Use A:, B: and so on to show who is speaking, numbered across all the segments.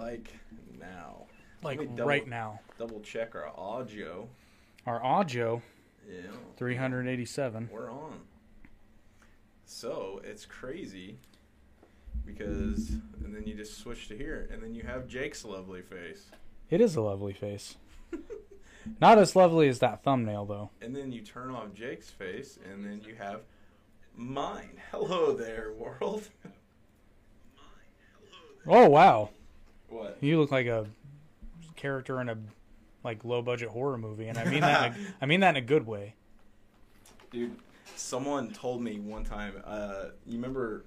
A: like now.
B: Like
A: double-
B: right now.
A: Double check our audio.
B: Our audio
A: Yeah.
B: 387.
A: We're on. So it's crazy because, and then you just switch to here, and then you have Jake's lovely face.
B: It is a lovely face. Not as lovely as that thumbnail though.
A: And then you turn off Jake's face, and then you have mine. Hello there, world.
B: Oh wow.
A: What?
B: You look like a character in a like low budget horror movie and I mean that in a, I mean that in a good way.
A: Dude, someone told me one time, uh, you remember,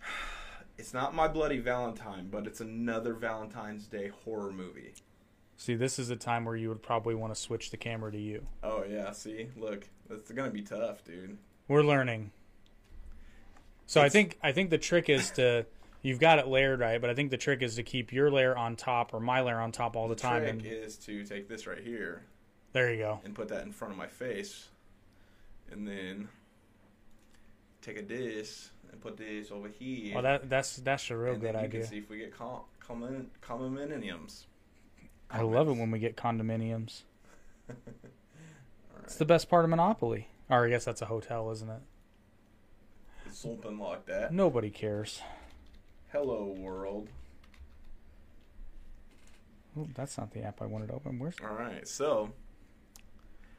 A: it's not My Bloody Valentine, but it's another Valentine's Day horror movie.
B: See, this is a time where you would probably want to switch the camera to you.
A: Oh, yeah, see? Look, it's going to be tough, dude.
B: We're learning. So I think I think the trick is to you've got it layered right, but I think the trick is to keep your layer on top or my layer on top all the, time.
A: The
B: trick
A: is to take this right here
B: there you go.
A: and put that in front of my face, and then take a this and put this over here.
B: Well, that that's that's a real
A: and
B: good idea.
A: can see if we get com- common condominiums.
B: I love it when we get condominiums.
A: All
B: It's the best part of Monopoly. Or I guess that's a hotel, isn't it?
A: Something like that.
B: Nobody cares.
A: Hello, world.
B: Ooh, that's not the app I wanted to open. Where's
A: All right, so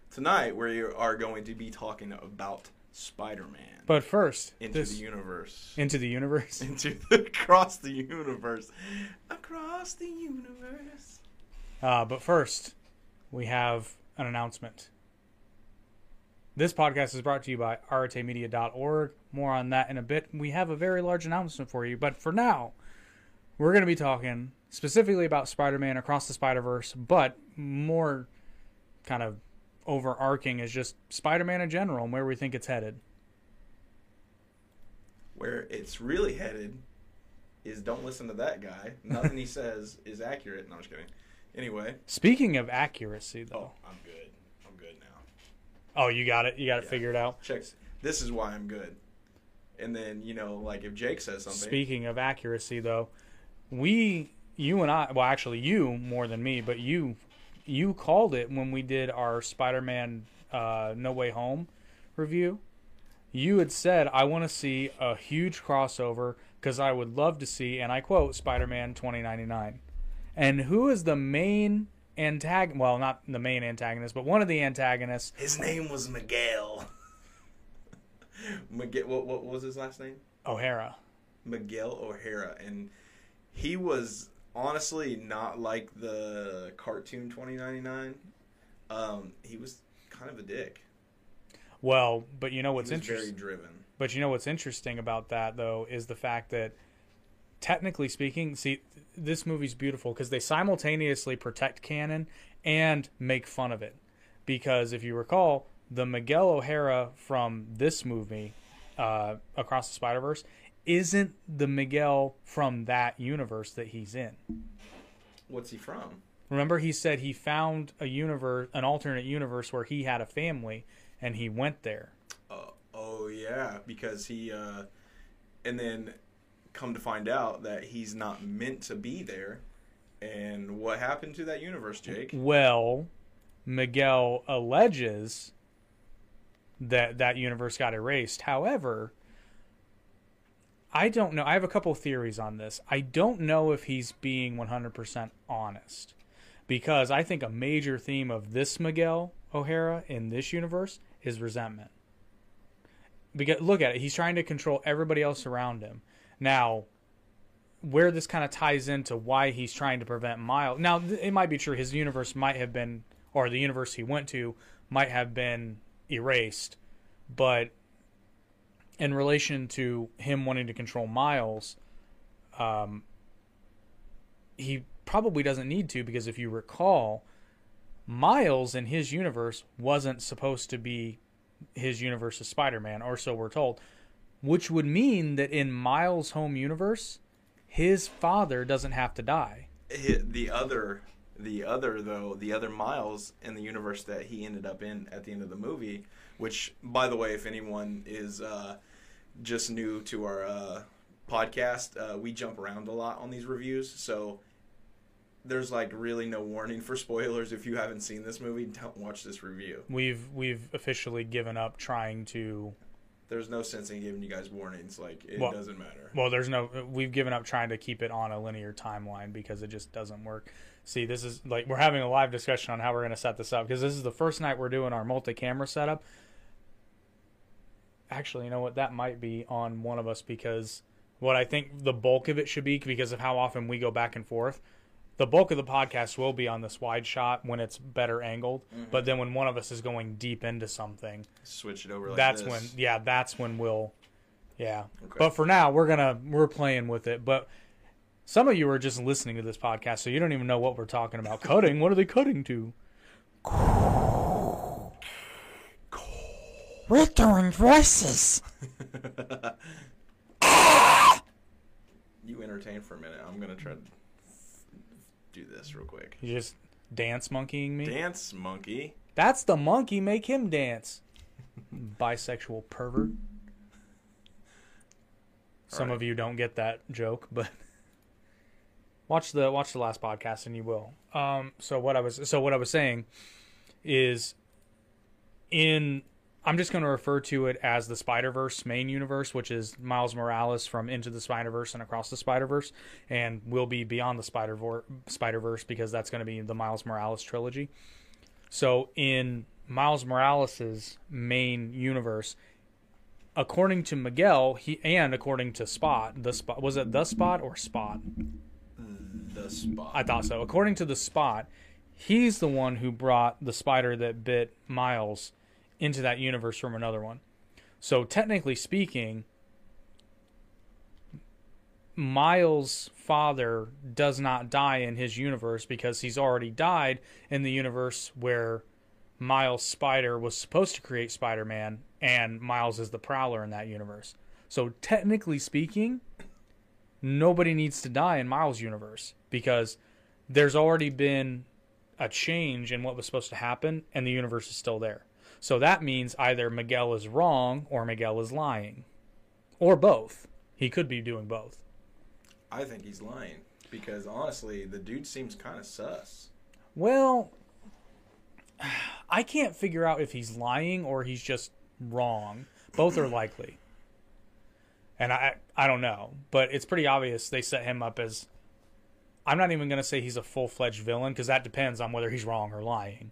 A: tonight we are going to be talking about Spider-Man
B: But first,
A: into
B: this
A: the universe,
B: into the universe.
A: into the, across the universe, across the universe.
B: Uh, but first, we have an announcement. This podcast is brought to you by aretemedia.org. More on that in a bit. We have a very large announcement for you, but for now, we're going to be talking specifically about Spider-Man Across the Spider-Verse, but more kind of overarching is just Spider-Man in general and where we think it's headed.
A: Where it's really headed is don't listen to that guy. Nothing he says is accurate. No, I'm just kidding. Anyway,
B: Speaking of accuracy,
A: oh,
B: though.
A: I'm good. I'm good now.
B: Oh, you got it. You got it
A: Yeah.
B: figured out.
A: Check. This is why I'm good. And then you know, like if Jake says something,
B: Speaking of accuracy, though, we, you and I, well, actually, you more than me, but you, you called it when we did our Spider-Man uh, No Way Home review. You had said, "I want to see a huge crossover because I would love to see," and I quote, "Spider-Man 2099." And who is the main antagonist? Well, not the main antagonist, but one of the antagonists.
A: His name was Miguel. Miguel. What, what was his last name?
B: O'Hara.
A: Miguel O'Hara, and he was honestly not like the cartoon 2099. Um, he was kind of a dick.
B: Well, but you know what's interesting?
A: very driven.
B: But you know what's interesting about that though is the fact that technically speaking, see this movie's beautiful because they simultaneously protect canon and make fun of it. Because if you recall, the Miguel O'Hara from this movie, uh, Across the Spider Verse, isn't the Miguel from that universe that he's in.
A: What's he from?
B: Remember, he said he found a universe, an alternate universe where he had a family, and he went there.
A: Uh, oh yeah, because he, uh, and then come to find out that he's not meant to be there. And what happened to that universe, Jake?
B: Well, Miguel alleges that that universe got erased. However, I don't know. I have a couple theories on this. I don't know if he's being 100% honest because I think a major theme of this Miguel O'Hara in this universe is resentment. Because look at it, he's trying to control everybody else around him. Now, where this kind of ties into why he's trying to prevent Miles. Now, it might be true. His universe might have been, or the universe he went to might have been erased. But in relation to him wanting to control Miles, um, he probably doesn't need to because if you recall, Miles in his universe wasn't supposed to be his universe of Spider Man, or so we're told. Which would mean that in Miles' home universe, his father doesn't have to die.
A: The other, the other though, the other Miles in the universe that he ended up in at the end of the movie, which, by the way, if anyone is uh, just new to our uh, podcast, uh, we jump around a lot on these reviews, so there's like really no warning for spoilers. If you haven't seen this movie, don't watch this review.
B: We've we've officially given up trying to.
A: There's no sense in giving you guys warnings. Like it
B: Well-
A: doesn't matter.
B: Well, there's no. We've given up trying to keep it on a linear timeline because it just doesn't work. See, this is like we're having a live discussion on how we're going to set this up because this is the first night we're doing our multi-camera setup. Actually, you know what? That might be on one of us because what I think the bulk of it should be because of how often we go back and forth. The bulk of the podcast will be on this wide shot when it's better angled, mm-hmm. but then when one of us is going deep into something,
A: Switch it over. Like
B: that's
A: this.
B: when yeah that's when we'll yeah
A: Okay.
B: but for now we're gonna we're playing with it but some of you are just listening to this podcast so you don't even know what we're talking about cutting what are they cutting to
C: We're doing voices.
A: you entertain for a minute. I'm gonna try to do this real quick.
B: you just dance monkeying me
A: Dance monkey.
B: that's the monkey make him dance bisexual pervert some
A: Alright.
B: of you don't get that joke but watch the watch the last podcast and you will um so what i was so what i was saying is in i'm just going to refer to it as the spider-verse main universe which is miles morales from into the spider-verse and across the spider-verse and will be beyond the spider spider-verse because that's going to be the miles morales trilogy so in miles morales's main universe according to miguel he and according to spot the spot was it the spot or spot
A: The spot.
B: I thought so. According to the spot, he's the one who brought the spider that bit Miles into that universe from another one. So technically speaking, Miles' father does not die in his universe because he's already died in the universe where Miles Spider was supposed to create Spider-Man and Miles is the Prowler in that universe. So technically speaking, nobody needs to die in Miles' universe because there's already been a change in what was supposed to happen and the universe is still there. So that means either Miguel is wrong or Miguel is lying. Or both. He could be doing both.
A: I think he's lying because honestly, the dude seems kind of sus.
B: Well, I can't figure out if he's lying or he's just wrong. Both are likely. And I I don't know, but it's pretty obvious they set him up as I'm not even going to say he's a full-fledged villain because that depends on whether he's wrong or lying.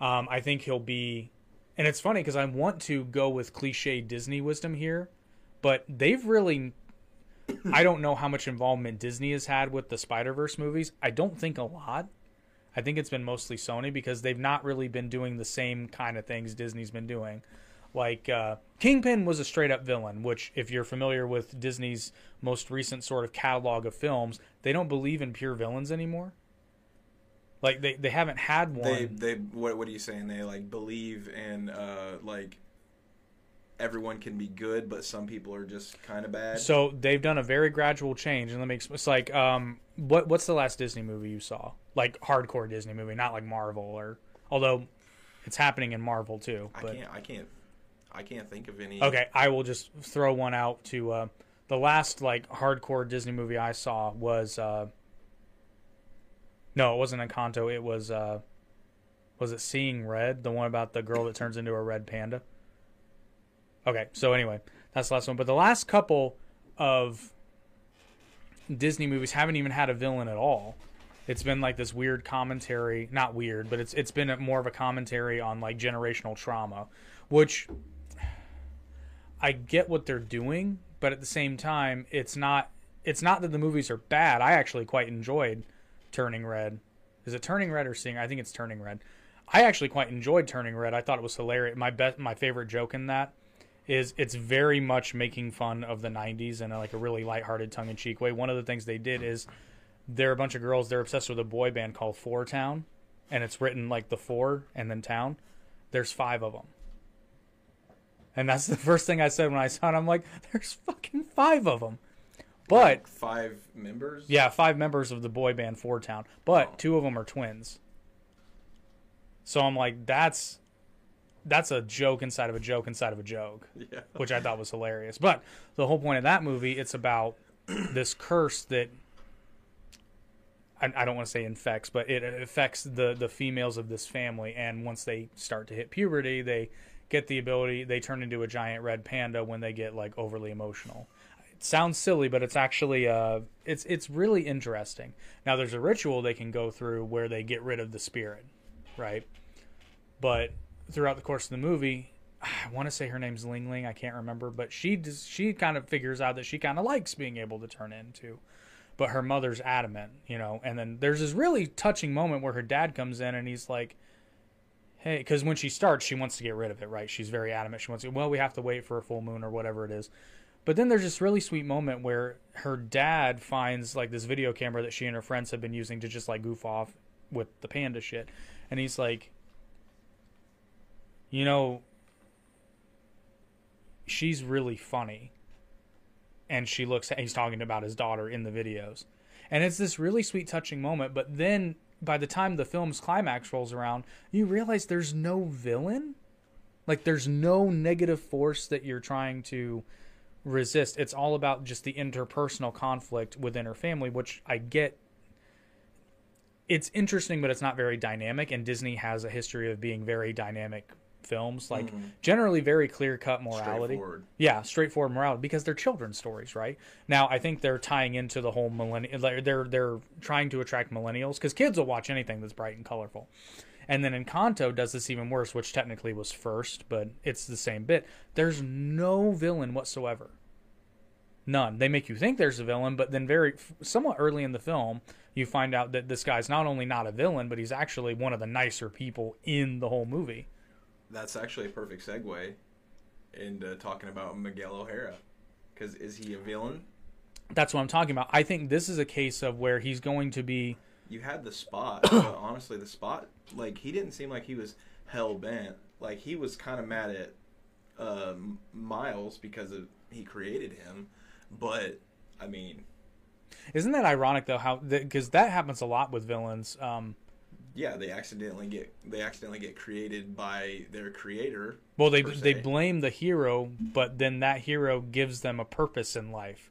B: Um, I think he'll be and it's funny because I want to go with cliche Disney wisdom here, but they've really I don't know how much involvement Disney has had with the Spider-Verse movies. I don't think a lot. I think it's been mostly Sony because they've not really been doing the same kind of things Disney's been doing. Like uh, Kingpin was a straight up villain, which, if you're familiar with Disney's most recent sort of catalog of films, they don't believe in pure villains anymore. Like they, they haven't had one.
A: They they what what are you saying? They like believe in uh like everyone can be good, but some people are just kind of bad.
B: So they've done a very gradual change, and let me. ex- It's like, um, what what's the last Disney movie you saw? Like hardcore Disney movie, not like Marvel or although it's happening in Marvel too. But I
A: can't I can't I can't think of any.
B: okay, I will just throw one out to uh, the last like hardcore Disney movie I saw was uh, no, it wasn't Encanto. It was uh, was it Seeing Red, the one about the girl that turns into a red panda. Okay, so anyway, that's the last one. But the last couple of Disney movies haven't even had a villain at all. It's been like this weird commentary, not weird, but it's it's been more of a commentary on like generational trauma, which I get what they're doing, but at the same time, it's not it's not that the movies are bad. I actually quite enjoyed Turning Red. Is it Turning Red or Seeing? I think it's Turning Red. I actually quite enjoyed Turning Red. I thought it was hilarious. My best, my favorite joke in that is it's very much making fun of the 90s in a, like a really lighthearted tongue-in-cheek way. One of the things they did is they're a bunch of girls, they're obsessed with a boy band called Four Town and it's written like the four and then town. There's five of them. And that's the first thing I said when I saw it. I'm like, there's fucking five of them. But
A: Like five members.
B: yeah, five members of the boy band Four Town, but
A: Oh.
B: two of them are twins. So I'm like, that's that's a joke inside of a joke inside of a joke
A: Yeah.
B: which I thought was hilarious. But the whole point of that movie, it's about this curse that I, I don't want to say infects, but it affects the the females of this family. And once they start to hit puberty, they get the ability. They turn into a giant red panda when they get like overly emotional. Sounds silly, but it's actually uh, it's it's really interesting. Now there's a ritual they can go through where they get rid of the spirit, right? But throughout the course of the movie, I want to say her name's Ling Ling. I can't remember, but she does, she kind of figures out that she kind of likes being able to turn into, but her mother's adamant, you know. And then there's this really touching moment where her dad comes in and he's like, "Hey," because when she starts, she wants to get rid of it, right? She's very adamant. She wants to. Well, we have to wait for a full moon or whatever it is. But then there's this really sweet moment where her dad finds like this video camera that she and her friends have been using to just like goof off with the panda shit, and he's like, you know, she's really funny. And she looks he's talking about his daughter in the videos. And it's this really sweet touching moment, but then by the time the film's climax rolls around, you realize there's no villain. Like there's no negative force that you're trying to resist. It's all about just the interpersonal conflict within her family, which I get it's interesting, but it's not very dynamic. And Disney has a history of being very dynamic films, like mm-hmm. generally very clear cut morality.
A: Straightforward.
B: Yeah, straightforward morality because they're children's stories, right? Now, I think they're tying into the whole millennial. They're they're trying to attract millennials because kids will watch anything that's bright and colorful. And then Encanto does this even worse, which technically was first, but it's the same bit. There's no villain whatsoever. None. They make you think there's a villain, but then very somewhat early in the film, you find out that this guy's not only not a villain, but he's actually one of the nicer people in the whole movie.
A: That's actually a perfect segue into talking about Miguel O'Hara. Because is he a villain?
B: That's what I'm talking about. I think this is a case of where he's going to be
A: You had the spot, but honestly, the spot, like, he didn't seem like he was hell bent. Like, he was kind of mad at um, Miles because of he created him. But, I mean,
B: Isn't that ironic though? How because that happens a lot with villains. Um,
A: yeah, they accidentally get they accidentally get created by their creator.
B: well, they they blame the hero, but then that hero gives them a purpose in life.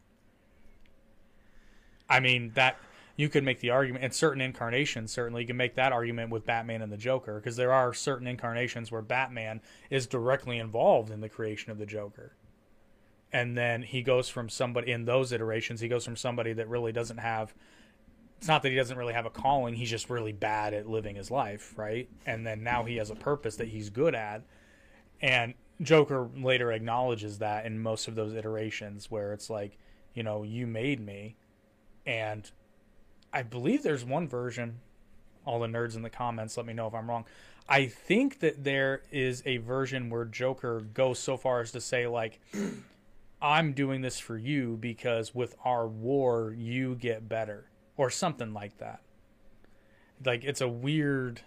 B: I mean that you could make the argument in certain incarnations. Certainly, you can make that argument with Batman and the Joker because there are certain incarnations where Batman is directly involved in the creation of the Joker. And then he goes from somebody in those iterations, he goes from somebody that really doesn't have it's not that he doesn't really have a calling he's just really bad at living his life right and then now he has a purpose that he's good at and joker later acknowledges that in most of those iterations where it's like you know you made me and i believe there's one version all the nerds in the comments let me know if i'm wrong i think that there is a version where joker goes so far as to say like i'm doing this for you because with our war you get better or something like that. Like it's a weird.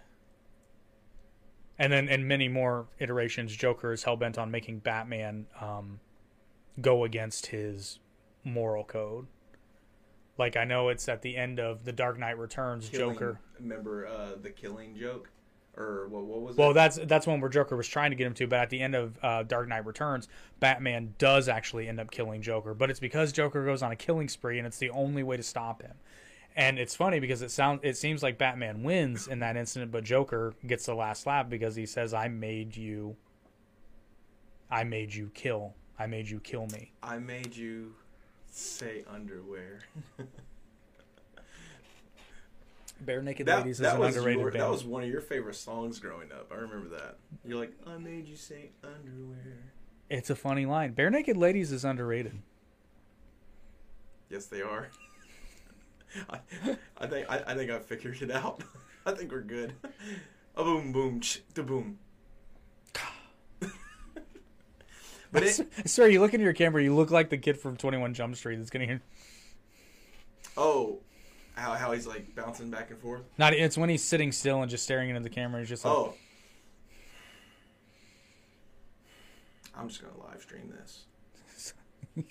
B: And then in many more iterations, Joker is hell bent on making Batman um, go against his moral code. Like I know it's at the end of The Dark Knight Returns,
A: Killing-
B: Joker.
A: Remember uh, the killing joke? Or what, what was
B: Well,
A: it?
B: that's that's one where Joker was trying to get him to, but at the end of uh, Dark Knight Returns, Batman does actually end up killing Joker, but it's because Joker goes on a killing spree, and it's the only way to stop him. And it's funny because it sounds it seems like Batman wins in that incident, but Joker gets the last laugh because he says, "I made you. I made you kill. I made you kill me."
A: I made you say underwear.
B: Bare Naked
A: That,
B: Ladies is an underrated
A: your,
B: band.
A: that was one of your favorite songs growing up. I remember that. You're like, I made you say underwear.
B: It's a funny line. Barenaked Ladies is underrated.
A: Yes, they are. I, I think I, I think I figured it out. I think we're good. A boom boom ch da boom. But it,
B: Sir, you look into your camera, you look like the kid from Twenty One Jump Street that's getting here.
A: oh, how how he's like bouncing back and forth.
B: Not it's when he's sitting still and just staring into the camera. He's just like,
A: Oh, I'm just gonna live stream this.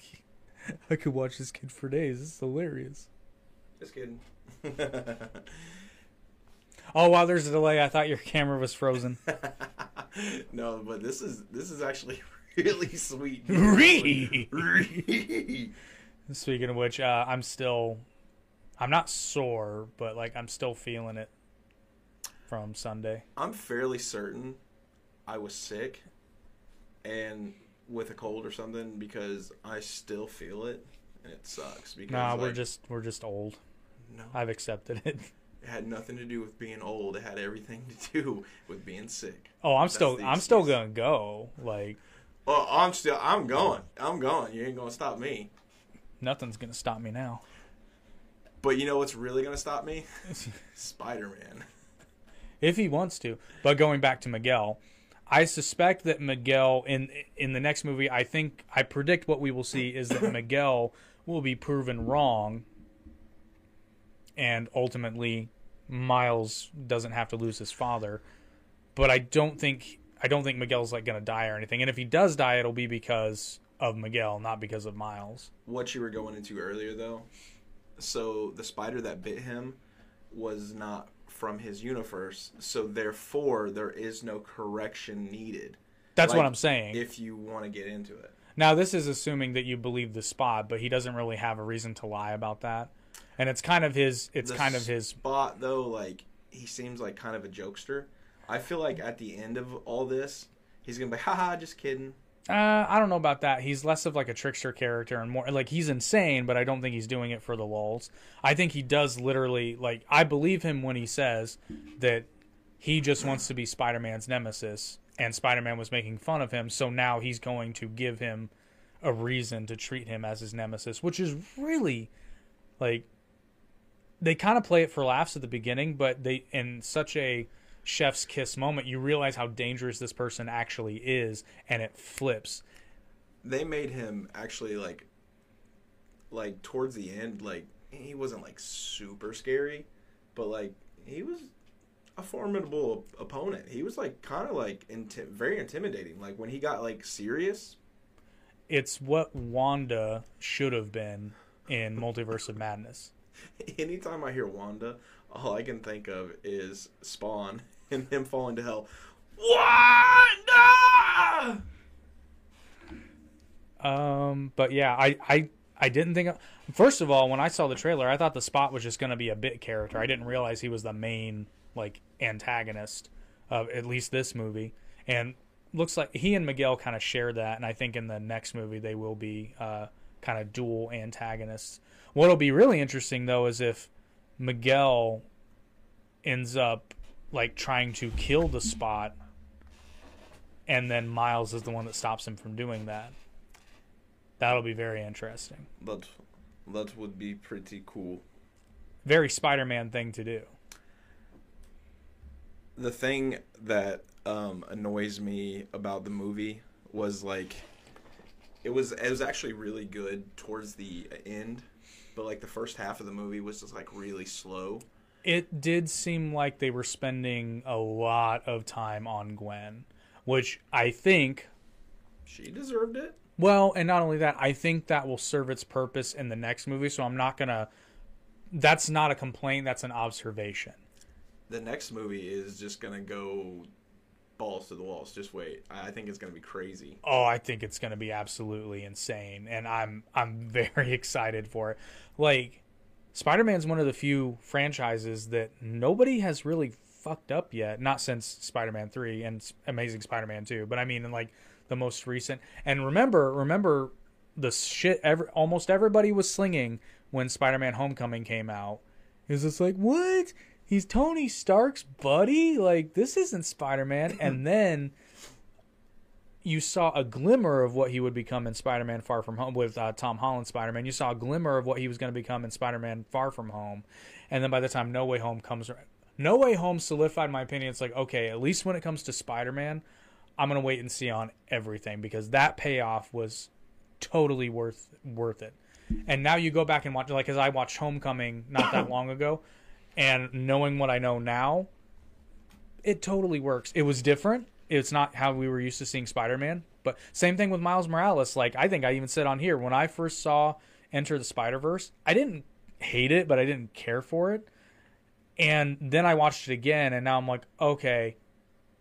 B: I could watch this kid for days. This is hilarious.
A: Just kidding.
B: Oh wow, there's a delay. I thought your camera was frozen.
A: no, but this is this is actually really sweet.
B: Speaking of which, uh, I'm still, I'm not sore, but like I'm still feeling it from Sunday.
A: I'm fairly certain I was sick and with a cold or something because I still feel it and it sucks because
B: Nah, we're just we're just old.
A: no
B: I've accepted it.
A: it had nothing to do with being old it had everything to do with being sick
B: Oh, I'm
A: That's
B: still I'm still gonna go. Like
A: well I'm still I'm going I'm going you ain't gonna stop me
B: nothing's gonna stop me now.
A: but you know what's really gonna stop me Spider-Man
B: if he wants to. But going back to Miguel, I suspect that Miguel in in the next movie, I think I predict what we will see is that Miguel will be proven wrong, and ultimately Miles doesn't have to lose his father. But I don't think I don't think Miguel's like going to die or anything. And if he does die, it'll be because of Miguel, not because of Miles.
A: what you were going into earlier though so the spider that bit him was not from his universe so therefore there is no correction needed
B: That's what I'm saying.
A: if you want to get into it
B: Now, this is assuming that you believe the spot, but he doesn't really have a reason to lie about that. And it's kind of his. It's
A: The
B: kind of his.
A: spot though like he seems like kind of a jokester i feel like at the end of all this he's gonna be haha just kidding
B: Uh, I don't know about that. He's less of like a trickster character and more like he's insane, but I don't think he's doing it for the lulls. I think he does literally like I believe him when he says that he just wants to be Spider-Man's nemesis, and Spider-Man was making fun of him, so now he's going to give him a reason to treat him as his nemesis, which is really like they kind of play it for laughs at the beginning, but they in such a chef's kiss moment, you realize how dangerous this person actually is, and it flips.
A: they made him actually like like towards the end like he wasn't like super scary but like he was a formidable opponent he was like kind of like inti- very intimidating like when he got like serious
B: It's what Wanda should have been in Multiverse of Madness.
A: anytime i hear wanda all i can think of is spawn and him falling to hell wanda
B: Um, but yeah, I, I, I didn't think. First of all, when I saw the trailer, I thought the Spot was just going to be a bit character. I didn't realize he was the main like antagonist of at least this movie. And looks like he and Miguel kind of share that. And I think in the next movie they will be uh, kind of dual antagonists. What'll be really interesting though is if Miguel ends up like trying to kill the Spot, and then Miles is the one that stops him from doing that. That'll be very interesting.
A: that that would be pretty cool
B: Very Spider-Man thing to do.
A: the thing that um, annoys me about the movie was like it was it was actually really good towards the end but like the first half of the movie was just like really slow
B: It did seem like they were spending a lot of time on Gwen, which I think
A: she deserved it
B: Well, and not only that, I think that will serve its purpose in the next movie. So I'm not gonna. That's not a complaint. That's an observation.
A: the next movie is just gonna go balls to the walls just wait i I think it's gonna be crazy
B: Oh, I think it's gonna be absolutely insane, and I'm I'm very excited for it. Like, Spider-Man's one of the few franchises that nobody has really fucked up yet. Not since Spider-Man three and Amazing Spider-Man two, but I mean in like the most recent. And remember, remember the shit. Every almost everybody was slinging when Spider-Man Homecoming came out. Is it's like what? He's Tony Stark's buddy. Like this isn't Spider-Man. and then you saw a glimmer of what he would become in Spider-Man Far From Home with uh, Tom Holland Spider-Man. You saw a glimmer of what he was going to become in Spider-Man Far From Home, and then by the time No Way Home comes, No Way Home solidified my opinion. It's like okay, at least when it comes to Spider-Man, I'm gonna wait and see on everything because that payoff was totally worth worth it. And now you go back and watch like as I watched Homecoming not that long ago, and knowing what I know now, it totally works. It was different. It's not how we were used to seeing Spider-Man, but same thing with Miles Morales. Like I think I even said on here when I first saw Into the Spider-Verse, I didn't hate it, but I didn't care for it. And then I watched it again and now I'm like, okay,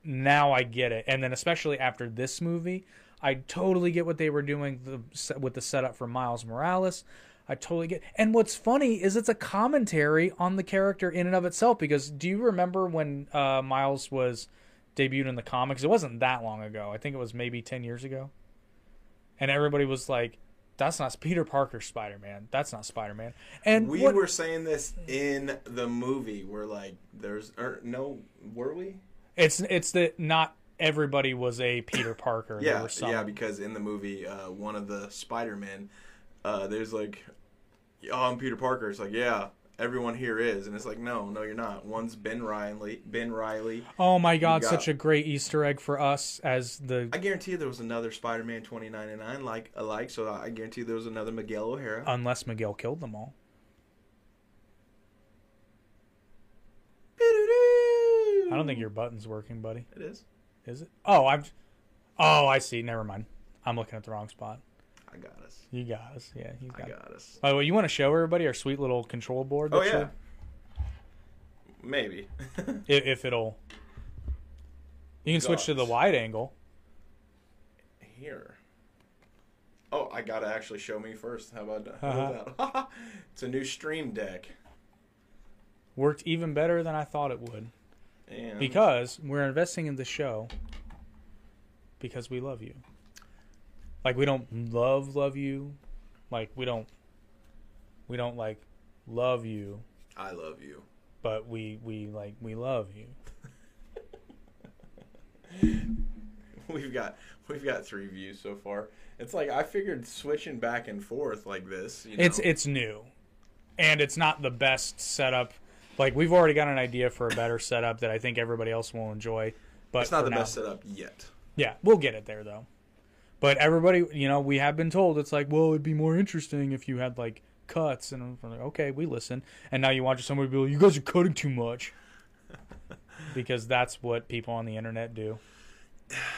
B: now I get it. And then especially after this movie, I totally get what they were doing the, with the setup for Miles Morales. I totally get. And what's funny is it's a commentary on the character in and of itself. Because do you remember when uh, Miles was debuted in the comics? It wasn't that long ago. I think it was maybe ten years ago. And everybody was like, "That's not Peter Parker, Spider Man. That's not Spider Man." And
A: we
B: what-
A: were saying this in the movie. We're like, there's or no, were we?
B: it's it's that not everybody was a Peter Parker.
A: Yeah, yeah. Because in the movie, uh, one of the Spider Men, uh, there's like, oh, I'm Peter Parker. It's like, yeah, everyone here is, and it's like, no, no, you're not. One's Ben Riley. Ben Riley.
B: Oh my God!
A: got-
B: Such a great Easter egg for us as the
A: I guarantee there was another Spider-Man 2099 like alike. So I guarantee there was another Miguel O'Hara.
B: unless Miguel killed them all. I don't think your button's working, buddy.
A: It is.
B: Is it? Oh, I'm. Oh, I see. Never mind. I'm looking at the wrong spot.
A: I got us.
B: You got us. Yeah, he's
A: I
B: got. it.
A: got us.
B: By the way, you want to show everybody our sweet little control board?
A: Oh yeah.
B: you-
A: Maybe.
B: If, if it'll. You can switch to the wide angle.
A: Here. Oh, I gotta actually show me first. How about that? How about uh-huh. that? it's a new Stream Deck.
B: Worked even better than I thought it would.
A: And
B: because we're investing in the show because we love you. Like we don't love love you, like we don't we don't like love you,
A: I love you.
B: but we we like we love you.
A: We've got we've got three views so far. It's like I figured switching back and forth like this. You know,
B: It's it's new, and it's not the best setup. Like we've already got an idea for a better setup that I think everybody else will enjoy. But
A: it's not the
B: now-
A: best setup yet.
B: Yeah, we'll get it there though. But everybody, you know, we have been told it's like, well, it'd be more interesting if you had like cuts, and I'm like, okay, we listen. And now you watch somebody be like, you guys are cutting too much, because that's what people on the internet do.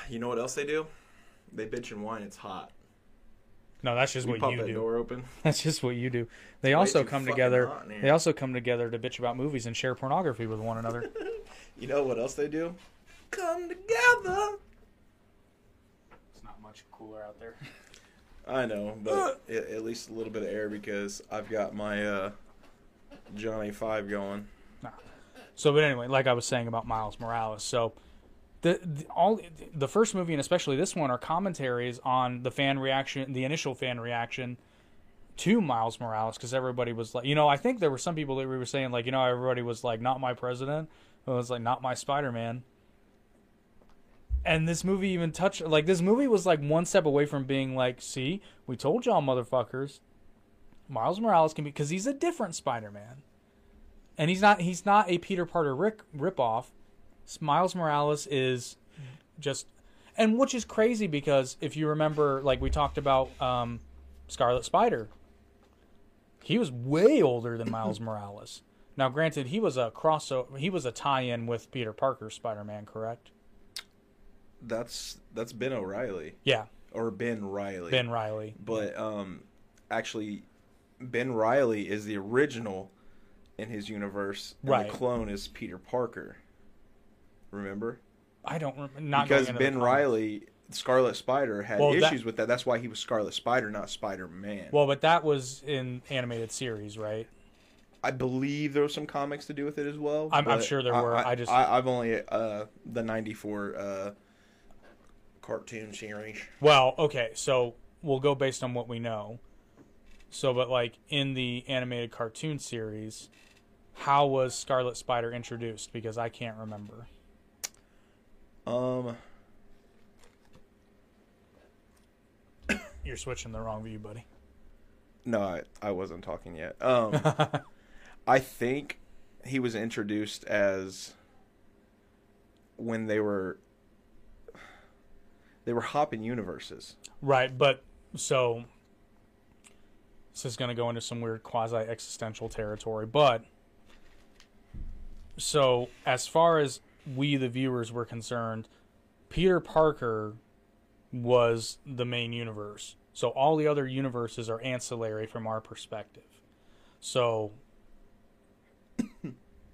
A: You know what else they do? They bitch and whine. It's hot.
B: No, that's just
A: We
B: what you do.
A: door open.
B: That's just what you do. They
A: way
B: also come together.
A: hot.
B: They also come together to bitch about movies and share pornography with one another.
A: You know what else they do? Come together.
B: Much cooler out there.
A: I know, but at, at least a little bit of air because I've got my uh, Johnny Five going.
B: So, but anyway, like I was saying about Miles Morales, so the, the all the first movie and especially this one are commentaries on the fan reaction, the initial fan reaction to Miles Morales, because everybody was like, you know, I think there were some people that we were saying like, you know, everybody was like, not my president, it was like, not my Spider Man. And this movie even touched like this movie was like one step away from being like, see, we told y'all motherfuckers, Miles Morales can be because he's a different Spider Man and he's not he's not a Peter Parker rick ripoff. Miles Morales is just and which is crazy because if you remember like we talked about um, Scarlet Spider he was way older than Miles Morales. Now granted he was a crossover he was a tie-in with Peter Parker's Spider-Man, correct?
A: That's that's Ben O'Reilly
B: Yeah,
A: or Ben Riley.
B: Ben Riley.
A: but um, actually, Ben Riley is the original in his universe, and
B: Right.
A: the clone is Peter Parker. Remember?
B: I don't rem- not
A: because
B: going into the
A: Ben. Riley, Scarlet Spider, had
B: Well, that-
A: issues with that. That's why he was Scarlet Spider, not Spider Man.
B: Well, but that was in animated series, right?
A: I believe there was some comics to do with it as well.
B: I'm- I'm sure there were. I just-
A: I, have only uh, the '94 uh, cartoon series.
B: Well, okay, so we'll go based on what we know. So, but like in the animated cartoon series, how was Scarlet Spider introduced? Because I can't remember.
A: Um,
B: You're switching the wrong view, buddy.
A: no, I, I wasn't talking yet. Um, I think he was introduced as when they were they were hopping universes.
B: Right, but so this is going to go into some weird quasi existential territory, but so as far as we the viewers were concerned, Peter Parker was the main universe. So all the other universes are ancillary from our perspective. So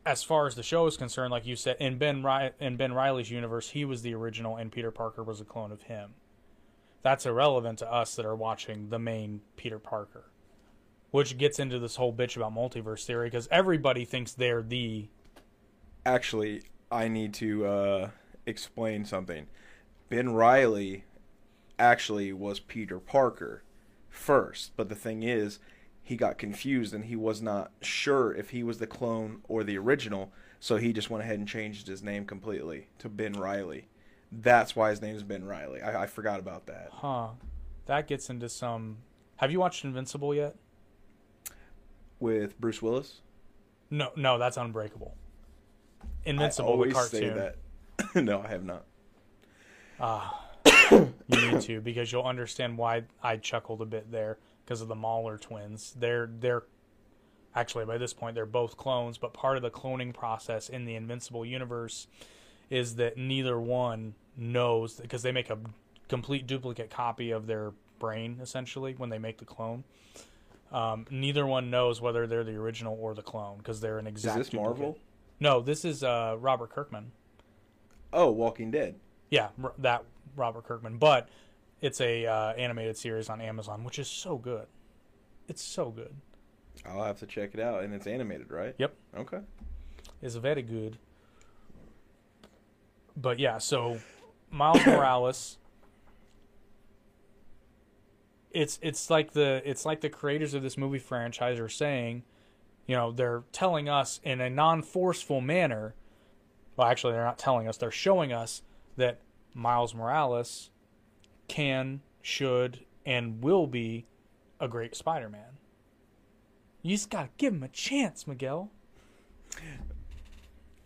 B: as far as the show is concerned, like you said, in Ben in Ben Riley's universe, he was the original, and Peter Parker was a clone of him. That's irrelevant to us that are watching the main Peter Parker. which gets into this whole bitch about multiverse theory because everybody thinks they're the
A: Actually, I need to uh, explain something. Ben Riley actually was Peter Parker first, but the thing is, he got confused and he was not sure if he was the clone or the original, so he just went ahead and changed his name completely to Ben Riley. That's why his name is Ben Riley. I, I forgot about that.
B: huh. That gets into some. Have you watched Invincible yet?
A: With Bruce Willis?
B: No, no, that's Unbreakable. Invincible,
A: I
B: the
A: always
B: cartoon.
A: say that. no, I have not.
B: Ah You need to because you'll understand why I chuckled a bit there because of the Mauler twins. They're they're actually by this point they're both clones, but part of the cloning process in the Invincible universe is that neither one knows because they make a complete duplicate copy of their brain essentially when they make the clone. Um, neither one knows whether they're the original or the clone because they're an exact.
A: Is this
B: duplicate.
A: Marvel?
B: No, this is uh, Robert Kirkman.
A: Oh, Walking Dead.
B: Yeah, that Robert Kirkman, but it's a uh, animated series on Amazon, which is so good. It's so good.
A: I'll have to check it out, and it's animated, right?
B: Yep,
A: Okay.
B: it's very good. But yeah, so Miles Morales. It's it's like the it's like the creators of this movie franchise are saying, you know, they're telling us in a non-forceful manner. Well, actually, they're not telling us; they're showing us that Miles Morales can, should, and will be a great Spider-Man. You just gotta give him a chance, Miguel.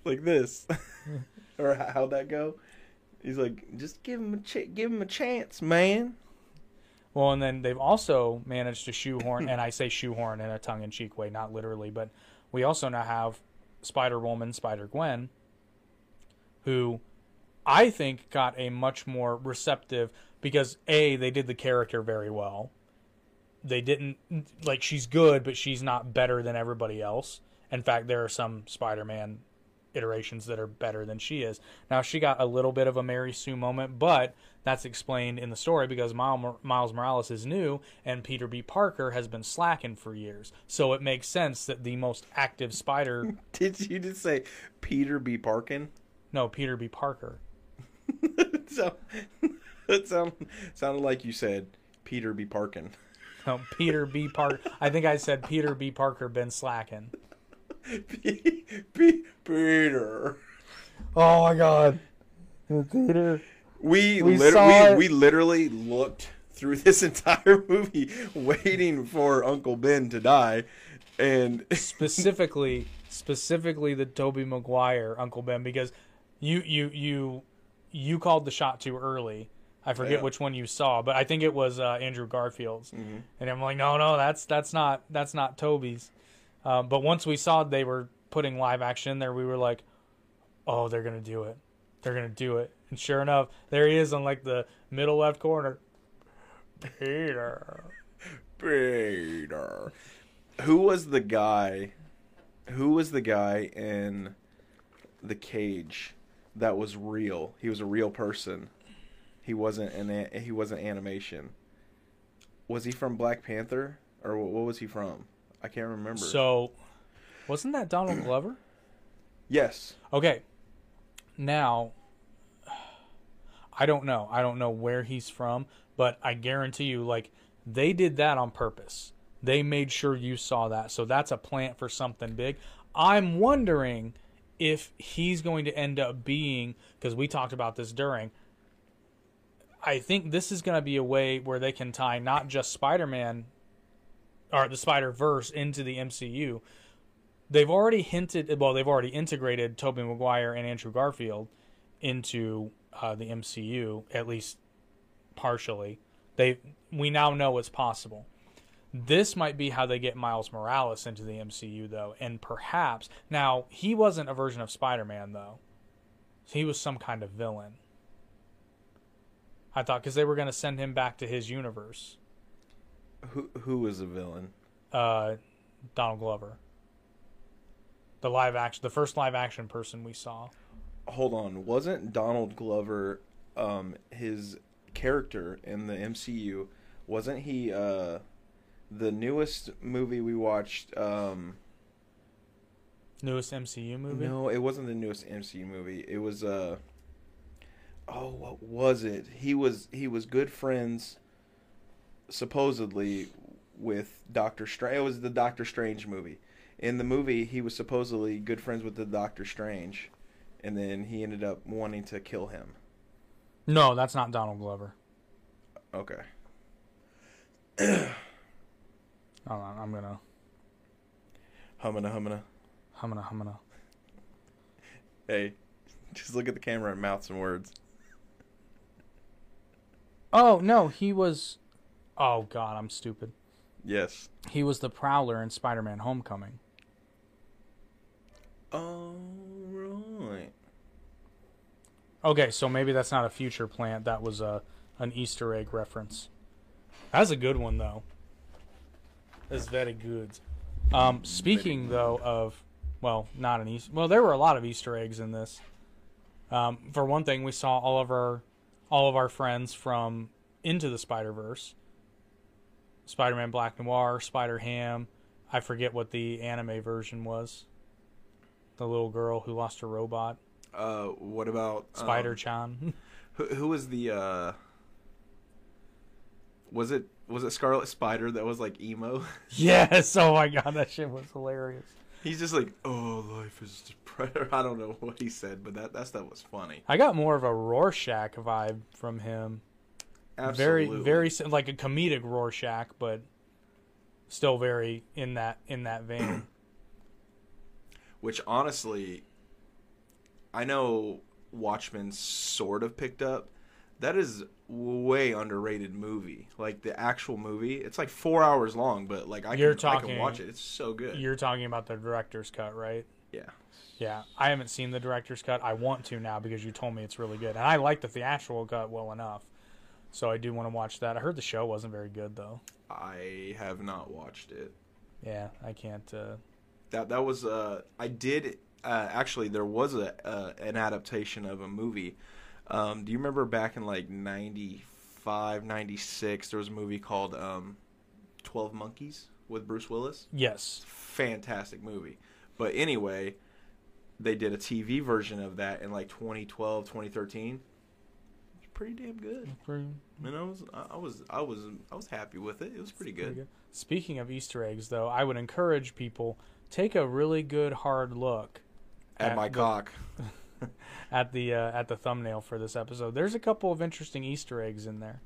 A: Like this, or how'd that go? He's like, just give him a ch- give him a chance, man.
B: Well, and then they've also managed to shoehorn, and I say shoehorn in a tongue-in-cheek way, not literally, but we also now have Spider Woman, Spider Gwen, who I think got a much more receptive because a they did the character very well. They didn't like she's good, but she's not better than everybody else. In fact, there are some Spider-Man iterations that are better than she is. Now she got a little bit of a Mary Sue moment, but that's explained in the story because Miles Morales is new and Peter B. Parker has been slacking for years. So it makes sense that the most active Spider,
A: Did you just say Peter B. Parkin?
B: no, Peter B. Parker.
A: so it sound, sounded like you said Peter B. Parkin.
B: No, Peter B. Parker. I think I said Peter B. Parker been slacking.
A: P- P- Peter.
B: Oh my God, Peter.
A: We
B: We
A: lit-
B: saw
A: we,
B: it.
A: we literally looked through this entire movie waiting for Uncle Ben to die, and
B: specifically specifically the Tobey Maguire Uncle Ben because you you you you called the shot too early. I forget
A: Yeah.
B: which one you saw, but I think it was uh, Andrew Garfield's. And I'm like, no, no, that's that's not that's not Tobey's. Um, but once we saw they were putting live action in there, we were like, oh, they're gonna do it. They're gonna do it. And sure enough, there he is on like the middle left corner. Peter.
A: Peter. Who was the guy? Who was the guy in the cage that was real? He was a real person. He wasn't an a- he wasn't animation. Was he from Black Panther or what, what was he from? I can't remember.
B: So, wasn't that Donald Glover?
A: yes,
B: Okay. Now, I don't know. I don't know where he's from, but I guarantee you, like, they did that on purpose. They made sure you saw that. So that's a plant for something big. I'm wondering if he's going to end up being, because we talked about this during, I think this is going to be a way where they can tie not just Spider Man or the Spider Verse into the MCU, they've already hinted well they've already integrated Tobey Maguire and Andrew Garfield into uh, the MCU at least partially. They we now know it's possible. This might be how they get Miles Morales into the MCU though and perhaps now he wasn't a version of Spider-Man though. He was some kind of villain I thought cuz they were going to send him back to his universe
A: who who was the villain?
B: uh, Donald Glover the live action the first live action person we saw
A: Hold on, wasn't Donald Glover um his character in the MCU? Wasn't he uh the newest movie we watched. Um,
B: Newest MCU movie.
A: no, it wasn't the newest MCU movie. It was uh. Oh, what was it? He was he was good friends. Supposedly, with Doctor Strange. It was the Doctor Strange movie. In the movie, he was supposedly good friends with the Doctor Strange, and then he ended up wanting to kill him.
B: No, that's not Donald Glover.
A: Okay.
B: Hold on, I'm gonna
A: Humana humana.
B: I'm gonna.
A: Hey, just look at the camera and mouth some words.
B: Oh no, he was. Oh god, I'm stupid.
A: Yes.
B: He was the Prowler in Spider-Man: Homecoming.
A: All right.
B: Okay, so maybe that's not a future plant. That was a an Easter egg reference. That's a good one though. That's very good. Um, speaking though of, well, not an Easter. Well, there were a lot of Easter eggs in this. Um, for one thing, we saw all of our all of our friends from Into the Spider Verse. Spider-Man Black Noir, Spider Ham. I forget what the anime version was. The little girl who lost her robot,
A: Uh, what about um,
B: Spider Chan.
A: Who, who was the? uh Was it was it Scarlet Spider that was like emo?
B: Yes. Oh my god, that shit was hilarious.
A: He's just like, oh, life is depressing. I don't know what he said, but that that stuff was funny.
B: I got more of a Rorschach vibe from him.
A: Absolutely.
B: Very, very like a comedic Rorschach, but still very in that in that vein.
A: Which honestly, I know Watchmen sort of picked up. That is way underrated movie. Like the actual movie, it's like four hours long, but like I
B: You're
A: can I can watch it. It's so good.
B: You're talking about the director's cut, right?
A: yeah.
B: Yeah, I haven't seen the director's cut. I want to now because you told me it's really good, and I like the theatrical cut well enough. So I do want to watch that. I heard the show wasn't very good though.
A: I have not watched it.
B: Yeah, I can't. Uh,
A: That that was uh I did uh, actually there was a uh, an adaptation of a movie. Um, do you remember back in like 95, 96 there was a movie called um 12 Monkeys with Bruce Willis?
B: yes,
A: Fantastic movie. But anyway, they did a TV version of that in like 2012, 2013. It's pretty damn good.
B: pretty,
A: And I was I was I was I was happy with it. It was pretty
B: pretty
A: good.
B: Speaking of Easter eggs, though, I would encourage people take a really good hard look
A: At
B: At
A: my
B: the-
A: cock.
B: at the uh, at the thumbnail for this episode. There's a couple of interesting Easter eggs in there.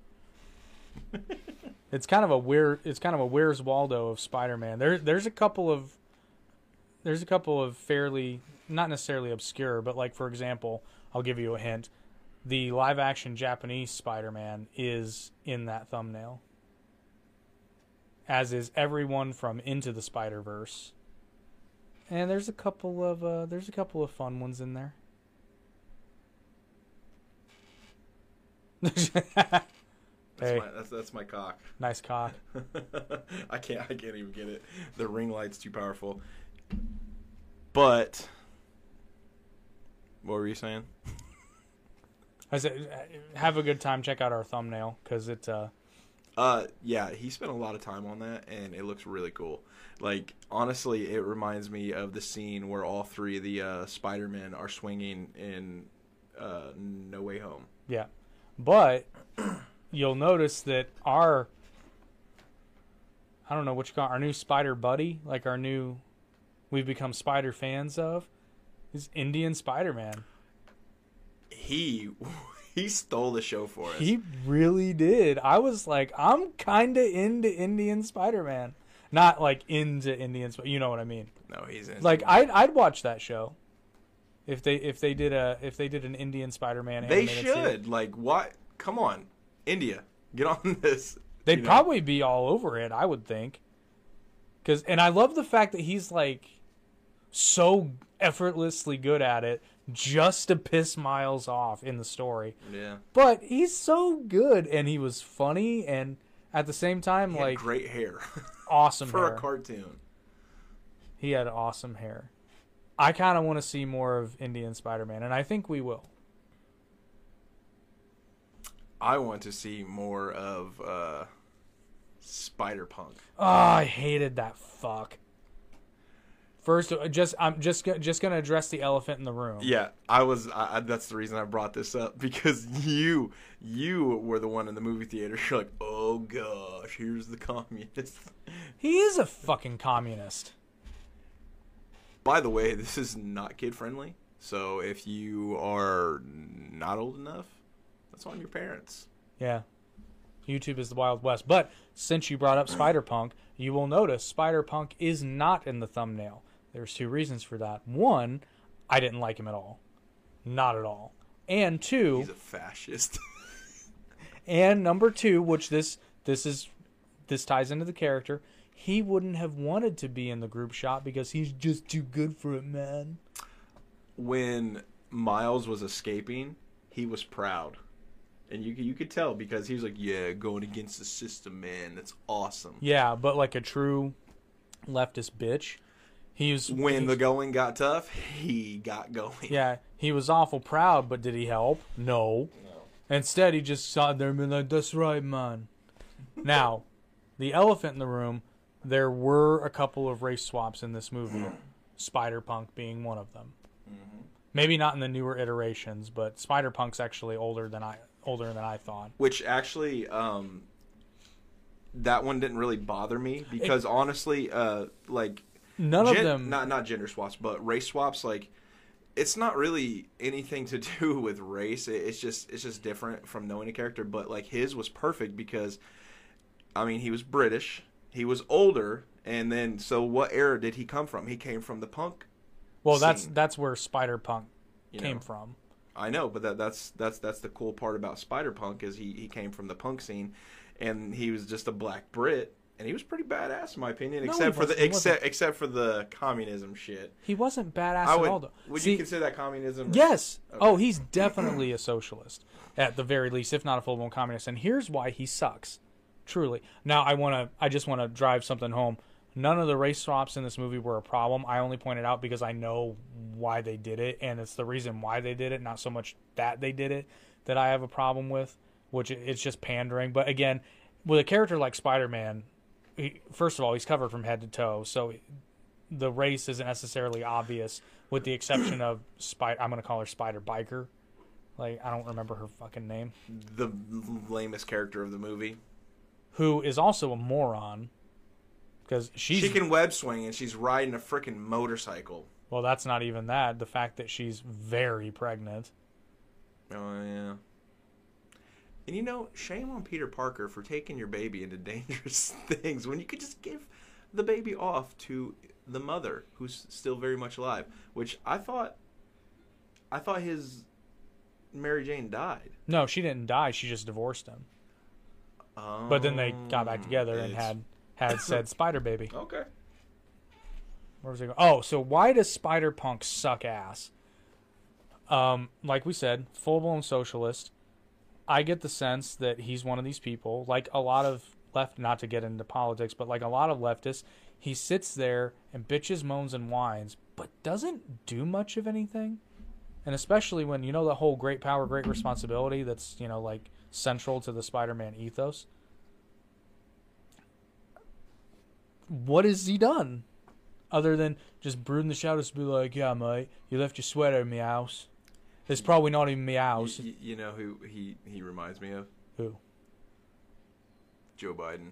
B: it's kind of a weird. It's kind of a Where's Waldo of Spider-Man. There, there's a couple of, there's a couple of fairly not necessarily obscure, but like for example, I'll give you a hint. The live-action Japanese Spider-Man is in that thumbnail, as is everyone from Into the Spider-Verse. And there's a couple of uh, there's a couple of fun ones in there.
A: That's
B: Hey.
A: my that's that's my cock.
B: nice cock.
A: I can't I can't even get it. The ring light's too powerful. But what were you saying?
B: I said, uh, have a good time. Check out our thumbnail because it. Uh,
A: Uh yeah, he spent a lot of time on that and it looks really cool. Like honestly, it reminds me of the scene where all three of the uh Spider-Men are swinging in uh No Way Home.
B: yeah, but you'll notice that our. I don't know what you call it, our new Spider buddy, like our new, we've become Spider fans of, is Indian Spider Man.
A: He he stole the show for us.
B: He really did. I was like, I'm kind of into Indian Spider Man, not like into Indian. Sp- You know what I mean?
A: no, he's in
B: Like I'd I'd watch that show. If they if they did a if they did an Indian Spider Man,
A: They should. Like what? Come on. India, get on this.
B: They'd
A: you know?
B: probably be all over it. I would think. Cause and I love the fact that he's like so effortlessly good at it, just to piss Miles off in the story.
A: Yeah.
B: But he's so good, and he was funny, and at the same time,
A: He had
B: like
A: great hair
B: awesome hair.
A: for
B: hair.
A: a cartoon.
B: he had awesome hair. I kind of want to see more of Indian Spider-Man, and I think we will.
A: I want to see more of uh, Spider Punk.
B: Oh, I hated that fuck. First, uh, just I'm just just gonna address the elephant in the room.
A: Yeah, I was. I, I- that's the reason I brought this up because you, you were the one in the movie theater. You're like, oh gosh, here's the communist.
B: He is a fucking communist.
A: By the way, this is not kid friendly. So if you are not old enough, that's on your parents.
B: Yeah. YouTube is the Wild West. But since you brought up Spider Punk, you will notice Spider Punk is not in the thumbnail. There's two reasons for that. One, I didn't like him at all. Not at all. And two,
A: He's a fascist.
B: and number two, which this this is this ties into the character, he wouldn't have wanted to be in the group shot because he's just too good for it, man.
A: when Miles was escaping, he was proud. And you you could tell because he was like, "Yeah, going against the system, man. That's awesome."
B: Yeah, but like a true leftist bitch. He was
A: When
B: he-
A: the going got tough, he got going.
B: Yeah, he was awful proud, but did he help? No. Instead, he just sat there and been like, "That's right, man." now, the elephant in the room. There were a couple of race swaps in this movie, Spider Punk being one of them. Maybe not in the newer iterations, but Spider Punk's actually older than I older than I thought.
A: Which actually, um, that one didn't really bother me because honestly, uh, like
B: None
A: gen-
B: of them.
A: not not gender swaps, but race swaps, like it's not really anything to do with race. It- It's just it's just different from knowing a character. But like his was perfect because, I mean, he was British, he was older, and then so what era did he come from? He came from the punk.
B: well, that's
A: scene,
B: that's where Spider Punk came
A: know?
B: from.
A: I know, but that, that's that's that's the cool part about Spider Punk is he he came from the punk scene, and he was just a black Brit, and he was pretty badass in my opinion,
B: No,
A: except for the except except for the communism shit.
B: He wasn't badass
A: I
B: at
A: would
B: all. Though.
A: would
B: See,
A: you consider that communism?
B: Yes.
A: Okay.
B: Oh, he's definitely a socialist, at the very least, if not a full-blown communist. And here's why he sucks, truly. Now, I want to. I just want to drive something home. None of the race swaps in this movie were a problem. I only pointed out because I know why they did it, and it's the reason why they did it, not so much that they did it, that I have a problem with. Which it's just pandering. But again, with a character like Spider-Man, he, first of all, he's covered from head to toe, so the race isn't necessarily obvious, with the exception of Spider. I'm gonna call her Spider Biker. Like I don't remember her fucking name.
A: the lamest character of the movie.
B: Who is also a moron, because she's
A: she can web swing and she's riding a freaking motorcycle.
B: well. That's not even that. The fact that she's very pregnant.
A: Oh yeah. And you know, shame on Peter Parker for taking your baby into dangerous things when you could just give the baby off to the mother who's still very much alive. Which I thought I thought his Mary Jane died.
B: No, she didn't die. She just divorced him. But then they got back together and had had said Spider Baby.
A: Okay.
B: Where was it going? Oh, so why does Spider Punk suck ass? Um, like we said, full blown socialist. I get the sense that he's one of these people, like a lot of left, not to get into politics, but like a lot of leftists, he sits there and bitches, moans, and whines, but doesn't do much of anything. And especially when you know the whole great power, great responsibility that's, you know, like central to the Spider Man ethos. What has he done? Other than just brooding the shadows to be like, yeah, mate, you left your sweater in my house. It's probably not even my house.
A: You, you know who he he reminds me of?
B: Who?
A: Joe Biden.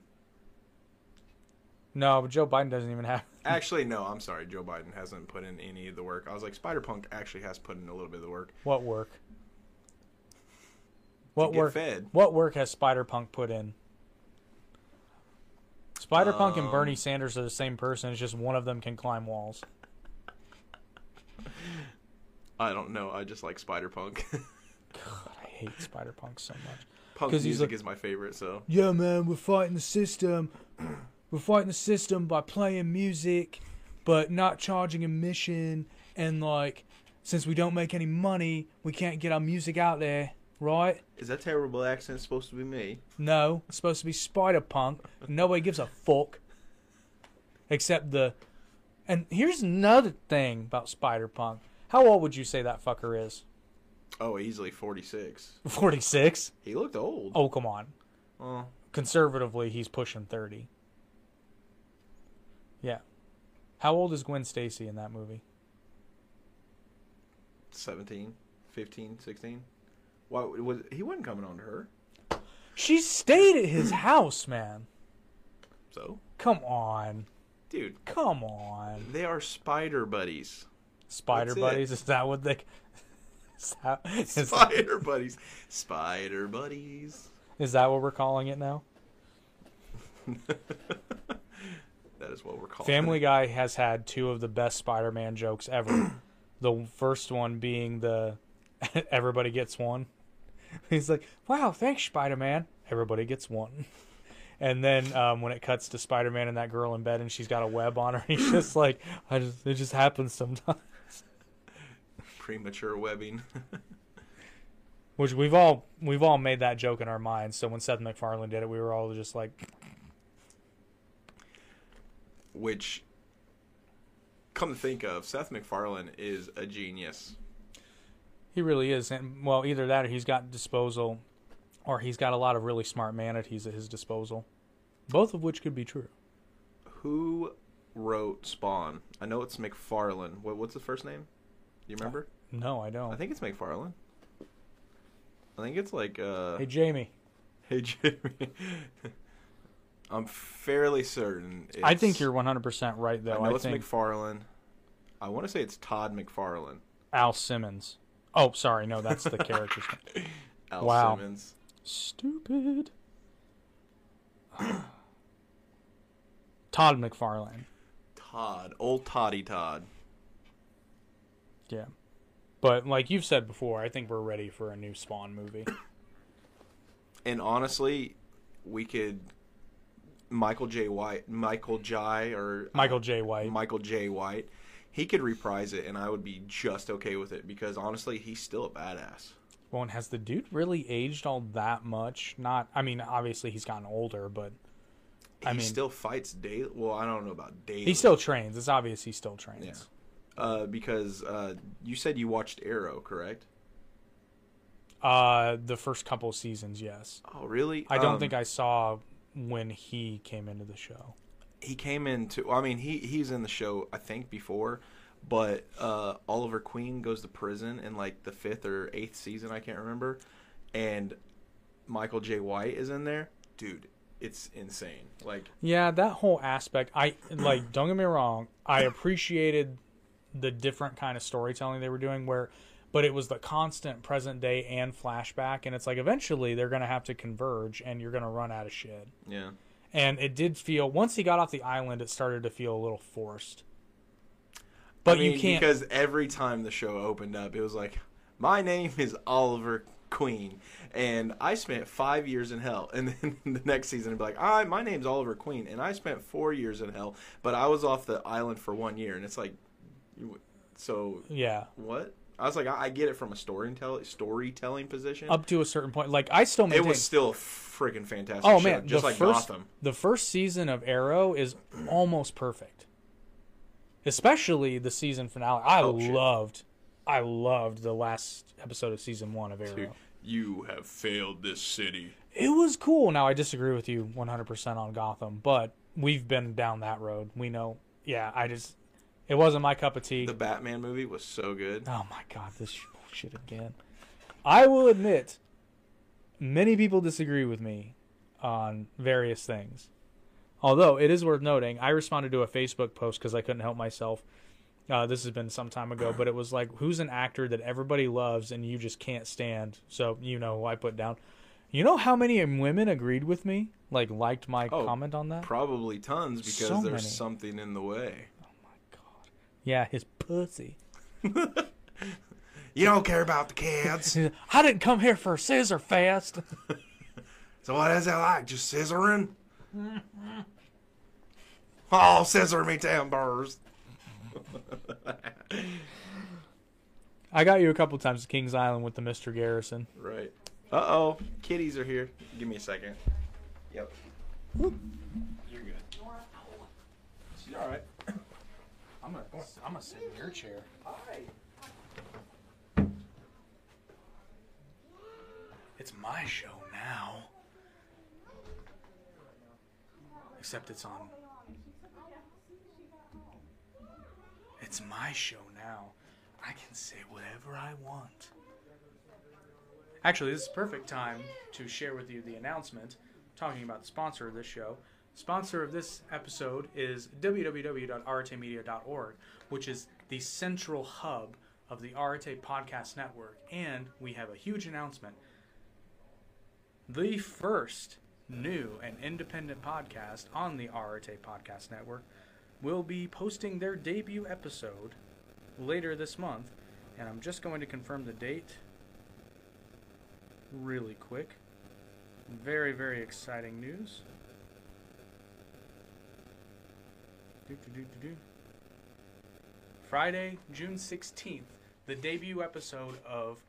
B: No, but Joe Biden doesn't even have.
A: Actually, no. I'm sorry. Joe Biden hasn't put in any of the work. I was like, Spider Punk actually has put in a little bit of the work.
B: What work? What work?
A: fed.
B: What work has Spider Punk put in? Spider Punk and Bernie
A: Um,
B: Sanders are the same person. It's just one of them can climb walls.
A: I don't know. I just like Spider Punk.
B: God, I hate Spider Punk so much.
A: Punk music
B: like-
A: is my favorite. So
B: Yeah, man, we're fighting the system. We're fighting the system by playing music, but not charging admission. And like, since we don't make any money, we can't get our music out there, right?
A: is that terrible accent supposed to be me?
B: No, it's supposed to be Spider Punk. Nobody gives a fuck. Except the. And here's another thing about Spider Punk. How old would you say that fucker is?
A: Oh, easily 46.
B: 46?
A: He looked old.
B: Oh, come on.
A: Well,
B: conservatively, he's pushing 30. Yeah. How old is Gwen Stacy in that movie?
A: 17, 15, 16. Why was he wasn't coming on to her?
B: She stayed at his house, man.
A: So,
B: Come on.
A: dude,
B: Come on.
A: they are spider buddies.
B: Spider
A: That's
B: buddies, is that what they is that, is,
A: Spider buddies. Spider buddies.
B: is that what we're calling it now?
A: That is what we're calling
B: Family
A: it.
B: Guy has had two of the best Spider-Man jokes ever. the first one being the everybody gets one. He's like, "Wow, thanks, Spider-Man." Everybody gets one. And then um, when it cuts to Spider-Man and that girl in bed and she's got a web on her, he's just like, "I just it just happens sometimes."
A: Premature webbing.
B: Which we've all we've all made that joke in our minds. So when Seth MacFarlane did it, we were all just like,
A: Which, come to think of, Seth MacFarlane is a genius.
B: He really is. And well, either that or he's got disposal or he's got a lot of really smart manatees at his disposal. Both of which could be true.
A: Who wrote Spawn? I know it's McFarlane. What, what's the first name? Do you remember?
B: No, I don't.
A: I think it's McFarlane. I think it's like uh
B: hey Jamie,
A: Hey Jamie. I'm fairly certain. It's,
B: I think you're 100% right though.
A: I know
B: I,
A: it's
B: think
A: McFarlane. I want to say it's Todd McFarlane.
B: Al Simmons. Oh, sorry, no, that's the character's name.
A: Al
B: Wow.
A: Simmons.
B: Stupid. Todd McFarlane.
A: Todd. Old Toddy Todd.
B: Yeah. But like you've said before, I think we're ready for a new Spawn movie.
A: And honestly, we could Michael Jai White, Michael J. or uh,
B: Michael Jai White.
A: Michael Jai White. He could reprise it, and I would be just okay with it because honestly, he's still a badass.
B: Well, and has the dude really aged all that much? Not, I mean, obviously he's gotten older, but
A: He
B: I mean-
A: still fights daily. Well, I don't know about daily.
B: he still trains. It's obvious he still trains.
A: Yeah. Uh, because uh, you said you watched Arrow, correct?
B: Uh, the first couple seasons, yes.
A: Oh, really?
B: I don't
A: Um,
B: think I saw when he came into the show.
A: He came into. I mean, he he's in the show I think before, but uh, Oliver Queen goes to prison in like the fifth or eighth season. I can't remember, and Michael Jai White is in there. Dude, it's insane. Like,
B: Yeah, that whole aspect. I like. Don't get me wrong. I appreciated the different kind of storytelling they were doing, where, but it was the constant present day and flashback, and it's like eventually they're gonna have to converge, and you're gonna run out of shit.
A: yeah,
B: And it did feel once he got off the island, it started to feel a little forced. But
A: I mean,
B: you can't.
A: because every time the show opened up, it was like, my name is Oliver Queen, and I spent five years in hell. And then the next season, it'd be like, I my name's Oliver Queen, and I spent four years in hell, but I was off the island for one year, and it's like, so
B: yeah,
A: what? I was like, I, I get it from a storytelling storytelling position.
B: up to a certain point. Like I still
A: it was still a freaking fantastic.
B: Oh
A: show,
B: man,
A: just
B: the
A: like
B: first
A: Gotham.
B: the first season of Arrow is almost perfect. Especially the season finale. I
A: Oh, shit.
B: loved I loved the last episode of season 1 of Arrow.
A: Dude, you have failed this city.
B: It was cool. Now I disagree with you 100% on Gotham, but we've been down that road. We know. Yeah, I just it wasn't my cup of tea.
A: The Batman movie was so good.
B: Oh my god, this shit again. I will admit, many people disagree with me on various things. Although it is worth noting, I responded to a Facebook post because I couldn't help myself. Uh, this has been some time ago, but it was like, who's an actor that everybody loves and you just can't stand? So you know who I put down. You know how many women agreed with me? Like liked my
A: Oh,
B: comment on that?
A: Probably tons because
B: So
A: there's
B: many.
A: something in the way.
B: Yeah, his pussy.
A: You don't care about the kids.
B: I didn't come here for a scissor fest.
A: so what is it like? Just scissoring? oh, scissor me timbers.
B: I got you a couple times at Kings Island with the Mr. Garrison.
A: Right. Uh oh, kitties are here. Give me a second. Yep. You're good. She's all right.
B: I'm gonna, sit in your chair.
A: Hi.
B: It's my show now. Except it's on. It's my show now. I can say whatever I want. Actually, this is perfect time to share with you the announcement talking about the sponsor of this show. Sponsor of this episode is www.aretemedia.org, which is the central hub of the Arete Podcast Network. And we have a huge announcement. The first new and independent podcast on the Arete Podcast Network will be posting their debut episode later this month. And I'm just going to confirm the date really quick. Very, very exciting news. Do, do, do, do, do. Friday, June 16th, the debut episode of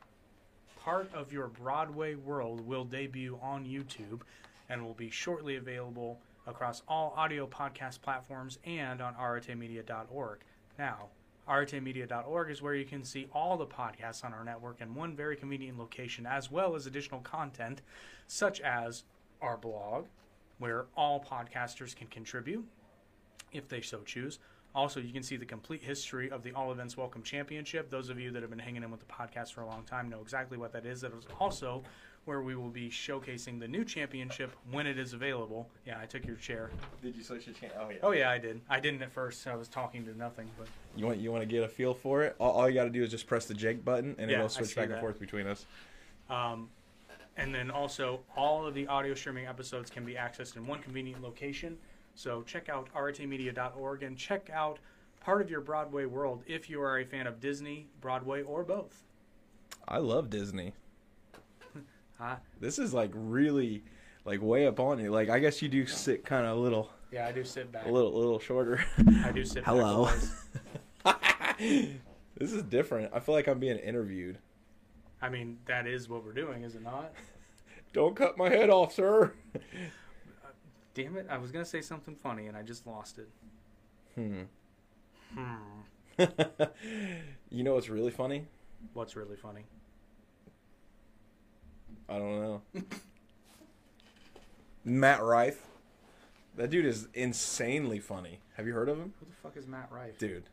B: Part of Your Broadway World will debut on YouTube and will be shortly available across all audio podcast platforms and on aretemedia.org. Now, aretemedia.org is where you can see all the podcasts on our network in one very convenient location, as well as additional content such as our blog, where all podcasters can contribute if they so choose. Also, you can see the complete history of the All Events Welcome Championship. Those of you that have been hanging in with the podcast for a long time know exactly what that is. That is also where we will be showcasing the new championship when it is available. Yeah, I took your chair.
A: Did you switch the channel? Oh yeah.
B: Oh yeah, I did. I didn't at first. I was talking to nothing, but
A: You want you want to get a feel for it? All, all you got to do is just press the Jake button, and
B: Yeah,
A: it'll switch
B: see
A: back and forth between us.
B: Um, and then also, all of the audio streaming episodes can be accessed in one convenient location. So check out aretemedia.org and check out part of your Broadway world if you are a fan of Disney, Broadway, or both.
A: I love Disney.
B: Huh?
A: This is like really, like way up on you. Like I guess you do sit kind of a little,
B: Yeah, I do sit back.
A: a little, little shorter.
B: I do sit
A: Hello. this is different. I feel like I'm being interviewed.
B: I mean, that is what we're doing, is it not?
A: Don't cut my head off, sir.
B: Damn it! I was gonna say something funny and I just lost it.
A: Hmm.
B: Hmm.
A: you know what's really funny?
B: What's really funny?
A: I don't know. Matt Rife. That dude is insanely funny. Have you heard of him?
B: Who the fuck is Matt Rife?
A: Dude,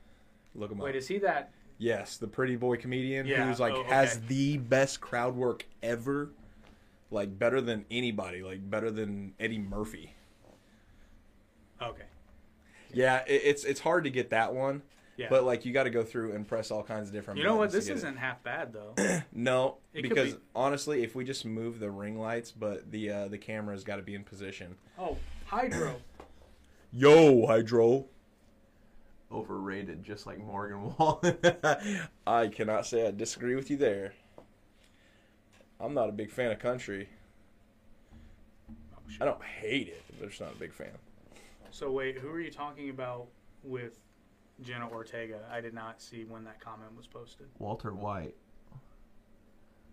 A: look him
B: Wait,
A: up.
B: is he that?
A: Yes, the pretty boy comedian
B: Yeah,
A: who's like
B: oh,
A: has the best crowd work ever. Like better than anybody, like better than Eddie Murphy.
B: Okay.
A: Yeah, it, it's it's hard to get that one,
B: Yeah.
A: but like you got to go through and press all kinds of different.
B: you know what? This
A: to get it.
B: isn't half bad though.
A: No,
B: It
A: because
B: be-
A: honestly, if we just move the ring lights, but the uh, the camera's got to be in position.
B: oh, Hydro.
A: Yo, Hydro. Overrated, just like Morgan Wallen. I cannot say I disagree with you there. I'm not a big fan of country.
B: Oh, shit.
A: I don't hate it, but I'm just not a big fan.
B: So wait, who are you talking about with Jenna Ortega? I did not see when that comment was posted.
D: Walter White.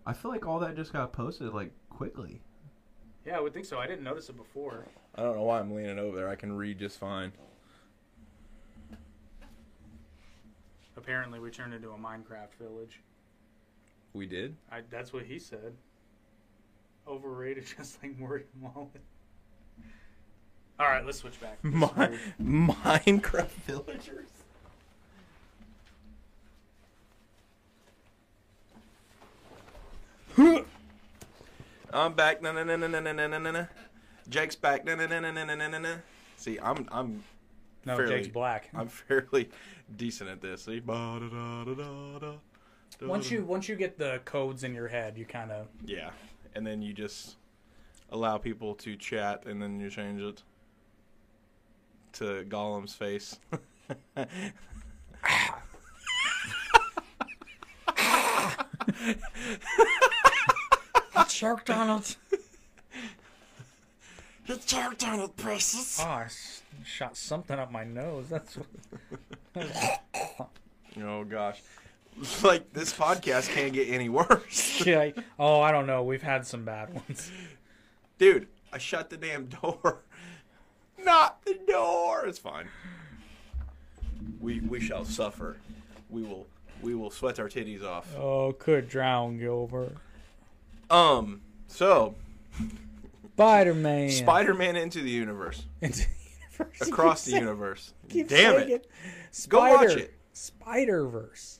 D: I feel like all that just got posted like quickly.
B: Yeah, I would think so. I didn't notice it before.
A: I don't know why I'm leaning over there. I can read just fine.
B: Apparently, we turned into a Minecraft village.
A: We did.
B: I, that's what he said. Overrated, just like Morgan Wallen. All right, let's switch back.
A: Mi- Minecraft villagers. I'm back. Na na na na na na na na na. Jake's back. Na na na na na na na na. See, I'm I'm
B: no,
A: fairly-
B: Jake's black.
A: I'm fairly decent at this. See.
B: Once you once you get the codes in your head, you kind of
A: yeah, and then you just allow people to chat, and then you change it to Gollum's face.
C: I choked on it.
A: you choked on it, precious.
B: oh, I s- shot something up my nose. That's what.
A: Oh gosh, like this podcast can't get any worse,
B: yeah, I- oh, I don't know. We've had some bad ones.
A: dude. I shut the damn door. Not the door. It's fine. We we shall suffer. We will we will sweat our titties off.
B: Oh, could drown Gilbert.
A: Um. So
B: Spider Man.
A: Spider-Man into the universe.
B: Into the universe.
A: Across the
B: saying-
A: universe. Damn
B: saying
A: it.
B: Spider,
A: Go watch it.
B: Spider Verse.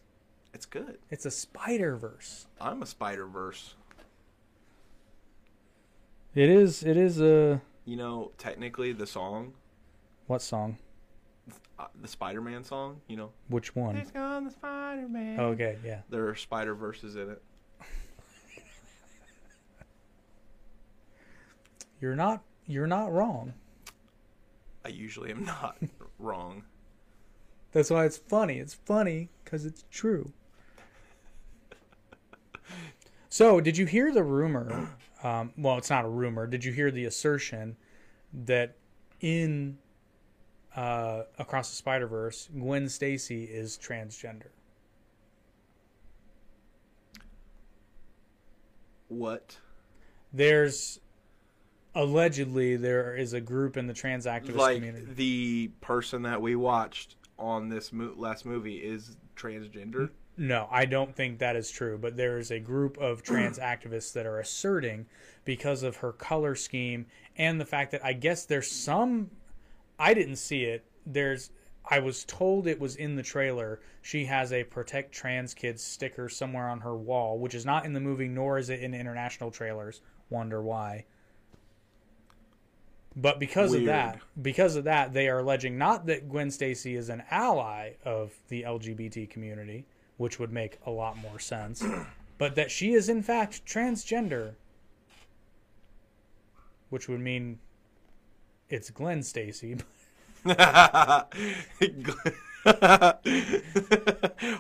A: It's good.
B: It's a Spider Verse.
A: I'm a Spider Verse.
B: It is. It is a
A: You know, technically, the song,
B: what song?
A: uh, the Spider Man song, you know,
B: Which one?
A: It's gone the Spider Man.
B: Okay, yeah.
A: There are Spider Verses in it.
B: You're not. You're not wrong.
A: I usually am not wrong.
B: That's why it's funny. It's funny because it's true. So, did you hear the rumor? Um, well, it's not a rumor. Did you hear the assertion that in uh, Across the Spider Verse, Gwen Stacy is transgender?
A: What?
B: There's allegedly there is a group in the trans activist
A: like
B: community.
A: the person that we watched on this mo- last movie is transgender.
B: No, I don't think that is true. But there is a group of trans activists that are asserting because of her color scheme and the fact that I guess there's some. I didn't see it. There's. I was told it was in the trailer. She has a protect trans kids sticker somewhere on her wall, which is not in the movie, nor is it in international trailers. Wonder why. But because of that, because of that, they are alleging not that Gwen Stacy is an ally of the LGBT community, which would make a lot more sense, but that she is in fact transgender, which would mean it's Glenn Stacy.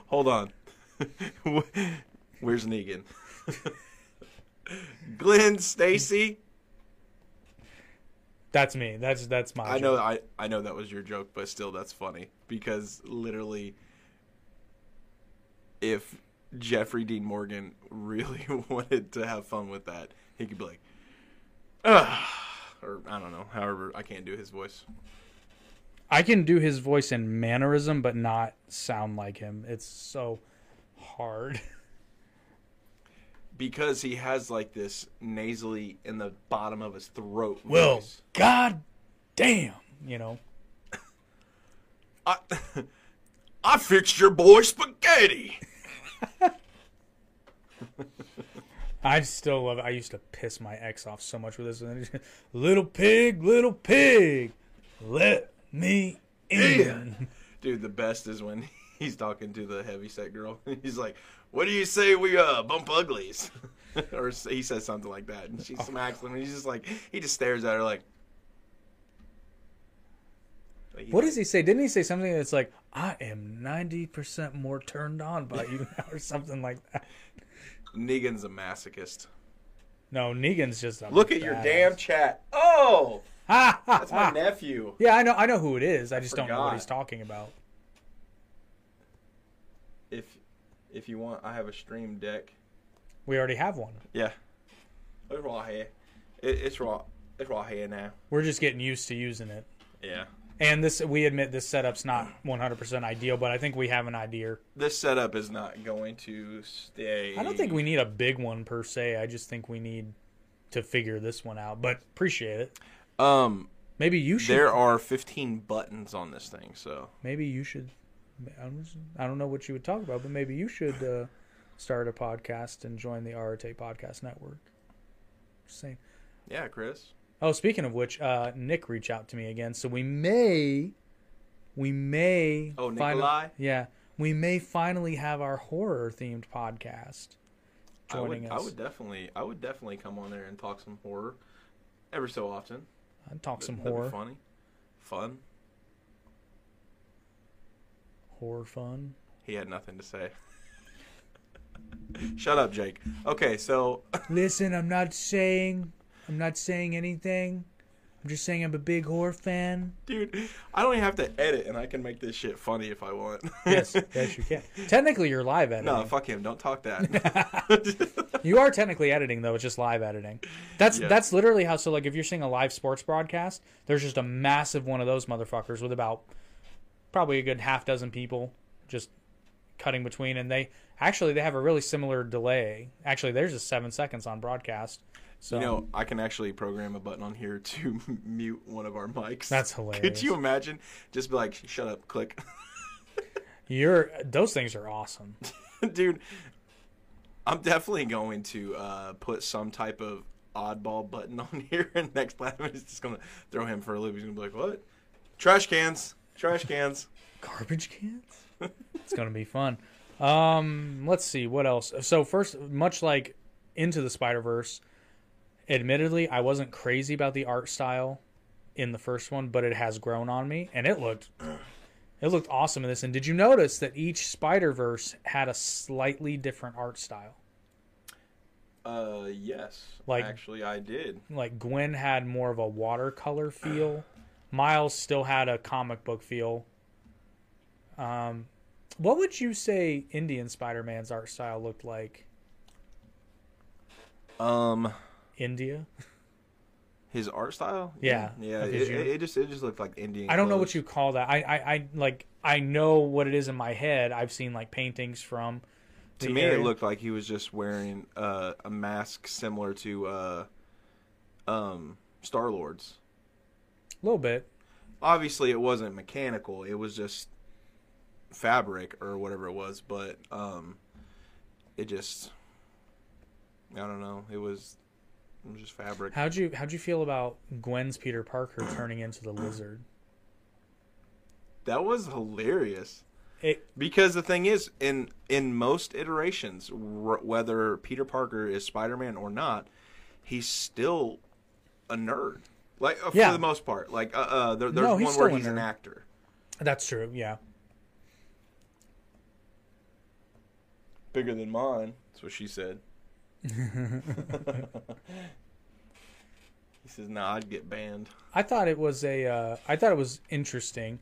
A: Hold on. Where's Negan? Glenn Stacy.
B: That's me. That's that's my.
A: I know. I, I know that was your joke, but still that's funny because literally if Jeffrey Dean Morgan really wanted to have fun with that, he could be like Ugh, or I don't know, however I can't do his voice.
B: I can do his voice in mannerism, but not sound like him. It's so hard.
A: Because he has like this nasally in the bottom of his throat
B: Well,
A: voice.
B: god damn, you know.
A: I, I fixed your boy spaghetti.
B: I still love it. I used to piss my ex off so much with this. little pig, little pig, let me in.
A: Dude, the best is when he's talking to the heavyset girl. He's like, "What do you say we uh bump uglies?" or he says something like that, and she smacks him. And he's just like, he just stares at her. Like,
B: What does he say? Didn't he say something that's like, I am 90% more turned on by you now, or something like that?
A: Negan's a masochist.
B: No, Negan's just a
A: Look at your
B: badass.
A: damn chat. Oh,
B: Ha, ha,
A: that's my nephew.
B: Yeah, I know. I know who it is. I just don't know what he's talking about.
A: If if you want, I have a stream deck.
B: We already have one.
A: Yeah, it's raw hair. It, it's raw. It's raw hair now.
B: We're just getting used to using it.
A: Yeah.
B: And this, we admit, this setup's not 100% ideal, but I think we have an idea.
A: This setup is not going to stay.
B: I don't think we need a big one per se. I just think we need to figure this one out. But appreciate it.
A: Um,
B: Maybe you should.
A: there are 15 buttons on this thing, so
B: maybe you should. I don't, I don't know what you would talk about, but maybe you should uh, start a podcast and join the Arete Podcast Network. Just saying.
A: yeah, Chris.
B: Oh, speaking of which, uh, Nick reached out to me again, so we may, we may.
A: Oh, Nikolai?
B: yeah, we may finally have our horror themed podcast
A: I would,
B: joining
A: I would definitely, I would definitely come on there and talk some horror, ever so often.
B: I'd talk some
A: That'd be
B: horror,
A: funny, fun.
B: horror fun.
A: He had nothing to say. Shut up, Jake. Okay, so
B: Listen, I'm not saying, I'm not saying anything. I'm just saying I'm a big horror fan.
A: dude, I don't even have to edit, and I can make this shit funny if I want.
B: Yes, yes, you can. Technically, you're live editing.
A: no, fuck him. Don't talk that.
B: You are technically editing though. It's just live editing. That's
A: Yeah.
B: that's literally how. So like, if you're seeing a live sports broadcast, there's just a massive one of those motherfuckers with about probably a good half dozen people just cutting between, and they actually they have a really similar delay. Actually, there's just seven seconds on broadcast. So
A: You know, I can actually program a button on here to mute one of our mics.
B: That's hilarious.
A: Could you imagine? Just be like, shut up, click.
B: you're those things are awesome.
A: Dude, I'm definitely going to uh, put some type of oddball button on here, and next platinum is just going to throw him for a loop. He's going to be like, what? Trash cans. Trash cans.
B: Garbage cans. it's gonna be fun. Um, let's see what else. So first, much like Into the Spider Verse, admittedly, I wasn't crazy about the art style in the first one, but it has grown on me, and it looked it looked awesome in this. And did you notice that each Spider Verse had a slightly different art style?
A: Uh, yes.
B: Like-
A: Actually, I did.
B: Like Gwen had more of a watercolor feel. Miles still had a comic book feel. Um, what would you say Indian Spider-Man's art style looked like?
A: Um,
B: India?
A: his art style.
B: Yeah.
A: Yeah. It, it, it just it just looked like Indian.
B: I don't know what you call that. I, I, I like I know what it is in my head. I've seen like paintings from.
A: To me,
B: area.
A: it looked like he was just wearing uh, a mask similar to uh, um, Star Lord's.
B: a little bit.
A: Obviously, it wasn't mechanical; it was just fabric or whatever it was. But um, it just, I don't know. It was just fabric.
B: How'd you how'd you feel about Gwen's Peter Parker turning into the lizard?
A: That was hilarious.
B: It
A: Because the thing is, in in most iterations, r- whether Peter Parker is Spider Man or not, he's still a nerd. Like uh,
B: Yeah.
A: for the most part, like uh, uh there, there's
B: No,
A: one where he's an actor.
B: that's true. Yeah.
A: Bigger than mine. That's what she said. He says, "Nah, I'd get banned."
B: I thought it was a. Uh, I thought it was interesting.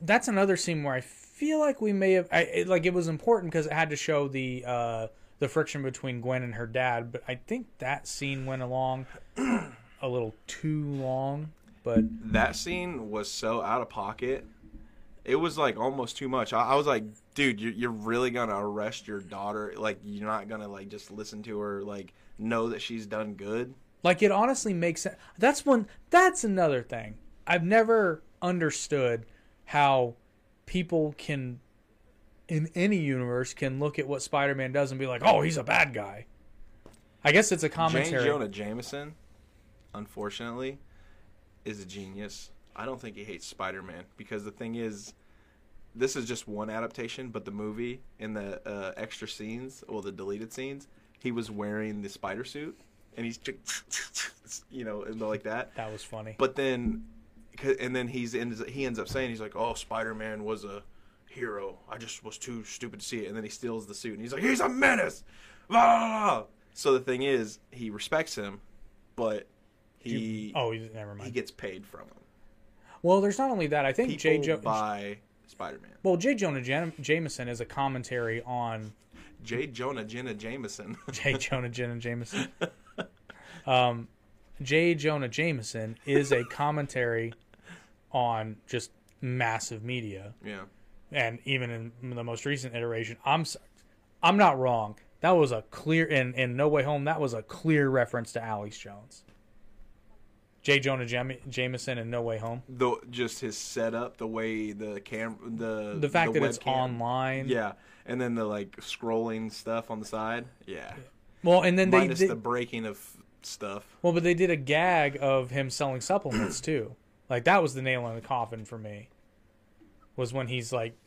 B: That's another scene where I feel like we may have. I, it, like it was important because it had to show the uh, the friction between Gwen and her dad. But I think that scene went along a little too long. But
A: That scene was so out of pocket. It was like almost too much. I, I was like, dude, you're, you're really gonna arrest your daughter? Like, you're not gonna like just listen to her? Like, know that she's done good?
B: like it honestly makes sense. That's one. That's another thing. I've never understood how people can in any universe can look at what Spider-Man does and be like, "Oh, he's a bad guy." I guess it's a
A: Jane
B: commentary.
A: Jonah Jameson, unfortunately, is a genius. I don't think he hates Spider Man because the thing is, this is just one adaptation, but the movie in the uh, extra scenes, well, the deleted scenes, he was wearing the spider suit, and he's, you know, like that.
B: That was funny.
A: But then, and then he's ends he ends up saying he's like, "Oh, Spider Man was a hero. I just was too stupid to see it." And then he steals the suit, and he's like, "He's a menace." Blah, blah, blah. So the thing is, he respects him, but he
B: oh, he- never
A: he gets paid from him.
B: Well, there's not only that. I think
A: People
B: J. Jo-
A: buy Spider Man.
B: well, J. Jonah Jan- Jameson is a commentary on
A: J. Jonah Jenna Jameson.
B: J. Jonah Jenna Jameson. Um, J. Jonah Jameson is a commentary on just massive media,
A: yeah.
B: and even in the most recent iteration, I'm I'm not wrong. That was a clear in in No Way Home. That was a clear reference to Alex Jones. J. Jonah Jam- Jameson and No Way Home.
A: The just his setup, the way the cam, the
B: The fact that it's online.
A: Yeah, and then the like scrolling stuff on the side. Yeah.
B: Well, and then they
A: minus
B: did,
A: the breaking of stuff.
B: well, but they did a gag of him selling supplements too. Like that was the nail in the coffin for me. Was when he's like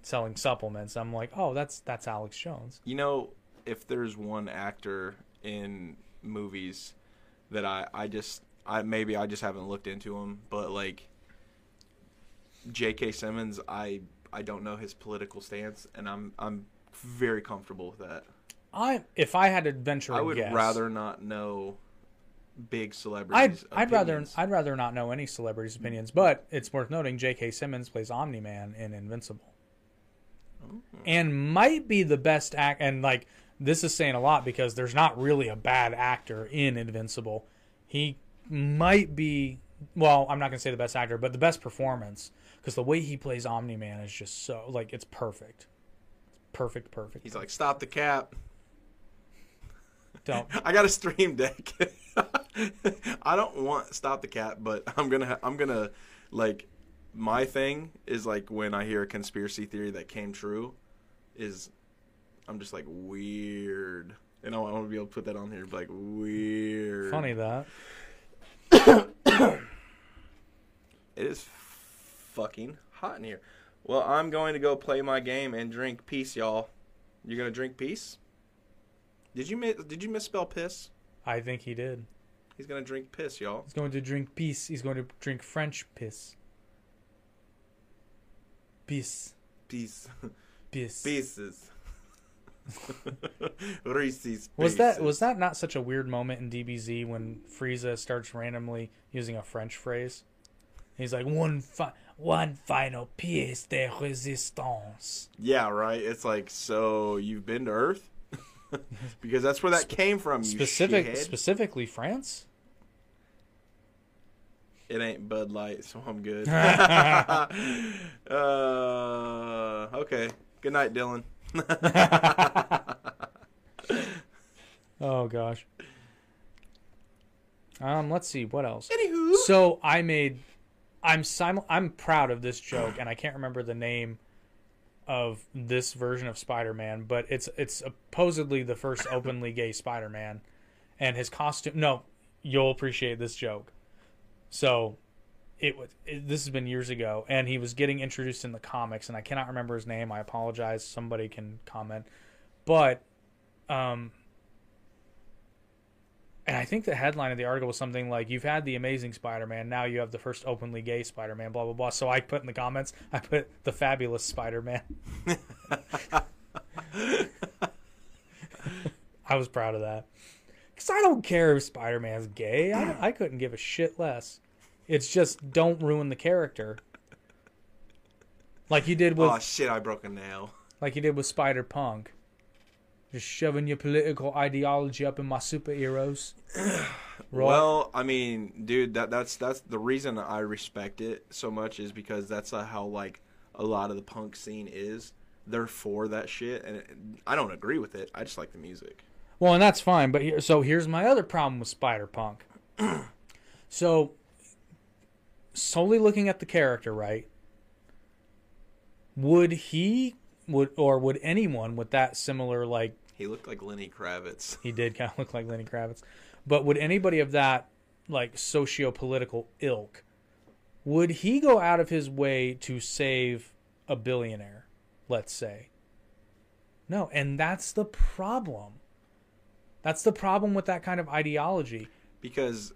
B: selling supplements. I'm like, oh, that's that's Alex Jones.
A: You know, if there's one actor in movies that I I just I maybe I just haven't looked into him, but like J.K. Simmons, I I don't know his political stance, and I'm I'm very comfortable with that.
B: I if I had to venture,
A: I would
B: guess,
A: rather not know big celebrities.
B: I'd. I'd
A: rather.
B: I'd rather not know any celebrities' opinions, but it's worth noting J.K. Simmons plays Omni Man in Invincible,
A: Oh.
B: and might be the best act. And like this is saying a lot because there's not really a bad actor in Invincible. He might be well, I'm not gonna say the best actor, but the best performance because the way he plays Omni Man is just so like it's perfect, perfect, perfect.
A: He's like, stop the cap.
B: Don't.
A: I got a stream deck. I don't want stop the cat, but I'm gonna ha- I'm gonna like my thing is like when I hear a conspiracy theory that came true, is I'm just like weird, and I want to be able to put that on here, like weird.
B: Funny that.
A: It is fucking hot in here. Well, I'm going to go play my game and drink peace, y'all. You're gonna drink peace? Did you mi- did you misspell piss?
B: I think he did.
A: He's gonna drink piss, y'all.
B: He's going to drink peace. He's going to drink French piss. Peace.
A: Peace.
B: Peace.
A: Pieces. Reese's
B: Was that was that not such a weird moment in DBZ when Frieza starts randomly using a French phrase? He's like one fi- one final piece de resistance.
A: Yeah, right. It's like so you've been to Earth because that's where that came from. You
B: Specific
A: shithead.
B: specifically France.
A: It ain't Bud Light, so I'm good. uh, okay. Good night, Dylan.
B: Oh gosh. Um, let's see what else.
A: Anywho,
B: So I made, I'm simul- I'm proud of this joke, and I can't remember the name of this version of Spider-Man, but it's it's supposedly the first openly gay Spider-Man, and his costume. No, you'll appreciate this joke. So, it was it, this has been years ago, and he was getting introduced in the comics, and I cannot remember his name. I apologize. Somebody can comment, but um. And I think the headline of the article was something like, "You've had the Amazing Spider-Man, now you have the first openly gay Spider-Man." Blah blah blah. So I put in the comments, I put the fabulous Spider-Man. I was proud of that because I don't care if Spider-Man's gay. I, I couldn't give a shit less. It's just don't ruin the character, like you did with
A: oh shit, I broke a nail.
B: like you did with Spider Punk. Just shoving your political ideology up in my superheroes.
A: Well, I mean, dude, that that's that's the reason I respect it so much is because that's how like a lot of the punk scene is. They're for that shit, and it, I don't agree with it. I just like the music.
B: Well, and that's fine. But here, so here's my other problem with Spider Punk. so, solely looking at the character, right? Would he would or would anyone with that similar like
A: He looked like Lenny Kravitz.
B: he did kind of look like Lenny Kravitz, but would anybody of that like socio-political ilk would he go out of his way to save a billionaire, let's say? No, and that's the problem. That's the problem with that kind of ideology.
A: because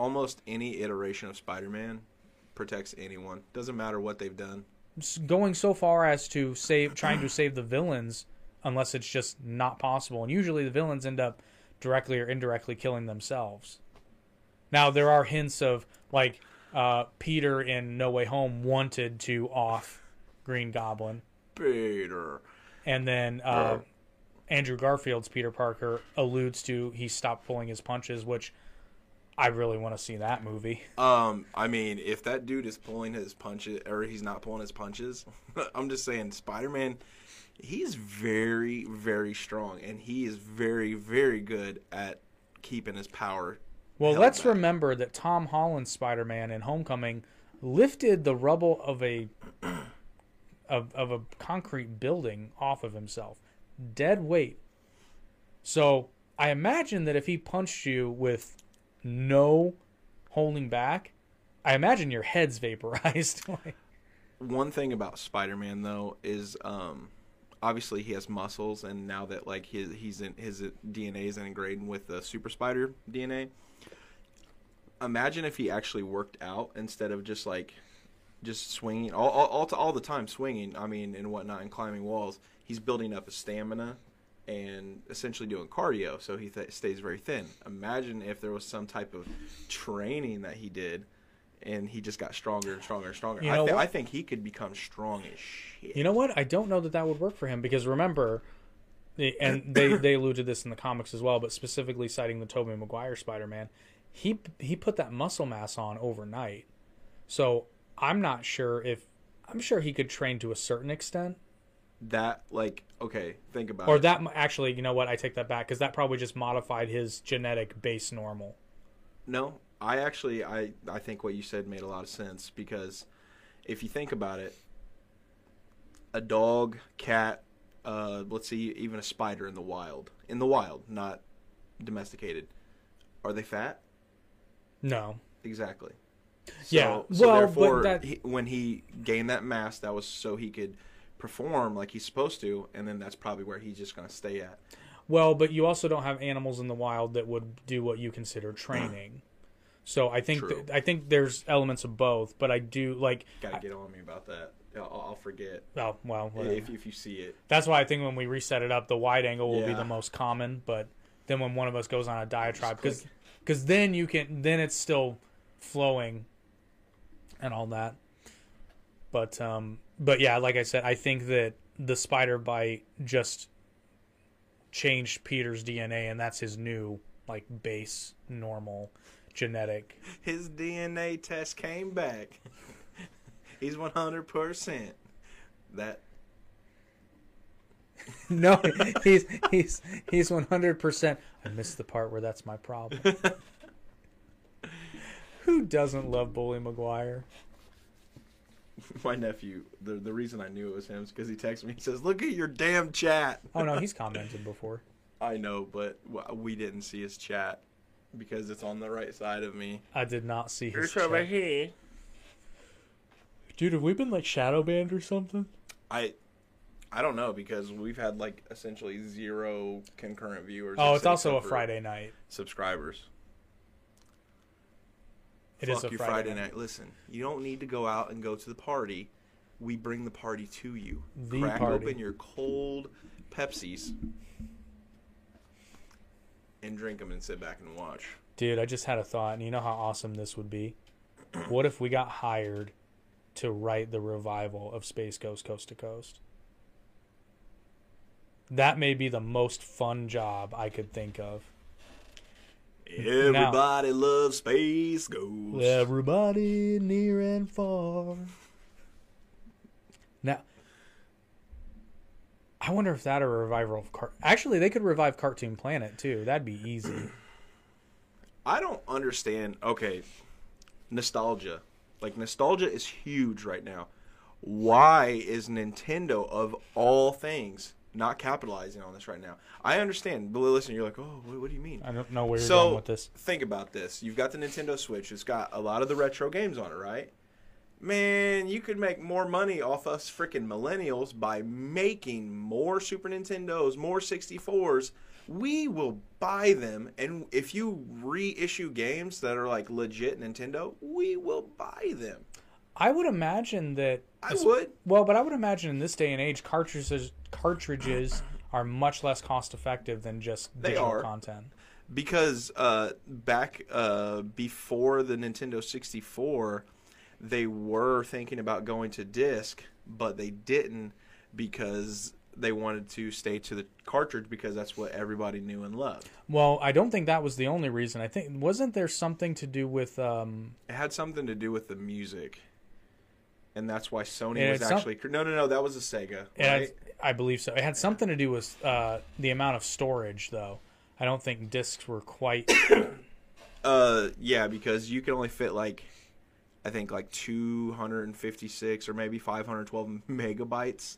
A: almost any iteration of Spider-Man protects anyone. Doesn't matter what they've done.
B: Going so far as to save, trying to save the villains, unless it's just not possible. And usually the villains end up directly or indirectly killing themselves. Now there are hints of like uh, Peter in No Way Home wanted to off Green Goblin,
A: Peter.
B: and then uh, Andrew Garfield's Peter Parker alludes to he stopped pulling his punches, which I really want to see that movie.
A: Um, I mean, if that dude is pulling his punches or he's not pulling his punches, I'm just saying Spider-Man he's very very strong and he is very very good at keeping his power.
B: Well, let's
A: back.
B: remember that Tom Holland's Spider-Man in Homecoming lifted the rubble of a of, of a concrete building off of himself, dead weight. So I imagine that if he punched you with no holding back, I imagine your head's vaporized.
A: One thing about Spider-Man though is um obviously he has muscles and now that like his he's in his DNA is integrated with the super spider DNA. Imagine if he actually worked out instead of just like just swinging all all all, all the time swinging. I mean and whatnot and climbing walls. He's building up his stamina and essentially doing cardio, so he th- stays very thin. Imagine if there was some type of training that he did, and he just got stronger and stronger and stronger.
B: You
A: I,
B: know
A: thi-
B: what?
A: I think he could become strong as shit.
B: You know what? I don't know that that would work for him because remember, and they they allude to this in the comics as well, but specifically citing the Tobey Maguire Spider-Man, he he put that muscle mass on overnight. So I'm not sure if I'm sure he could train to a certain extent,
A: that like okay, think about
B: Or
A: it.
B: that actually, you know what? I take that back because that probably just modified his genetic base normal.
A: No, I actually I I think what you said made a lot of sense because if you think about it, a dog, cat, uh, let's see, even a spider in the wild, in the wild, not domesticated, are they fat?
B: No.
A: Exactly.
B: Yeah,
A: So,
B: well, but
A: therefore,
B: that-
A: he, when he gained that mass, that was so he could perform like he's supposed to, and then that's probably where he's just going to stay at.
B: Well, but you also don't have animals in the wild that would do what you consider training. So I think th- I think there's elements of both, but I do like.
A: Got to get on me about that. I'll, I'll forget
B: Oh well,
A: if if you see it.
B: that's why I think when we reset it up, the wide angle will be the most common. But then when one of us goes on a diatribe, because because then you can then it's still flowing and all that. But um, but yeah, like I said, I think that the spider bite just changed Peter's DNA, and that's his new like base normal genetic.
A: His DNA test came back. He's one hundred percent. That
B: no, he's he's he's one hundred percent. I missed the part where that's my problem. Who doesn't love Bully Maguire?
A: my nephew. The the reason I knew it was him is because he texted me. He says, "Look at your damn chat."
B: Oh no, he's commented before.
A: I know, but we didn't see his chat because it's on the right side of me.
B: I did not see his
A: It's over
B: chat.
A: here.
B: Dude, have we been like shadow banned or something?
A: I I don't know because we've had like essentially zero concurrent viewers.
B: Oh, it's also a Friday night.
A: Subscribers.
B: It
A: Fuck
B: is a
A: you,
B: Friday,
A: Friday night. Listen, you don't need to go out and go to the party. We bring the party to you.
B: The
A: Crack
B: party.
A: open your cold Pepsis and drink them and sit back and watch.
B: Dude, I just had a thought, and you know how awesome this would be? What if we got hired to write the revival of Space Ghost Coast to Coast? That may be the most fun job I could think of.
A: Everybody loves Space Ghost.
B: Everybody near and far. Now, I wonder if that a revival of car. Actually, they could revive Cartoon Planet too. That'd be easy.
A: I don't understand. Okay, nostalgia. Like nostalgia is huge right now. Why is Nintendo of all things not capitalizing on this right now? I understand. But listen, you're like, oh, what, what do you mean?
B: I don't know where you're
A: so
B: going with this.
A: think about this. You've got the Nintendo Switch. It's got a lot of the retro games on it, right? Man, you could make more money off us freaking millennials by making more Super Nintendos, more 64s. We will buy them, and if you reissue games that are like legit Nintendo, we will buy them.
B: I would imagine that.
A: I would.
B: Well, but I would imagine in this day and age, cartridges cartridges are much less cost effective than just
A: They
B: digital
A: are.
B: content.
A: because uh, back uh, before the Nintendo 64, they were thinking about going to disc, but they didn't because they wanted to stay to the cartridge because that's what everybody knew and loved.
B: Well, I don't think that was the only reason. I think wasn't there something to do with um
A: It had something to do with the music, and that's why Sony
B: Yeah,
A: was
B: it's some-
A: actually no, no, no. That was a Sega, right?
B: I believe so. It had something to do with uh the amount of storage though. I don't think discs were quite
A: Uh, yeah, because you can only fit like, I think like 256 or maybe 512 megabytes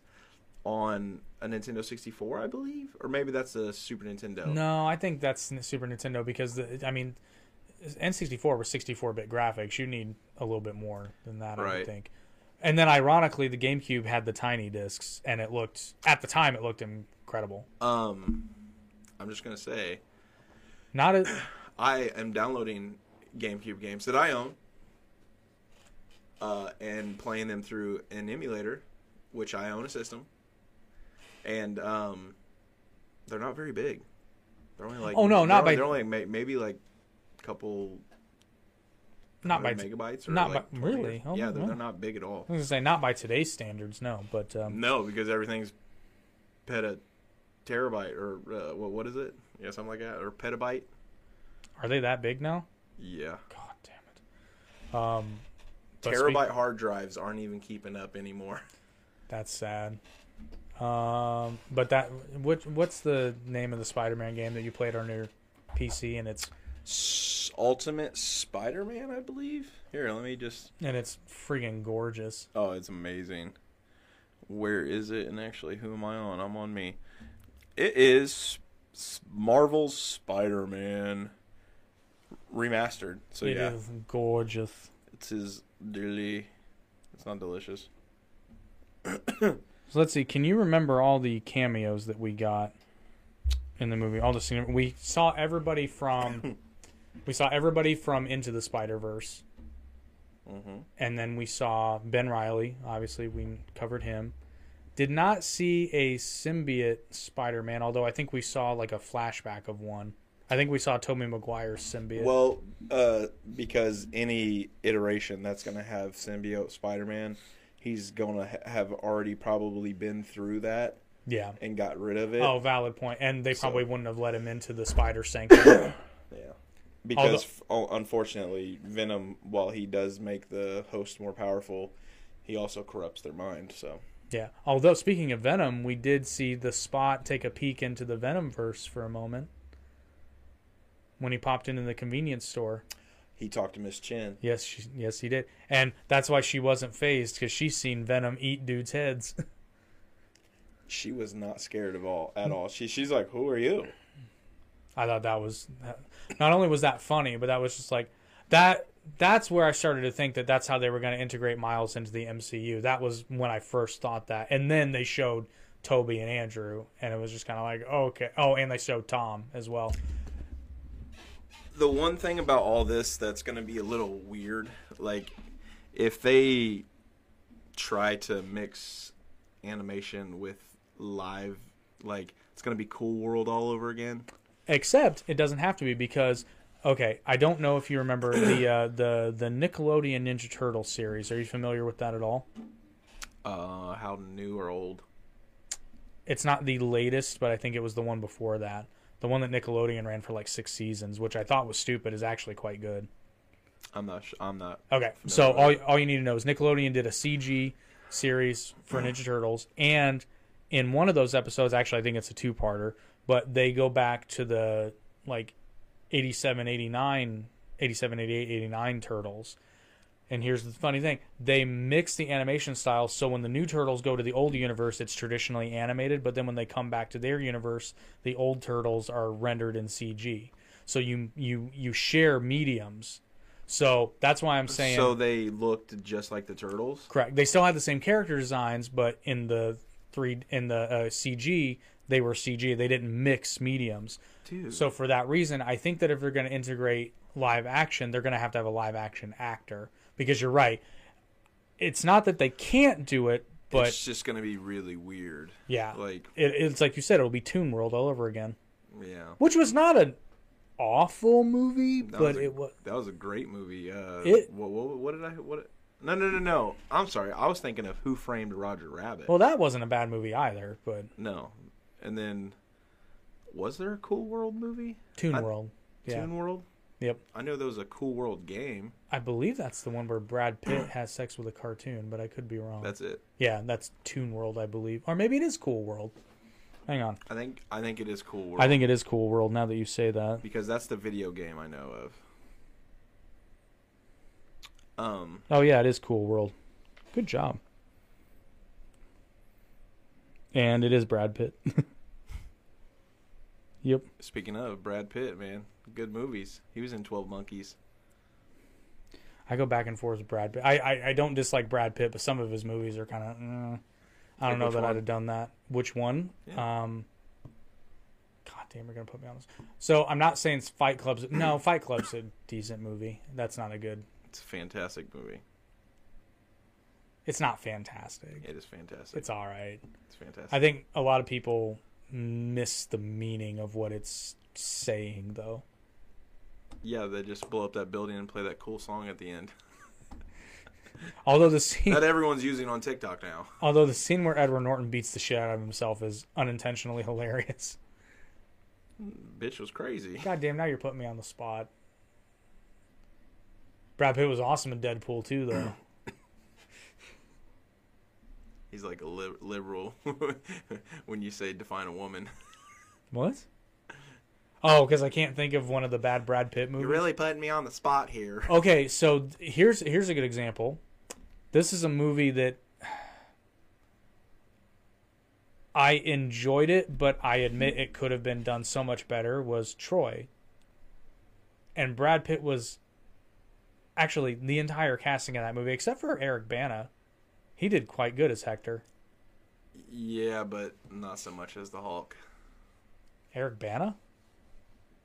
A: on a Nintendo 64, I believe, or maybe that's a Super Nintendo.
B: No, I think that's Super Nintendo because the, I mean N64 was 64-bit graphics. You need a little bit more than that, I would think. And then ironically, the GameCube had the tiny discs and it looked at the time it looked incredible.
A: Um, I'm just gonna say,
B: Not a,
A: I am downloading GameCube games that I own, uh, and playing them through an emulator, which I own a system, and um, they're not very big. They're only like
B: Oh, no, not
A: they're,
B: by-
A: they're only may, maybe like a couple
B: not by
A: 100 megabytes or
B: not
A: like
B: by- really? Oh,
A: yeah, they're,
B: wow.
A: they're not big at all.
B: I was gonna say not by today's standards, no. But um,
A: No, because everything's peta terabyte or uh, what what is it? Yeah, something like that or petabyte.
B: are they that big now?
A: Yeah,
B: God damn it. Um,
A: terabyte
B: speak-
A: hard drives aren't even keeping up anymore.
B: that's sad. Um, but that what what's the name of the Spider-Man game that you played on your PC and it's
A: Ultimate Spider-Man, I believe. Here, let me just.
B: and it's freaking gorgeous.
A: Oh, it's amazing. Where is it? And actually, who am I on? I'm on me. It is Marvel's Spider-Man remastered. So
B: It
A: yeah,
B: is gorgeous.
A: it's his dearly. It's not delicious.
B: So let's see. Can you remember all the cameos that we got in the movie? All the scene we saw everybody from. we saw everybody from Into the Spider Verse,
A: hmm
B: and then we saw Ben Riley. Obviously, we covered him. Did not see a symbiote Spider Man, although I think we saw like a flashback of one. I think we saw Tobey Maguire's symbiote.
A: Well, uh, because any iteration that's going to have symbiote Spider-Man, he's going to ha- have already probably been through that
B: yeah.
A: and got rid of it.
B: Oh, valid point. And they
A: So-
B: probably wouldn't have let him into the Spider Sanctum.
A: Yeah. Because f- oh, unfortunately, Venom, while he does make the host more powerful, he also corrupts their mind. So
B: Yeah. Although speaking of Venom, we did see the Spot take a peek into the Venom verse for a moment when he popped into the convenience store.
A: he talked to Miss Chen.
B: Yes, she, yes, he did, and that's why she wasn't phased because she's seen Venom eat dudes' heads.
A: She was not scared of all at all. She she's like, "Who are you?"
B: I thought that was not only was that funny, but that was just like that. That's where I started to think that that's how they were going to integrate Miles into the MCU. That was when I first thought that, and then they showed Tobey and Andrew, and it was just kind of like, okay. Oh, and they showed Tom as well.
A: the one thing about all this that's going to be a little weird, like if they try to mix animation with live, like it's going to be Cool World all over again.
B: Except it doesn't have to be because okay, I don't know if you remember the uh, the the Nickelodeon Ninja Turtle series. Are you familiar with that at all?
A: Uh, how new or old?
B: It's not the latest, but I think it was the one before that. The one that Nickelodeon ran for like six seasons, which I thought was stupid, is actually quite good.
A: I'm not. Sh- I'm not.
B: Okay, so all all you need to know is Nickelodeon did a CG series for Ninja Turtles, and in one of those episodes, actually, I think it's a two-parter, but they go back to the like 87, 89, 87, 88, 89 Turtles. And here's the funny thing: they mix the animation styles, so when the new Turtles go to the old universe, it's traditionally animated, but then when they come back to their universe, the old Turtles are rendered in CG. So you you you share mediums. So that's why I'm saying
A: So they looked just like the turtles.
B: Correct. They still had the same character designs, but in the three in the uh, CG, they were CG. They didn't mix mediums.
A: Dude.
B: So for that reason, I think that if they're going to integrate live action, they're going to have to have a live action actor because you're right. It's not that they can't do it, but
A: it's just going to be really weird.
B: yeah,
A: Like,
B: it, it's like you said, it'll be Toon World all over again,
A: yeah.
B: which was not an awful movie,
A: That
B: but
A: was a,
B: it was.
A: That was a great movie. Uh,
B: It-
A: what, what, what did I? What? No, no, no, no. I'm sorry. I was thinking of Who Framed Roger Rabbit.
B: Well, that wasn't a bad movie either, but
A: no, and then was there a Cool World movie?
B: Toon
A: I-
B: World. Yeah.
A: Toon World.
B: Yep.
A: I know there was a Cool World game.
B: I believe that's the one where Brad Pitt has sex with a cartoon, but I could be wrong.
A: That's it.
B: yeah, that's Toon World, I believe, or maybe it is Cool World. Hang on,
A: I think I think it is Cool World.
B: I think it is Cool World now that you say that.
A: because that's the video game I know of. Um,
B: Oh yeah, it is Cool World. Good job. And it is Brad Pitt. yep.
A: speaking of Brad Pitt, man, good movies. He was in Twelve Monkeys.
B: I go back and forth with Brad Pitt. I, I, I don't dislike Brad Pitt, but some of his movies are kind of. Mm, I don't know that
A: one?
B: I'd have done that. Which one?
A: Yeah.
B: Um. God damn, you're gonna put me on this. So I'm not saying Fight Club's. No, Fight Club's a decent movie. That's not a good.
A: It's a fantastic movie.
B: It's not fantastic.
A: It is fantastic.
B: It's all right.
A: It's fantastic.
B: I think a lot of people miss the meaning of what it's saying, though.
A: yeah, they just blow up that building and play that cool song at the end
B: Although the scene,
A: that everyone's using on TikTok now.
B: although the scene where Edward Norton beats the shit out of himself is unintentionally hilarious.
A: Bitch was crazy.
B: God damn, now you're putting me on the spot. Brad Pitt was awesome in Deadpool too, though.
A: He's like a li- liberal when you say define a woman.
B: What? Oh, because I can't think of one of the bad Brad Pitt movies.
A: You're really putting me on the spot here.
B: Okay, so here's here's a good example. This is a movie that I enjoyed it, but I admit it could have been done so much better. Was Troy, and Brad Pitt was actually the entire casting of that movie, except for Eric Bana. He did quite good as Hector.
A: Yeah, but not so much as the Hulk.
B: Eric Bana?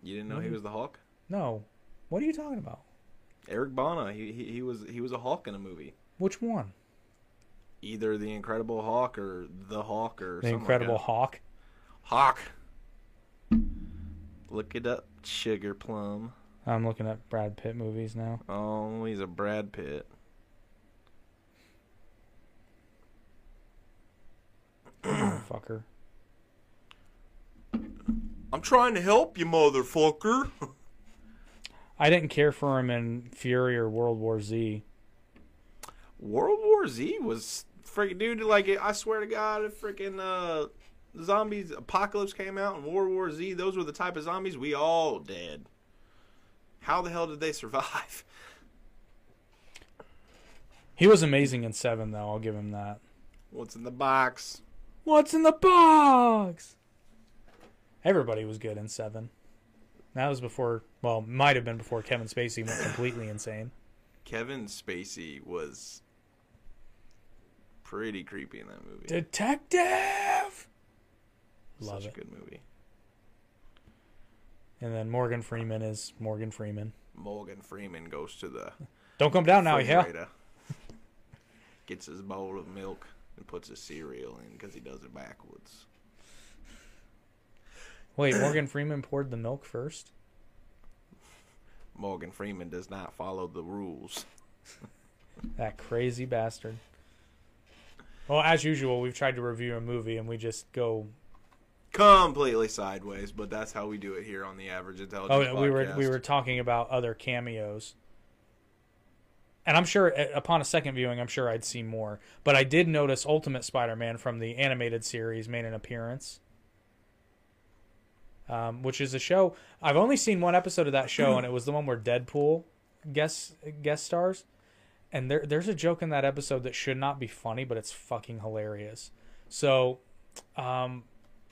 A: You didn't know he
B: Mhm.
A: was the Hulk?
B: No. What are you talking about?
A: Eric Bana. He, he he was he was a Hulk in a movie.
B: Which one?
A: Either the Incredible Hulk or the Hulk or
B: The Incredible
A: Like
B: Hawk.
A: Hawk. Look it up, Sugar Plum.
B: I'm looking at Brad Pitt movies now.
A: Oh, he's a Brad Pitt.
B: Fucker.
A: I'm trying to help you, motherfucker.
B: I didn't care for him in Fury or World War Z.
A: World War Z was freaking dude. Like I swear to God, if freaking uh, zombies apocalypse came out in World War Z, those were the type of zombies we all dead. How the hell did they survive?
B: He was amazing in Seven, though. I'll give him that.
A: What's in the box?
B: What's in the box? Everybody was good in Seven. That was before, well, might have been before Kevin Spacey went completely insane.
A: Kevin Spacey was pretty creepy in that movie.
B: Detective. Love
A: Such
B: it.
A: a good movie.
B: And then Morgan Freeman is Morgan Freeman.
A: Morgan Freeman goes to the
B: Don't come down now, yeah.
A: gets his bowl of milk and puts his cereal in because he does it backwards.
B: Wait, Morgan Freeman poured the milk first.
A: Morgan Freeman does not follow the rules.
B: That crazy bastard. Well, as usual, we've tried to review a movie and we just go.
A: Completely sideways, but that's how we do it here on the Average Intelligence.
B: Oh, we were we were talking about other cameos, and I'm sure uh, upon a second viewing, I'm sure I'd see more. But I did notice Ultimate Spider-Man from the animated series made an appearance, um, which is a show I've only seen one episode of that show, and it was the one where Deadpool guest guest stars. And there, there's a joke in that episode that should not be funny, but it's fucking hilarious. So, um,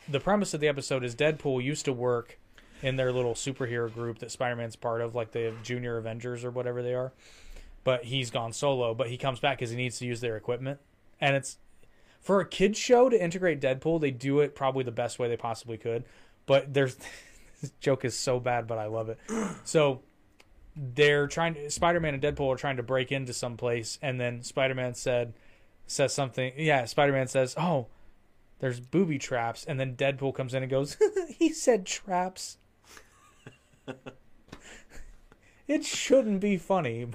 B: the premise of the episode is Deadpool used to work in their little superhero group that Spider-Man's part of, like the Junior Avengers or whatever they are. But he's gone solo. But he comes back because he needs to use their equipment, and it's for a kids show to integrate Deadpool. They do it probably the best way they possibly could. But there's this joke is so bad, but I love it. So they're trying to Spider-Man and Deadpool are trying to break into some place, and then Spider-Man said says something. Yeah, Spider-Man says, "Oh." There's booby traps, and then Deadpool comes in and goes, "He said traps." it shouldn't be funny.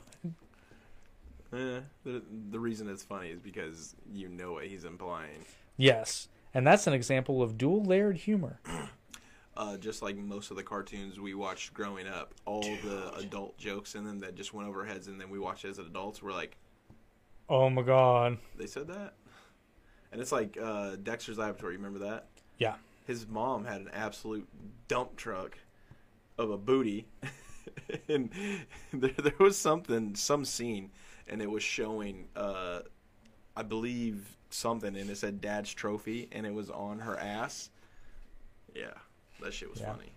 A: Eh, the, the reason it's funny is because you know what he's implying.
B: Yes, and that's an example of dual layered humor.
A: Uh, just like most of the cartoons we watched growing up, all the adult jokes in them that just went over our heads, and then we watched as adults, we're like,
B: Oh my god.
A: they said that? And it's like uh, Dexter's Laboratory, you remember that?
B: Yeah.
A: His mom had an absolute dump truck of a booty. and there, there was something, some scene, and it was showing, uh, I believe, something, and it said Dad's Trophy, and it was on her ass. Yeah, that shit was
B: Yeah.
A: funny.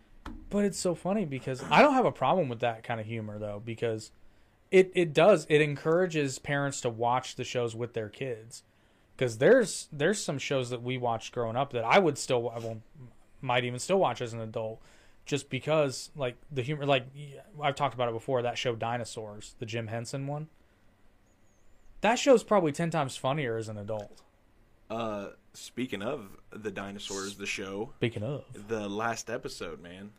B: But it's so funny because I don't have a problem with that kind of humor though because it it does it encourages parents to watch the shows with their kids because there's there's some shows that we watched growing up that I would still I will, might even still watch as an adult just because like the humor like I've talked about it before that show Dinosaurs the Jim Henson one that show's probably 10 times funnier as an adult
A: Uh, speaking of the dinosaurs, the show,
B: speaking of
A: the last episode, man.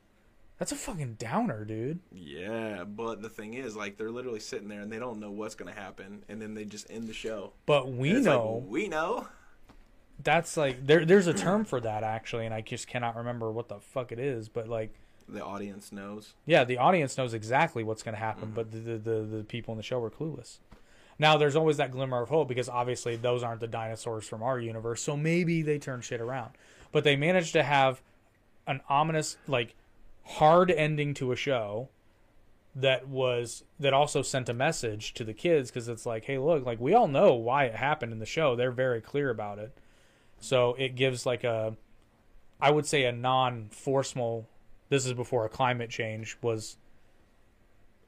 B: that's a fucking downer dude
A: Yeah, but the thing is, like, they're literally sitting there and they don't know what's gonna happen, and then they just end the show.
B: but we
A: it's like,
B: know
A: we know.
B: that's like there there's a term for that actually and i just cannot remember what the fuck it is but like
A: The audience knows.
B: yeah the audience knows exactly what's going to happen but the, the the the people in the show are clueless Now there's always that glimmer of hope because obviously those aren't the dinosaurs from our universe, so maybe they turn shit around. But they managed to have an ominous, like, hard ending to a show that was that also sent a message to the kids because it's like, hey, look, like we all know why it happened in the show. They're very clear about it. So it gives like a, I would say a non-forceful. This is before a climate change was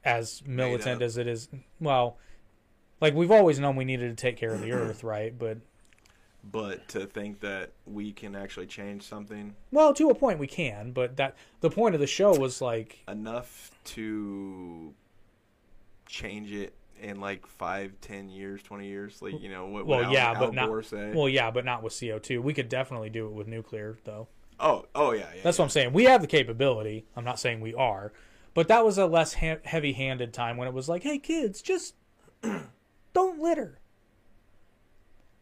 B: as militant as it is. Well, like we've always known we needed to take care of the earth, right? But
A: But to think that we can actually change something
B: well, to a point we can. But that the point of the show was like,
A: enough to change it in like five, ten years, twenty years, like you know what?
B: well,
A: what
B: yeah,
A: Al
B: but not.
A: Say?
B: Well, yeah, but not with CO two. We could definitely do it with nuclear, though.
A: oh, oh yeah, yeah.
B: That's what I'm saying. We have the capability. I'm not saying we are, but that was a less ha- heavy-handed time when it was like, "Hey, kids, just don't litter."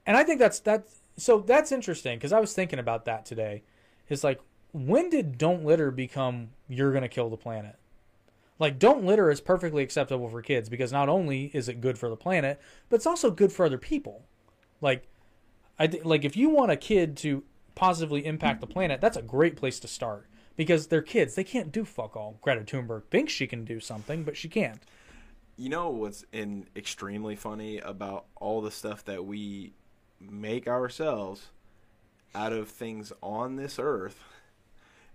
B: And I think that's that. So that's interesting because I was thinking about that today. It's like, when did "don't litter" become "you're going to kill the planet"? Like, "don't litter" is perfectly acceptable for kids because not only is it good for the planet, but it's also good for other people. Like, I th- like if you want a kid to positively impact the planet, that's a great place to start because they're kids. They can't do fuck all. Greta Thunberg thinks she can do something, but she can't.
A: You know what's in extremely funny about all the stuff that we make ourselves out of things on this earth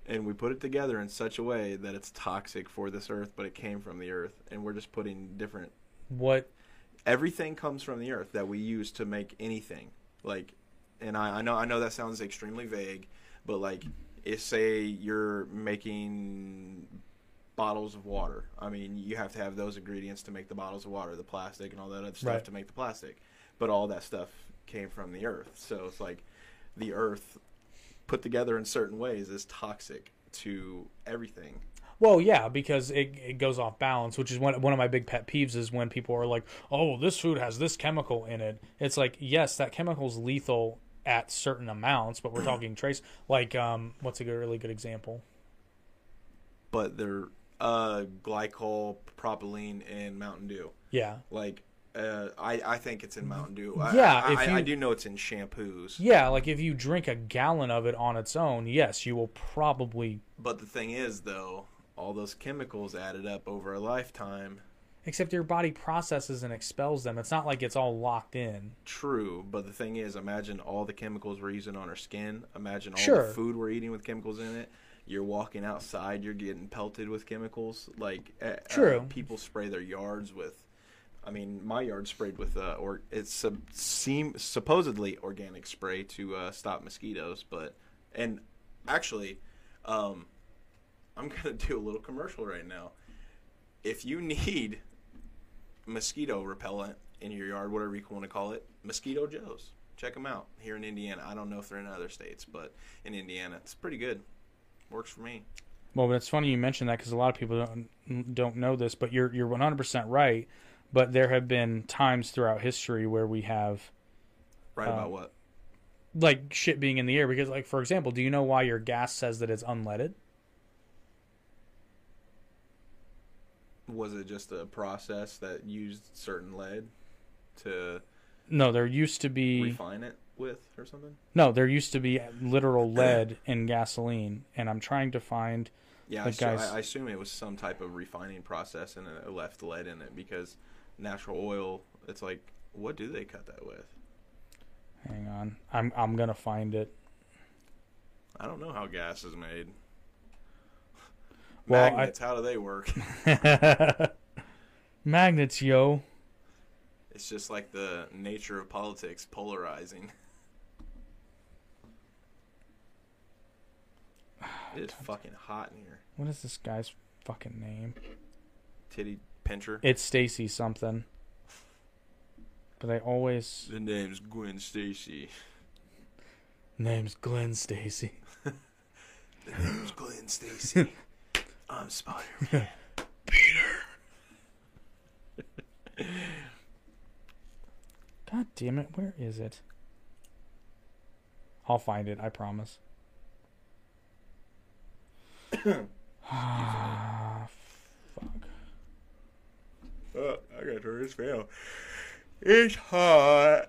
A: and we put it together in such a way that it's toxic for this earth but it came from the earth and we're just putting different
B: What?
A: everything comes from the earth that we use to make anything like and I, I know I know that sounds extremely vague but like if say you're making bottles of water I mean you have to have those ingredients to make the bottles of water the plastic and all that other stuff
B: Right.
A: to make the plastic but all that stuff came from the earth so it's like the earth put together in certain ways is toxic to everything
B: Well, yeah, because it it goes off balance, which is one one of my big pet peeves is when people are like, "Oh, this food has this chemical in it." It's like, yes, that chemical's lethal at certain amounts, but we're talking trace. Like, um, what's a good, really good example?
A: but they're uh glycol propylene and mountain dew
B: Yeah,
A: Like, uh, I I think it's in Mountain Dew. I,
B: Yeah,
A: I, I,
B: you-
A: I do know it's in shampoos.
B: yeah. Like if you drink a gallon of it on its own, yes, you will probably.
A: But the thing is, though, all those chemicals added up over a lifetime.
B: Except your body processes and expels them. It's not like it's all locked in.
A: True, but the thing is, imagine all the chemicals we're using on our skin. Imagine all
B: Sure.
A: the food we're eating with chemicals in it. You're walking outside, you're getting pelted with chemicals. Like, uh, uh,
B: True.
A: people spray their yards with. I mean, my yard sprayed with uh, or it's sub- seem supposedly organic spray to uh, stop mosquitoes, but and actually, um, I'm gonna do a little commercial right now. If you need mosquito repellent in your yard, whatever you want to call it, Mosquito Joe's. Check them out here in Indiana. I don't know if they're in other states, but in Indiana, it's pretty good. Works for me.
B: Well, but it's funny you mentioned that because a lot of people don't don't know this, but you're you're 100 percent right. But there have been times throughout history where we have
A: Right
B: Uh,
A: about what?
B: like shit being in the air because, like, for example, do you know why your gas says that it's unleaded?
A: Was it just a process that used certain lead to
B: No, there used to be
A: refine it with or something?
B: no, there used to be literal lead in gasoline, and I'm trying to find.
A: Yeah, I,
B: guys-
A: I, I assume it was some type of refining process and it left lead in it because natural oil. It's like, what do they cut that with?
B: Hang on, I'm I'm gonna find it.
A: I don't know how gas is made.
B: Well, I-
A: how do they work?
B: Magnets, yo.
A: It's just like the nature of politics polarizing. It is fucking hot in here.
B: What is this guy's fucking name?
A: Titty pincher.
B: It's Stacy something. But I always
A: The name's Gwen Stacy.
B: name's Glenn Stacy.
A: The name's Glenn Stacy. I'm Spider Man.
B: God damn it, where is it? I'll find it, I promise. Ah, fuck.
A: Oh, I gotta turn this fan. It's hot.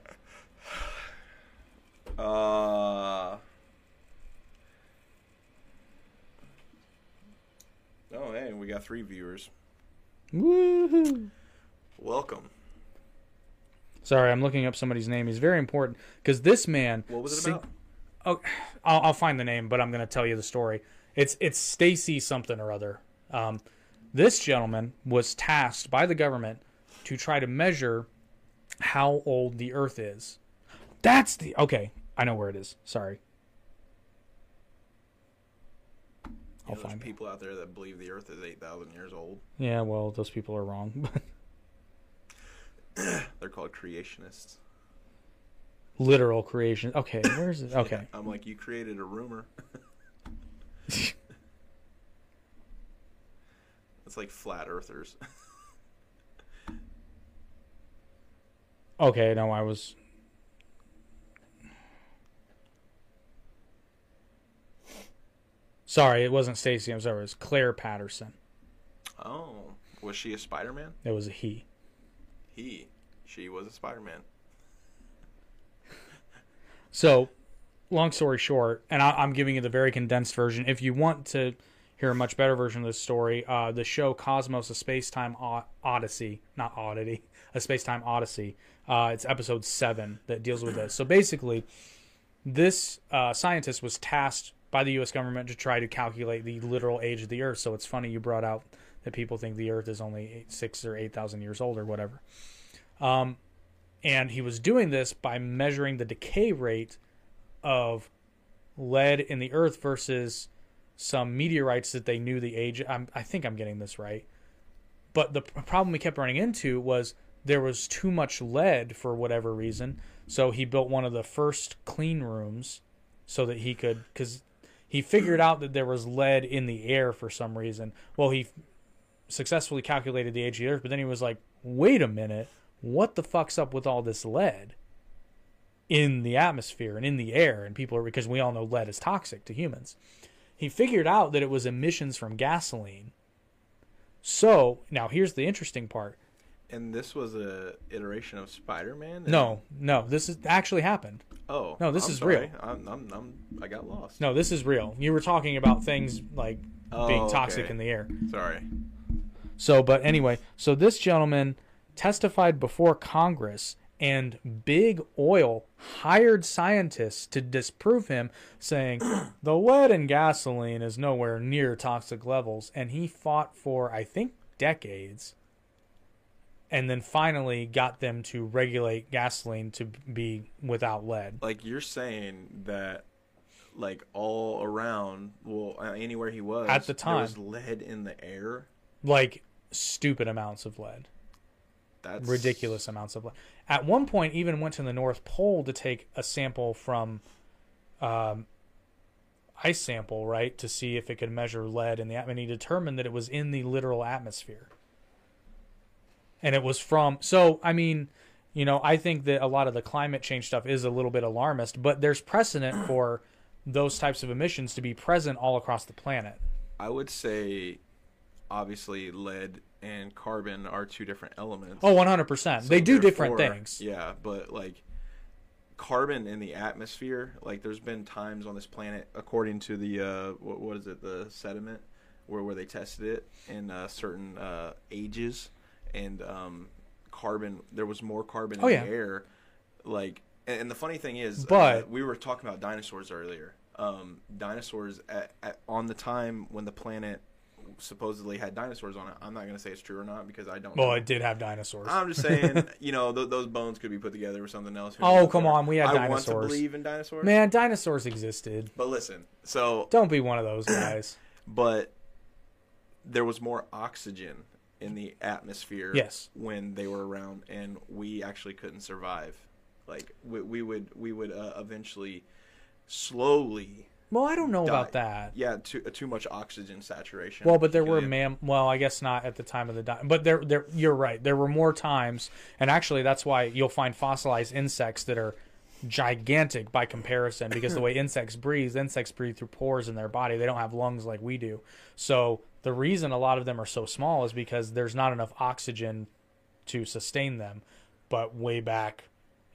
A: Uh. Oh, hey, we got three viewers.
B: Woohoo!
A: Welcome.
B: Sorry, I'm looking up somebody's name. He's very important because this man.
A: What was it
B: sing-
A: about?
B: Oh, I'll, I'll find the name, but I'm going to tell you the story. It's it's Stacy something or other. Um, this gentleman was tasked by the government to try to measure how old the Earth is. That's the okay. I know where it is. Sorry. I'll find it.
A: people out there that believe the Earth is 8,000 years old.
B: Yeah, well, those people are wrong.
A: They're called creationists.
B: Literal creation. Okay, where's it? Okay.
A: I'm like, you created a rumor. it's like flat earthers.
B: Okay, no, I was. Sorry, it wasn't Stacy. I'm sorry. It was Clair Patterson.
A: oh, was she a Spider Man?
B: It was a he.
A: He, she was a Spider Man.
B: So, long story short, and I, I'm giving you the very condensed version. If you want to hear a much better version of this story, uh, the show Cosmos: A Space Time Odyssey, not Oddity, A Space Time Odyssey. Uh, it's episode seven that deals with this. So basically, this uh, scientist was tasked by the U.S. government to try to calculate the literal age of the Earth. So it's funny you brought out that people think the Earth is only eight, six or eight thousand years old or whatever. Um, and he was doing this by measuring the decay rate of lead in the Earth versus some meteorites that they knew the age. I'm, I think I'm getting this right, but the problem we kept running into was there was too much lead for whatever reason. So he built one of the first clean rooms so that he could because he figured out that there was lead in the air for some reason. Well, he successfully calculated the age of the Earth, but then he was like, "Wait a minute, what the fuck's up with all this lead in the atmosphere and in the air?" And people are because we all know lead is toxic to humans. He figured out that it was emissions from gasoline. So now here's the interesting part.
A: And this was a iteration of Spider Man.
B: No, no, this is actually happened.
A: Oh
B: No, this
A: I'm
B: is
A: sorry.
B: real.
A: I'm, I'm, I'm, I got lost.
B: No, this is real. You were talking about things like being
A: Oh,
B: toxic
A: okay.
B: in the air.
A: Sorry.
B: So, but anyway, so this gentleman testified before Congress, and Big Oil hired scientists to disprove him, saying the lead in gasoline is nowhere near toxic levels. And he fought for, I think, decades. And then finally got them to regulate gasoline to be without lead.
A: Like you're saying that, like all around, well, uh, anywhere he was
B: At the time,
A: there was lead in the air.
B: Like stupid amounts of lead.
A: That's
B: ridiculous amounts of lead. At one point, even went to the North Pole to take a sample from um, ice sample, right, to see if it could measure lead in the atmosphere. And he determined that it was in the literal atmosphere, and it was from. So, I mean, you know, I think that a lot of the climate change stuff is a little bit alarmist, but there's precedent for those types of emissions to be present all across the planet.
A: I would say, obviously, lead and carbon are two different elements.
B: Oh, 100%.
A: So
B: they do different things.
A: Yeah, but like carbon in the atmosphere, like there's been times on this planet, according to the uh, what, what is it, the sediment, where where they tested it in uh, certain uh, ages, and um, carbon there was more carbon
B: Oh,
A: in
B: yeah.
A: the air, like. And, and the funny thing is,
B: But-
A: uh, we were talking about dinosaurs earlier. Um, dinosaurs at, at, on the time when the planet supposedly had dinosaurs on it. I'm not going to say it's true or not because I don't.
B: Well,
A: know.
B: it did have dinosaurs.
A: I'm just saying, you know, th- those bones could be put together with something else.
B: Oh, come on, we had
A: I want
B: dinosaurs.
A: to believe in dinosaurs.
B: Man, dinosaurs existed.
A: But listen, so,
B: Don't be one of those guys.
A: but there was more oxygen in the atmosphere
B: Yes.
A: when they were around, and we actually couldn't survive. Like, we, we would, we would uh, eventually slowly,
B: Well, I don't know
A: Die.
B: about that.
A: yeah, too, uh, too much oxygen saturation.
B: Well, but there were mam. Well, I guess not at the time of the di- but there, there. You're right. There were more times, and actually, that's why you'll find fossilized insects that are gigantic by comparison because the way insects breathe, insects breathe through pores in their body. They don't have lungs like we do. So the reason a lot of them are so small is because there's not enough oxygen to sustain them. but way back,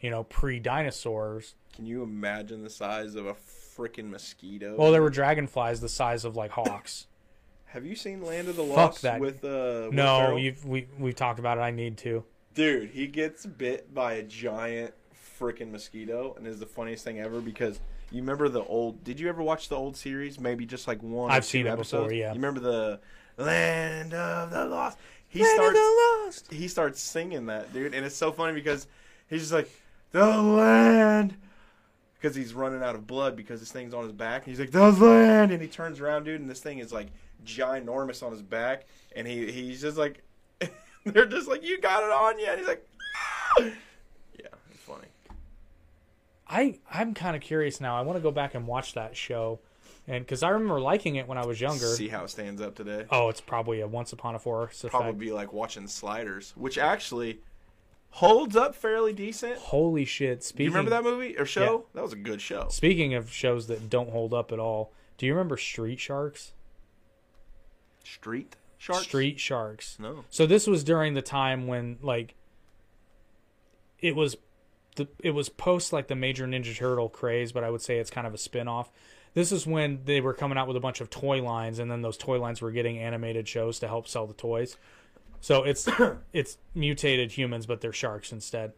B: you know, pre dinosaurs.
A: Can you imagine the size of a freaking mosquitoes.
B: Well, there were dragonflies the size of like hawks.
A: Have you seen Land of the Lost Fuck
B: that.
A: with uh? Will
B: no,
A: Ferrell?
B: you've we we've talked about it. I need to.
A: Dude, he gets bit by a giant freaking mosquito, and is the funniest thing ever because you remember the old. Did you ever watch the old series? Maybe just like one.
B: I've seen it
A: episodes?
B: before, yeah.
A: You remember the Land of the Lost? He
B: Land of the Lost.
A: He starts singing that, dude, and it's so funny because he's just like the land. Because he's running out of blood because this thing's on his back. And he's like, land! And he turns around, dude, and this thing is like ginormous on his back. And he he's just like, they're just like, you got it on you. And he's like, "Ah!" yeah, it's funny.
B: I I'm kind of curious now. I want to go back and watch that show, and because I remember liking it when I was younger.
A: See how it stands up today.
B: Oh, it's probably a Once Upon a effect.
A: Probably be like watching Sliders, which actually holds up fairly decent.
B: Holy shit!
A: Do
B: Speaking,
A: you remember that movie or show? That was a good show.
B: Speaking of shows that don't hold up at all, do you remember Street Sharks?
A: Street Sharks.
B: Street Sharks.
A: No.
B: So this was during the time when like it was the it was post like the Major Ninja Turtle craze, but I would say it's kind of a spin-off. This is when they were coming out with a bunch of toy lines and then those toy lines were getting animated shows to help sell the toys. So it's it's mutated humans but they're sharks instead.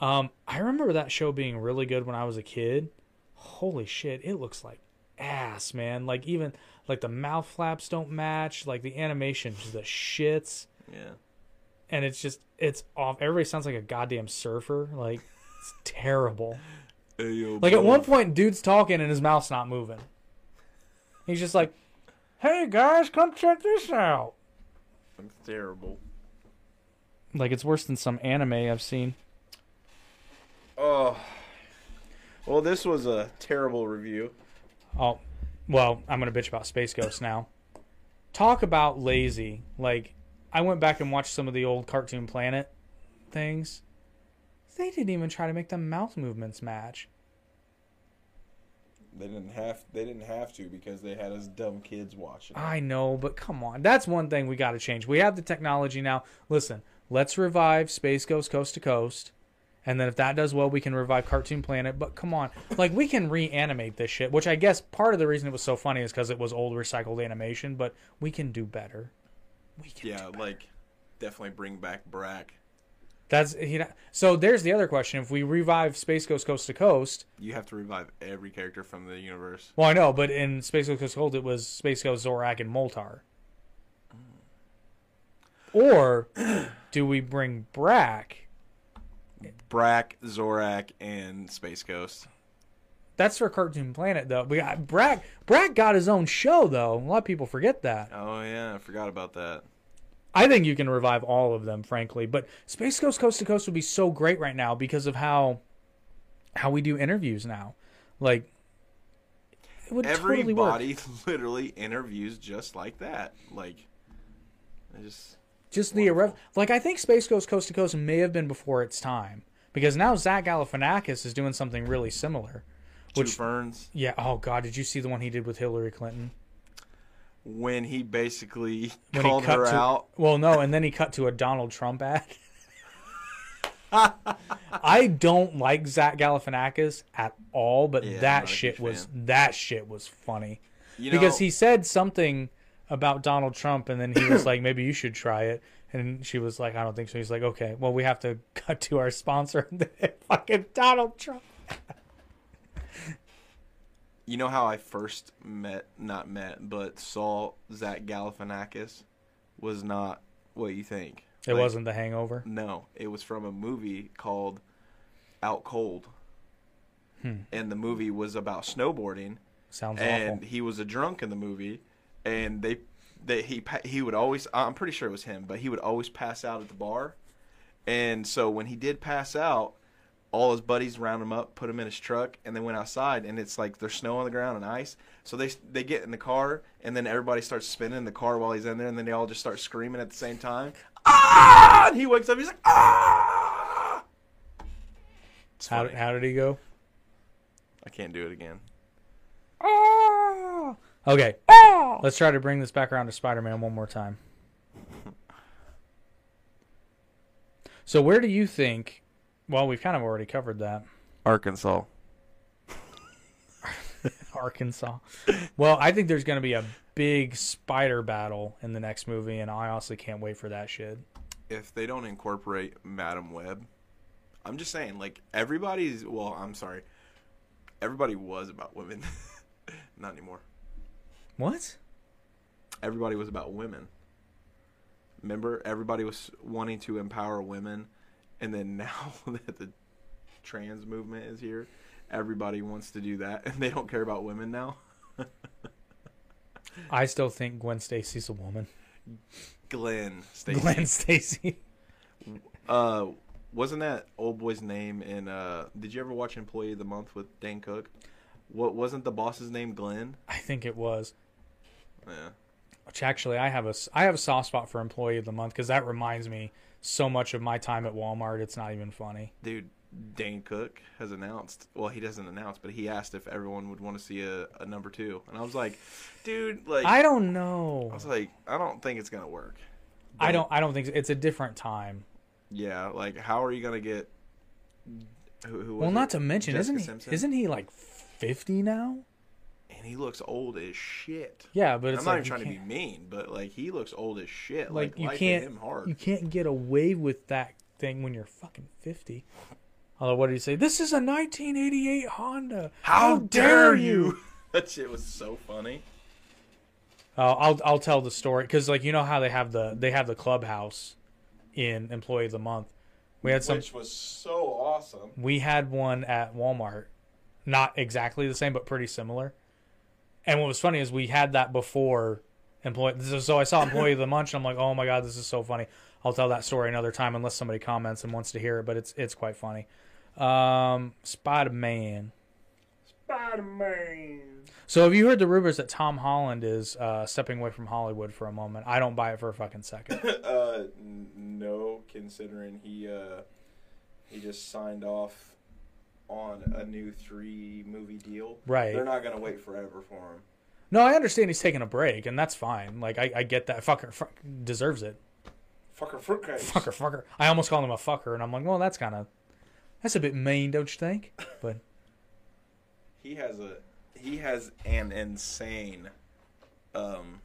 B: Um I remember that show being really good when I was a kid. Holy shit, it looks like ass, man. Like even like the mouth flaps don't match, like the animation just the shits
A: Yeah.
B: and it's just it's off. Everybody sounds like a goddamn surfer. Like it's terrible. Like at one point, dude's talking and his mouth's not moving. He's just like, "Hey guys, come check this out."
A: It's terrible.
B: Like it's worse than some anime I've seen.
A: Oh. Well, this was a terrible review.
B: Oh, well, I'm gonna bitch about Space Ghost now. Talk about lazy. Like I went back and watched some of the old Cartoon Planet things. They didn't even try to make the mouth movements match.
A: They didn't have. They didn't have to because they had us dumb kids watching. it.
B: I know, but come on. That's one thing we got to change. We have the technology now. Listen, let's revive Space Ghost Coast to Coast. And then if that does well, we can revive Cartoon Planet. But come on. Like, we can reanimate this shit, which I guess part of the reason it was so funny is because it was old recycled animation, but we can do better. We can
A: Yeah, like definitely bring back Brak.
B: That's you know, so there's the other question. If we revive Space Ghost Coast to Coast,
A: You have to revive every character from the universe.
B: well, I know, but in Space Ghost Coast to Coast, it was Space Ghost Zorak and Moltar. Or do we bring Brak?
A: Brak, Zorak, and Space Ghost.
B: That's for Cartoon Planet, though. We got Brak. Brak got his own show, though. A lot of people forget that.
A: Oh yeah, I forgot about that.
B: I think you can revive all of them, frankly. But Space Ghost Coast to Coast would be so great right now because of how how we do interviews now. Like, it would totally work.
A: Everybody literally interviews just like that. Like, I just
B: Just the irrev- like I think Space Ghost Coast to Coast may have been before its time because now Zach Galifianakis is doing something really similar.
A: two
B: Which
A: ferns
B: yeah, oh god, did you see the one he did with Hillary Clinton?
A: When he basically
B: When
A: called
B: he cut
A: her
B: to,
A: out.
B: Well, no, and then he cut to a Donald Trump ad. I don't like Zach Galifianakis at all, but
A: Yeah,
B: that shit was
A: fan.
B: that shit was funny
A: You know,
B: because he said something about Donald Trump, and then he was like, "Maybe you should try it." And she was like, "I don't think so." He's like, "Okay, well, we have to cut to our sponsor, fucking Donald Trump."
A: You know how I first met, not met, but saw Zach Galifianakis was not what you think.
B: It
A: Like,
B: wasn't The Hangover.
A: No, it was from a movie called Out Cold.
B: Hmm.
A: And the movie was about snowboarding,
B: Sounds
A: and
B: awful.
A: he was a drunk in the movie, and they, they he, he would always I'm pretty sure it was him, but he would always pass out at the bar, and so when he did pass out, all his buddies round him up, put him in his truck, and they went outside, and it's like there's snow on the ground and ice, so they they get in the car, and then everybody starts spinning the car while he's in there, and then they all just start screaming at the same time, ah! And he wakes up, he's like ah! It's
B: How,
A: funny.
B: how did he go?
A: I can't do it again.
B: Ah! Okay, Ah! let's try to bring this back around to Spider-Man one more time. So, where do you think Well, we've kind of already covered that.
A: Arkansas.
B: Arkansas. Well, I think there's going to be a big spider battle in the next movie, and I honestly can't wait for that shit.
A: If they don't incorporate Madam Web, I'm just saying, like everybody's. Well, I'm sorry. Everybody was about women. Not anymore.
B: What?
A: Everybody was about women. Remember, everybody was wanting to empower women, and then now that the trans movement is here, everybody wants to do that, and they don't care about women now.
B: I still think Gwen Stacy's a woman.
A: Glenn Stacy.
B: Gwen Stacy.
A: Uh, wasn't that old boy's name in? Uh, did you ever watch Employee of the Month with Dane Cook? What wasn't the boss's name? Glenn.
B: I think it was.
A: Yeah.
B: Which actually, I have a I have a soft spot for Employee of the Month because that reminds me so much of my time at Walmart. It's not even funny.
A: Dude, Dane Cook has announced. Well, he doesn't announce, but he asked if everyone would want to see a, a number two, and I was like, dude, like
B: I don't know.
A: I was like, I don't think it's gonna work.
B: I don't. I don't think so. it's a different time.
A: Yeah, like how are you gonna get? Who, who was
B: Well,
A: it?
B: not to mention,
A: Jessica
B: isn't he?
A: Simpson?
B: Isn't he like fifty now?
A: He looks old as shit.
B: Yeah, but
A: I'm
B: it's
A: not
B: like
A: even trying to be mean, but like he looks old as shit.
B: like,
A: Like,
B: you
A: life
B: can't
A: hit him hard.
B: you can't get away with that thing when you're fucking fifty. Although, what did he say? This is a 1988 Honda.
A: How dare you? that shit was so funny.
B: Uh, I'll I'll tell the story because like you know how they have the they have the clubhouse in Employee of the Month. We had some.
A: Which was so awesome.
B: We had one at Walmart, not exactly the same, but pretty similar. And what was funny is we had that before employee. So, so I saw Employee of the Month, and I'm like, oh my god, this is so funny. I'll tell that story another time unless somebody comments and wants to hear it, but it's it's quite funny. Um, Spider Man.
A: Spider Man.
B: So have you heard the rumors that Tom Holland is uh, stepping away from Hollywood for a moment? I don't buy it for a fucking second.
A: uh, no, considering he uh, he just signed off on a new three movie deal.
B: Right.
A: They're not gonna wait forever for him.
B: No, I understand he's taking a break, and that's fine. Like I, I get that. Fucker, fuck, deserves it.
A: Fucker fruitcake.
B: Fucker, fucker. I almost called him a fucker, and I'm like, well, that's kind of that's a bit mean, don't you think? But
A: He has a he has an insane um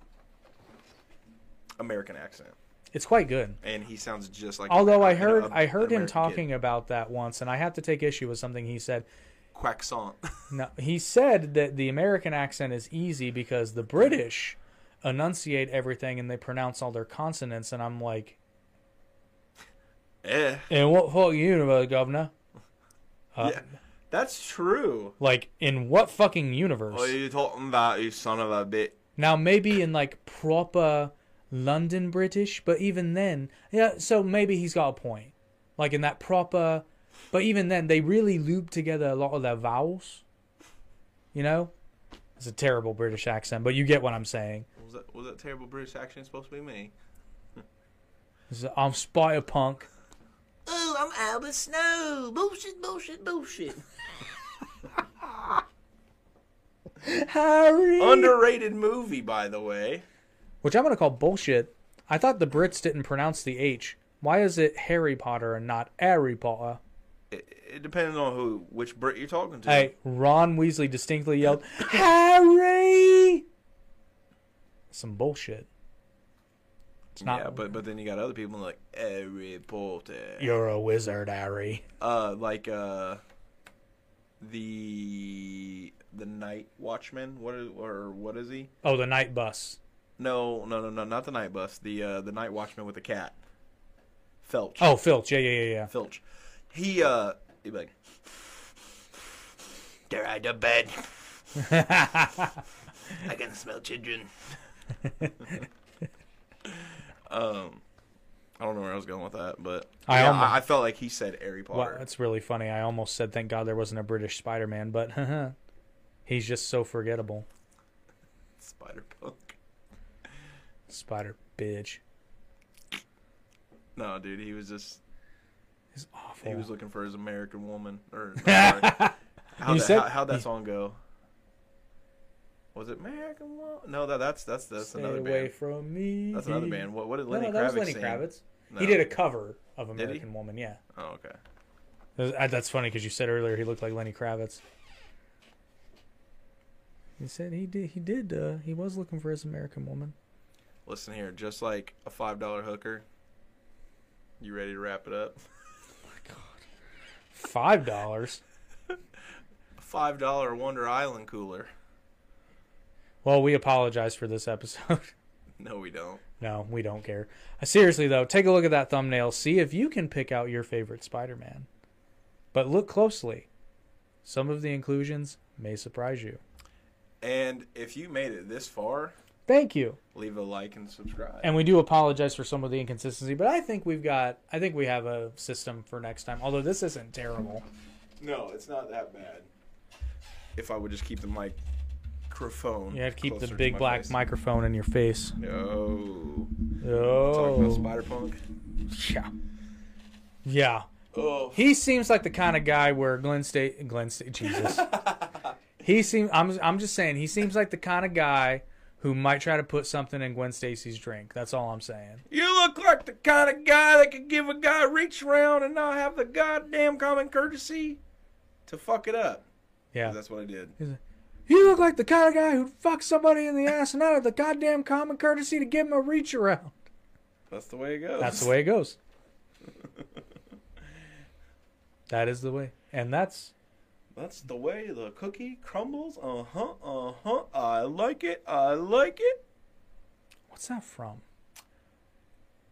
A: American accent.
B: It's quite good.
A: And he sounds just like
B: Although I heard I heard him
A: American
B: talking
A: kid.
B: about that once, and I have to take issue with something he said.
A: Quacksant.
B: No, he said that the American accent is easy because the British enunciate everything and they pronounce all their consonants, and I'm like,
A: eh.
B: in what fucking universe, governor? Uh,
A: yeah. That's true.
B: Like in what fucking universe?
A: What are you talking about, you son of a bit?
B: Now maybe in like proper London British, but even then, yeah. So maybe he's got a point. Like in that proper, but even then, they really loop together a lot of their vowels. You know, it's a terrible British accent, but you get what I'm saying.
A: Was that was that terrible British accent supposed to be me?
B: I'm Spider Punk.
C: Oh, I'm Albert Snow. Bullshit, bullshit, bullshit.
B: Harry.
A: Underrated movie, by the way.
B: Which I'm gonna call bullshit. I thought the Brits didn't pronounce the H. Why is it Harry Potter and not Harry Potter?
A: It, it depends on who, which Brit you're talking to.
B: Hey, Ron Weasley distinctly yelled, Harry! Some bullshit. It's not.
A: yeah, but but then you got other people like Harry Potter.
B: You're a wizard, Harry.
A: Uh, like uh, the the Night Watchman. What is or what is he?
B: Oh, the night bus.
A: No, no, no, no, not the Night Bus. The uh, the Night Watchman with the cat. Felch.
B: Oh, Filch. Yeah, yeah, yeah, yeah.
A: Filch. He uh, he'd be like, "They're out of bed. I can smell children." um, I don't know where I was going with that, but
B: I
A: yeah,
B: almost-
A: I, felt like he said Harry
B: well,
A: Potter.
B: that's really funny. I almost said, thank God there wasn't a British Spider Man, but he's just so forgettable.
A: Spider Punk.
B: Spider bitch.
A: No, dude, he was just
B: He's awful.
A: he was looking for his American woman. Or no, how that,
B: said-
A: how, how'd that song go? Was it American Woman? No, that that's that's that's
B: Stay
A: another
B: away
A: band.
B: from me.
A: That's another band. What what did Lenny
B: no,
A: Kravitz
B: that was Lenny
A: sing?
B: Kravitz.
A: No.
B: He did a cover of American Woman. Yeah,
A: Oh, okay.
B: That's funny because you said earlier he looked like Lenny Kravitz. He said he did. He did. Uh, he was looking for his American woman.
A: Listen here, just like a five dollar hooker. You ready to wrap it up?
B: My God, Five dollars.
A: Five dollar Wonder Island cooler.
B: Well, we apologize for this episode.
A: No, we don't.
B: no, we don't care. Uh, seriously though, take a look at that thumbnail. See if you can pick out your favorite Spider-Man. But look closely. Some of the inclusions may surprise you.
A: And if you made it this far,
B: Thank you.
A: leave a like and subscribe.
B: And we do apologize for some of the inconsistency, but I think we've got I think we have a system for next time. Although this isn't terrible.
A: no, it's not that bad. If I would just keep the microphone.
B: You have to keep the big black
A: face.
B: microphone in your face.
A: No. Talking about
B: Oh.
A: Spider Punk.
B: Yeah. Yeah.
A: Oh.
B: He seems like the kind of guy where Glenn State Glenn State Jesus. he seems I'm I'm just saying he seems like the kind of guy who might try to put something in Gwen Stacy's drink. That's all I'm saying.
A: You look like the kind of guy that could give a guy a reach around and not have the goddamn common courtesy to fuck it up.
B: Yeah.
A: That's what I did.
B: You look like the kind of guy who'd fuck somebody in the ass and not have the goddamn common courtesy to give him a reach around.
A: That's the way it goes.
B: That's the way it goes. that is the way. And that's
A: That's the way the cookie crumbles. Uh huh. Uh huh. I like it. I like it.
B: what's that from?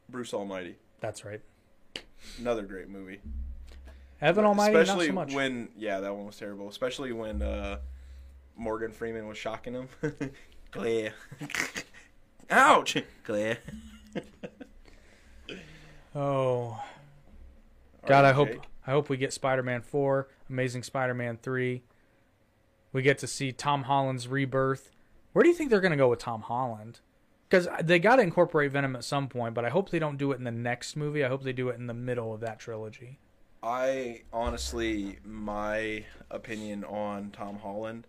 A: Bruce Almighty.
B: That's right.
A: Another great movie.
B: Evan Almighty,
A: Especially
B: not so much.
A: when yeah, that one was terrible. Especially when uh, Morgan Freeman was shocking him. Claire. Ouch. Claire.
B: oh God, I hope
A: Jake.
B: I hope we get Spider-Man 4, Amazing Spider-Man 3. We get to see Tom Holland's rebirth. Where do you think they're going to go with Tom Holland? Because they got to incorporate Venom at some point, but I hope they don't do it in the next movie. I hope they do it in the middle of that trilogy.
A: I honestly, my opinion on Tom Holland,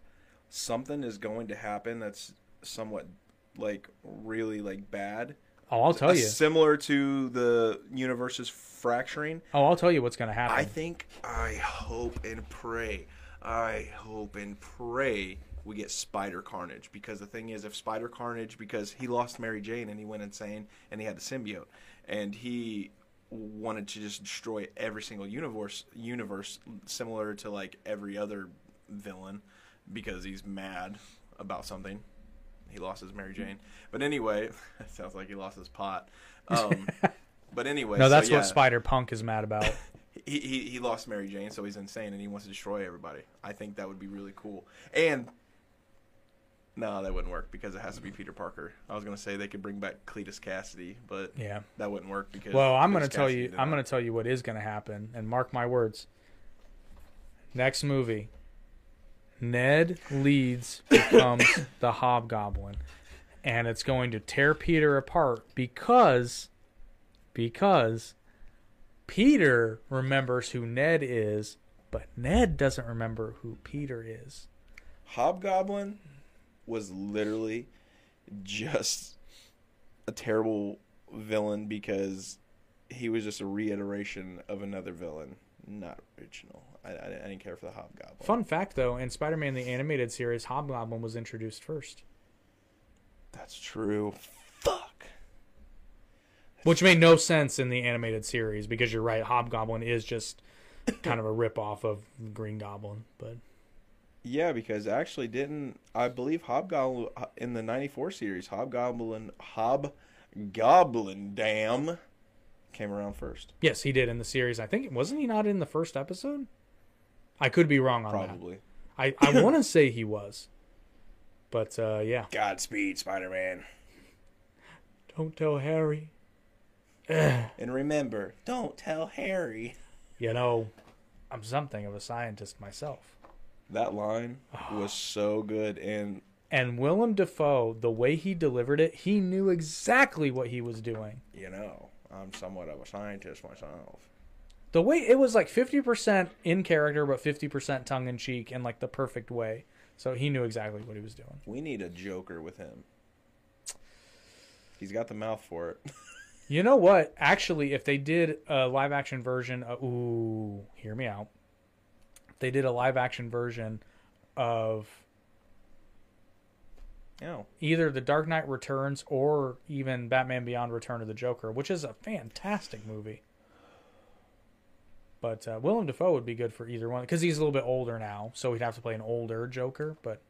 A: something is going to happen that's somewhat like really like bad.
B: Oh, I'll tell you.
A: Similar to the universe's fracturing.
B: Oh, I'll tell you what's going to happen.
A: I think, I hope and pray, I hope and pray we get Spider Carnage because the thing is, if Spider Carnage, because he lost Mary Jane and he went insane and he had the symbiote and he wanted to just destroy every single universe, universe similar to like every other villain because he's mad about something. He lost his Mary Jane, but anyway, it sounds like he lost his pot. Um, but anyway,
B: no,
A: so
B: that's
A: yeah
B: what Spider Punk is mad about.
A: he, he he lost Mary Jane, so he's insane and he wants to destroy everybody. I think that would be really cool. And no, that wouldn't work because it has to be Peter Parker. I was gonna say they could bring back Cletus Kasady, but
B: yeah.
A: that wouldn't work because.
B: Well, I'm
A: Cletus
B: going to tell
A: Kasady
B: you. I'm going to tell you what is going to happen, and mark my words. Next movie, Ned Leeds becomes the Hobgoblin, and it's going to tear Peter apart because, because Peter remembers who Ned is, but Ned doesn't remember who Peter is.
A: Hobgoblin was literally just a terrible villain because he was just a reiteration of another villain, not original. I, I, I didn't care for the Hobgoblin.
B: Fun fact, though, in Spider-Man the animated series, Hobgoblin was introduced first.
A: That's true. Fuck.
B: Which made no sense in the animated series because you're right, Hobgoblin is just kind of a rip-off of Green Goblin. But
A: Yeah, because actually didn't I believe Hobgoblin uh, in the '94 series Hobgoblin Hobgoblin damn came around first,
B: yes, he did in the series. I think wasn't he not in the first episode? I could be wrong on
A: probably.
B: that. I I want to say he was, but uh, yeah.
A: Godspeed, Spider-Man.
B: Don't tell Harry.
A: And remember, don't tell Harry.
B: You know, I'm something of a scientist myself.
A: That line was so good, and
B: And Willem Dafoe, the way he delivered it, he knew exactly what he was doing.
A: you know, I'm somewhat of a scientist myself.
B: The way it was like 50% in character, but 50% tongue in cheek in like the perfect way. So he knew exactly what he was doing.
A: We need a Joker with him. He's got the mouth for it.
B: You know what? Actually, if they did a live action version, of, ooh, hear me out. If they did a live action version of
A: Yeah.
B: either The Dark Knight Returns or even Batman Beyond: Return of the Joker, which is a fantastic movie. But uh, Willem Dafoe would be good for either one because he's a little bit older now, so he'd have to play an older Joker. But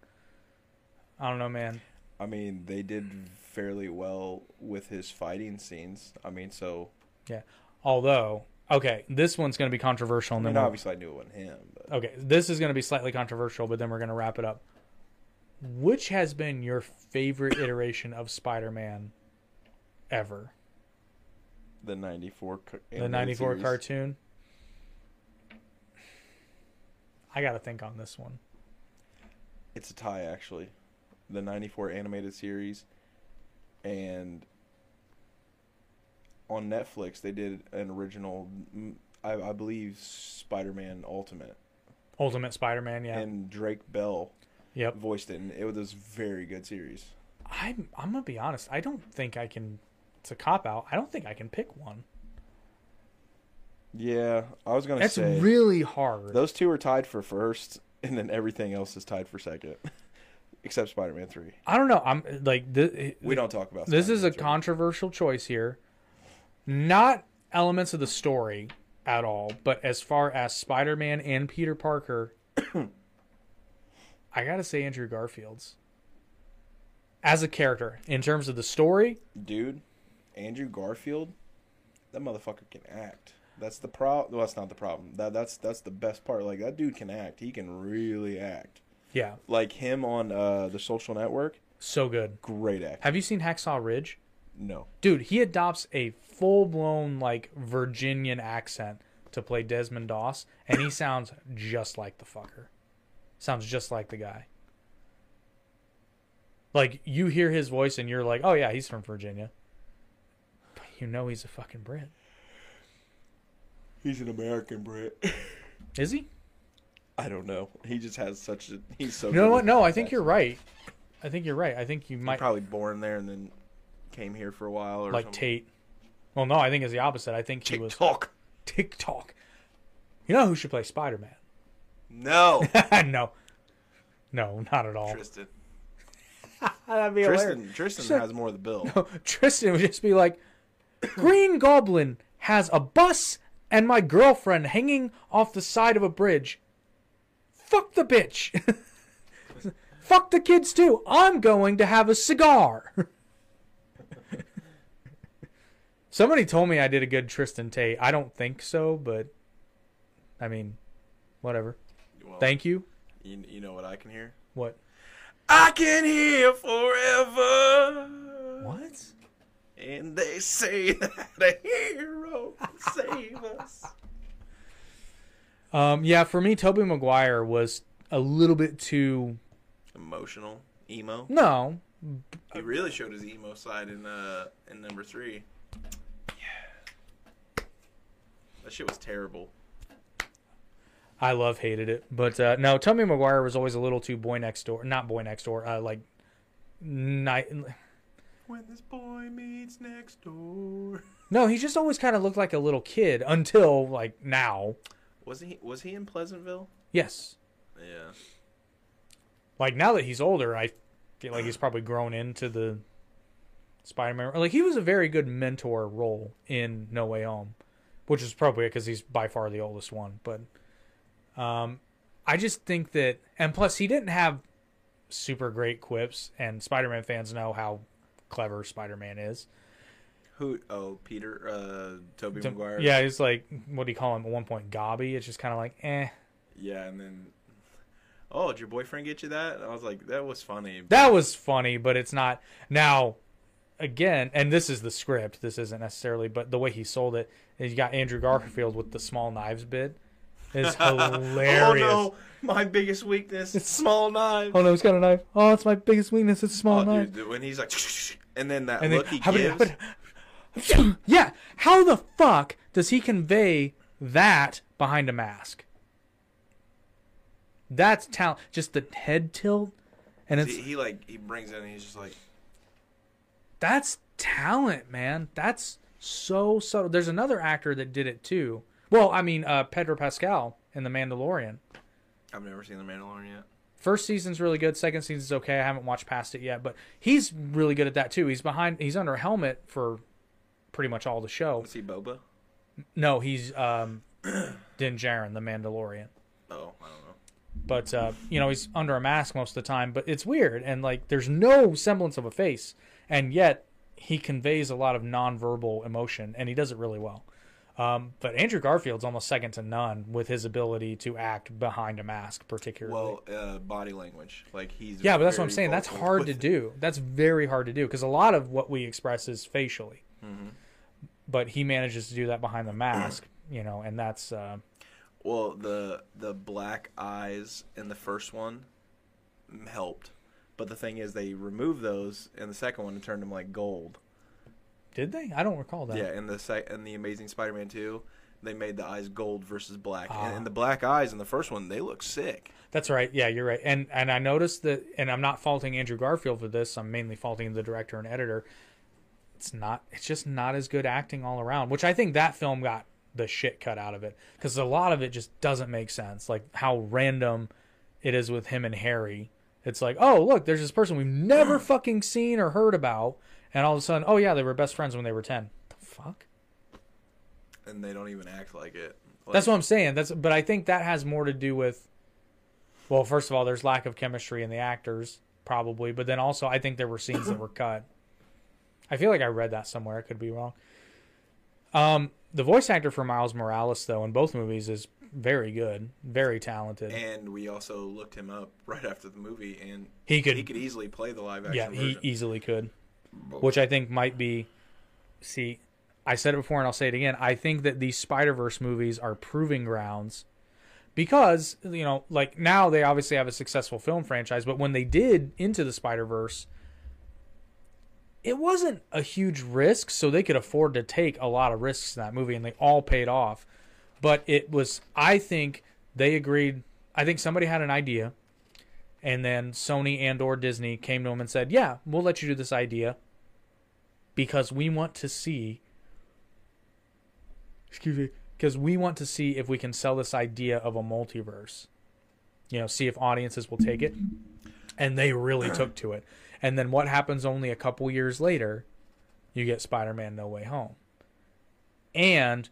B: I don't know, man.
A: I mean, they did fairly well with his fighting scenes. I mean, so yeah.
B: Although, okay, this one's going to be controversial,
A: I
B: and
A: mean,
B: then
A: obviously I knew it wasn't him, but
B: Okay, this is going to be slightly controversial, but then we're going to wrap it up. Which has been your favorite iteration of Spider-Man ever?
A: the '94, ca-
B: The 94 cartoon? I got to think on this one.
A: It's a tie, actually. The '94 animated series, and on Netflix they did an original, mm, I, I believe, Spider-Man Ultimate,
B: Ultimate Spider-Man, yeah.
A: and Drake Bell
B: yep.
A: voiced it, and it was a very good series.
B: I'm I'm going to be honest. I don't think I can it's a cop out. I don't think I can pick one.
A: Yeah, I was gonna say
B: That's
A: say
B: really hard.
A: those two are tied for first, and then everything else is tied for second, except Spider-Man Three.
B: I don't know. I'm like th-
A: We don't talk about.
B: this is a
A: three.
B: controversial choice here. Not elements of the story at all, but as far as Spider-Man and Peter Parker, I gotta say Andrew Garfield's as a character in terms of the story.
A: dude. Andrew Garfield, that motherfucker can act. That's the problem. Well, that's not the problem. That that's that's the best part. Like that dude can act. He can really act.
B: Yeah,
A: Like him on uh, the Social Network,
B: so good.
A: great act.
B: Have you seen Hacksaw Ridge?
A: No,
B: Dude, he adopts a full-blown like Virginian accent to play Desmond Doss, and he sounds just like the fucker. Sounds just like the guy. Like you hear his voice and you're like, "Oh yeah, he's from Virginia." But you know he's a fucking Brit.
A: He's an American Brit.
B: Is he?
A: I don't know. He just has such a. He's so.
B: You know what? No, I think you're right. I think you're right. I think you might
A: probably born there and then came here for a while or
B: like
A: something.
B: Tate. Well, no, I think it's the opposite. I think he was
A: TikTok.
B: TikTok. You know who should play Spider-Man?
A: No,
B: no. No, not at all.
A: Tristan.
B: That'd be hilarious.
A: Tristan. Tristan
B: Tristan-
A: has more of the bill.
B: Tristan would just be like, Green Goblin has a bus and my girlfriend hanging off the side of a bridge. Fuck the bitch. Fuck the kids too. I'm going to have a cigar. Somebody told me I did a good Tristan Tate. I don't think so, but I mean, whatever.
A: Well,
B: Thank you.
A: you. You know what I can hear?
B: What?
A: I can hear forever.
B: What?
A: And they say that a hero can save us.
B: Um, yeah, for me, Tobey Maguire was a little bit too.
A: Emotional, emo.
B: No,
A: He really showed his emo side in uh in number three. Yeah. That shit was terrible.
B: I love hated it, but uh, no, Tobey Maguire was always a little too boy next door. Not boy next door. Uh, like night.
A: When this boy meets next door.
B: No, he just always kind of looked like a little kid until like now.
A: Was he was he in Pleasantville?
B: Yes,
A: Yeah.
B: like now that he's older, I feel like he's probably grown into the Spider-Man. Like he was a very good mentor role in No Way Home, which is probably because he's by far the oldest one. But um, I just think that, and plus he didn't have super great quips, and Spider-Man fans know how clever Spider-Man is.
A: Who? Oh, Peter. Uh, Tobey
B: To-
A: Maguire.
B: Yeah, he's like what do you call him at one point? Gobby. It's just kind of like eh.
A: Yeah, and then. Oh, did your boyfriend get you that? I was like, that was funny.
B: That was funny, but it's not now. Again, and this is the script. This isn't necessarily, but the way he sold it, is you got Andrew Garfield with the small knives bit. Is hilarious.
A: oh no, my biggest weakness, It's small knife.
B: Oh no, he's got a knife. Oh, it's my biggest weakness. It's small
A: Oh,
B: knife.
A: dude, when he's like, and then that
B: And
A: look
B: then,
A: he gives.
B: yeah, how the fuck does he convey that behind a mask? That's talent. Just the head tilt, and it's
A: he, he like he brings it and he's just like,
B: that's talent, man. That's so subtle. There's another actor that did it too. Well, I mean, uh, Pedro Pascal in The Mandalorian.
A: I've never seen The Mandalorian yet.
B: First season's really good. Second season's okay. I haven't watched past it yet, but he's really good at that too. He's behind. He's under a helmet for pretty much all the show.
A: Was he Boba?
B: No, he's um, Din Djarin, the Mandalorian.
A: Oh, I don't know.
B: But uh, you know, he's under a mask most of the time. But it's weird, and like, there's no semblance of a face, and yet he conveys a lot of nonverbal emotion, and he does it really well. Um, but Andrew Garfield's almost second to none with his ability to act behind a mask, particularly.
A: Well, uh, body language, like he's
B: Yeah, but that's what I'm saying. That's hard to do. That's very hard to do because a lot of what we express is facially.
A: Mm-hmm.
B: But he manages to do that behind the mask, you know, and that's uh,
A: Well, the the black eyes in the first one helped, but the thing is, they removed those in the second one and turned them like gold.
B: Did they? I don't recall that.
A: Yeah, in the sec- in the Amazing Spider-Man two, they made the eyes gold versus black,
B: Ah.
A: and, and the black eyes in the first one they look sick.
B: That's right. Yeah, you're right. And and I noticed that, and I'm not faulting Andrew Garfield for this. I'm mainly faulting the director and editor. It's not. It's just not as good acting all around. Which I think that film got the shit cut out of it because a lot of it just doesn't make sense. Like how random it is with him and Harry. It's like, oh look, there's this person we've never fucking seen or heard about, and all of a sudden, oh yeah, they were best friends when they were ten. The fuck.
A: and they don't even act like it. Like,
B: That's what I'm saying. That's but I think that has more to do with well, first of all, there's lack of chemistry in the actors, probably, but then also I think there were scenes that were cut. I feel like I read that somewhere. I could be wrong. Um, the voice actor for Miles Morales, though, in both movies is very good, very talented.
A: And we also looked him up right after the movie, and
B: he could,
A: he could easily play the live action
B: yeah, he
A: version.
B: easily could, which I think might be. See, I said it before and I'll say it again. I think that these Spider Verse movies are proving grounds because you know, like now they obviously have a successful film franchise, but when they did Into the Spider Verse, it wasn't a huge risk, so they could afford to take a lot of risks in that movie, and they all paid off. But it was, I think, they agreed. I think somebody had an idea, and then Sony and or Disney came to him and said, "Yeah, we'll let you do this idea because we want to see." Excuse me, because we want to see if we can sell this idea of a multiverse. You know, see if audiences will take it, and they really took to it. And then what happens only a couple years later? You get Spider-Man: No Way Home, and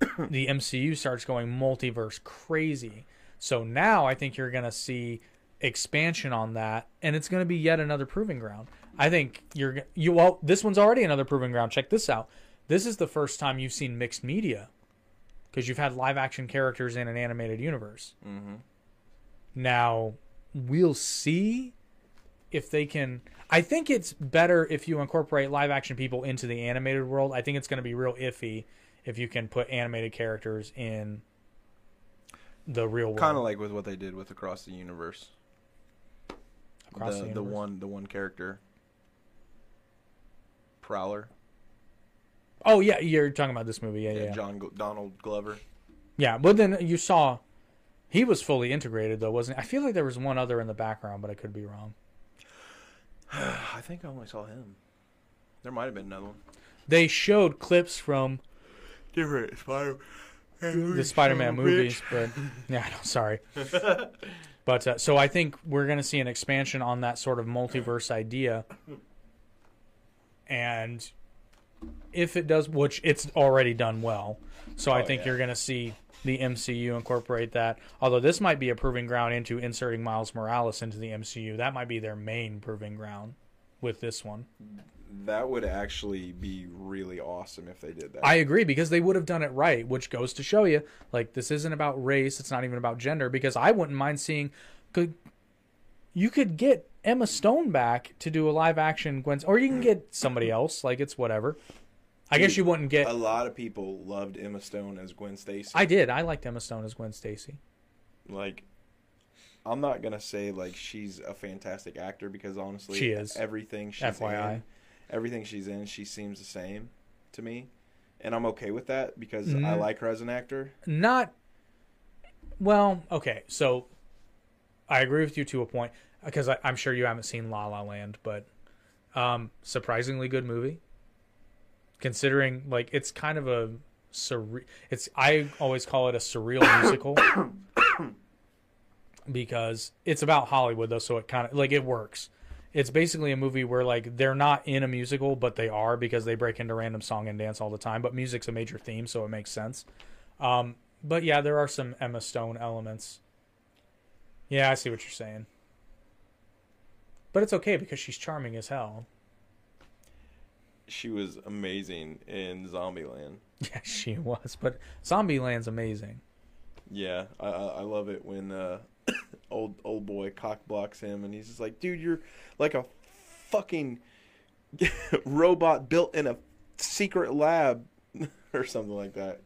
B: the MCU starts going multiverse crazy. So now I think you're going to see expansion on that, and it's going to be yet another proving ground. I think you're you well. This one's already another proving ground. Check this out. This is the first time you've seen mixed media because you've had live action characters in an animated universe.
A: hmm
B: Now we'll see if they can. I think it's better if you incorporate live action people into the animated world. I think it's going to be real iffy if you can put animated characters in the real world.
A: Kind of like with what they did with Across the Universe.
B: Across
A: the
B: the
A: the one the one character. Prowler.
B: Oh yeah, you're talking about this movie. Yeah, yeah,
A: Yeah. John Gl- Donald Glover.
B: Yeah, but then you saw he was fully integrated though, wasn't he? I feel like there was one other in the background, but I could be wrong.
A: I think I only saw him. There might have been another one.
B: They showed clips from
A: Different Spider.
B: the Spider-Man movies, but yeah, I know, sorry. but uh, so I think we're going to see an expansion on that sort of multiverse idea, and if it does, which it's already done well, so I
A: Oh,
B: think
A: yeah.
B: you're going to see the MCU incorporate that. Although this might be a proving ground into inserting Miles Morales into the MCU, that might be their main proving ground with this one.
A: That would actually be really awesome if they did that.
B: I agree because they would have done it right, which goes to show you like this isn't about race, it's not even about gender because I wouldn't mind seeing could you could get Emma Stone back to do a live action Gwen or you can get somebody else, like it's whatever. I guess you wouldn't get
A: a lot of people loved Emma Stone as Gwen Stacy.
B: I did. I liked Emma Stone as Gwen Stacy.
A: like I'm not gonna say like she's a fantastic actor because honestly,
B: She is.
A: everything she's
B: FYI.
A: in, everything she's in, she seems the same to me, and I'm okay with that because I
B: Mm.
A: like her as an actor.
B: Not well, okay. So I agree with you to a point because I, I'm sure you haven't seen La La Land, but um, surprisingly good movie. considering like it's kind of a surreal. it's I always call it a surreal musical because it's about Hollywood though, so it kind of like it works. It's basically a movie where like they're not in a musical, but they are because they break into random song and dance all the time. But music's a major theme, so it makes sense. Um, but yeah, there are some Emma Stone elements. Yeah, I see what you're saying. But it's okay because she's charming as hell.
A: She was amazing in Zombieland.
B: Yeah, she was. But Zombieland's amazing.
A: Yeah, I I I love it when uh, old old boy cock blocks him, and he's just like, "Dude, you're like a fucking robot built in a secret lab," or something like that.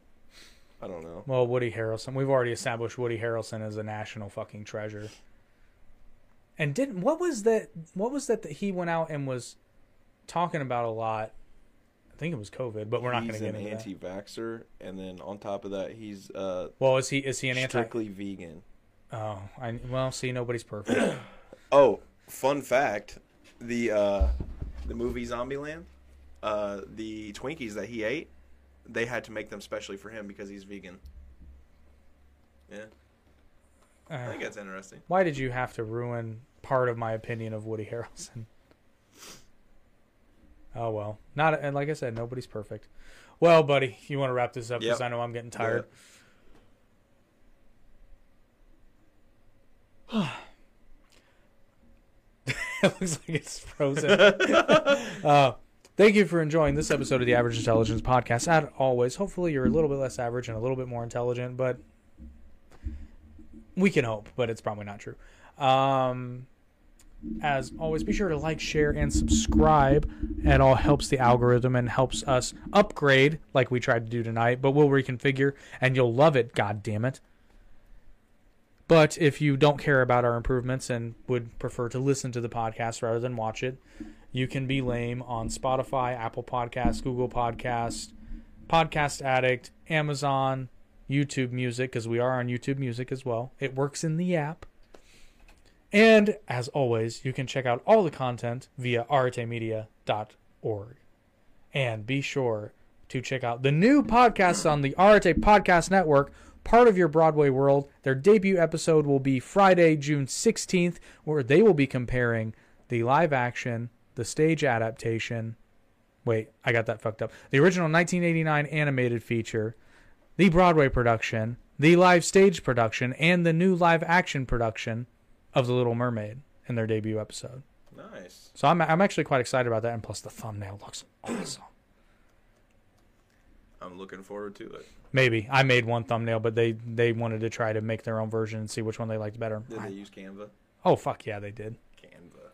A: I don't know.
B: Well, Woody Harrelson. We've already established Woody Harrelson as a national fucking treasure. And didn't what was that? What was that that he went out and was talking about a lot? I think it was COVID, but we're not going to get into that.
A: anti-vaxxer, and then on top of that, he's uh,
B: Well, is he is he an anti?
A: strictly vegan.
B: Oh, I well, see, nobody's perfect.
A: Oh, fun fact: the uh, the movie Zombieland, uh, the Twinkies that he ate, they had to make them specially for him because he's vegan. Yeah, I
B: Uh,
A: think that's interesting.
B: why did you have to ruin part of my opinion of Woody Harrelson? Oh well, not and like I said, nobody's perfect. Well, buddy, you want to wrap this up because
A: Yep.
B: I know I'm getting tired. it looks like it's frozen. uh, thank you for enjoying this episode of the Average Intelligence Podcast. As always, hopefully you're a little bit less average and a little bit more intelligent, but we can hope, but it's probably not true. Um, as always, be sure to like, share, and subscribe. It all helps the algorithm and helps us upgrade, like we tried to do tonight. But we'll reconfigure, and you'll love it. God damn it! But if you don't care about our improvements and would prefer to listen to the podcast rather than watch it, you can be lame on Spotify, Apple Podcasts, Google Podcasts, Podcast Addict, Amazon, YouTube Music, because we are on YouTube Music as well. It works in the app. And as always, you can check out all the content via aretemedia.org. And be sure to check out the new podcasts on the Arete Podcast Network, part of your Broadway world. Their debut episode will be Friday, June 16th, where they will be comparing the live action, the stage adaptation. Wait, I got that fucked up. The original 1989 animated feature, the Broadway production, the live stage production, and the new live action production of The Little Mermaid in their debut episode.
A: Nice.
B: So I'm I'm actually quite excited about that, and plus the thumbnail looks awesome.
A: I'm looking forward to it.
B: Maybe I made one thumbnail, but they they wanted to try to make their own version and see which one they liked better.
A: Did
B: I-
A: they use Canva?
B: oh fuck yeah, they did.
A: Canva.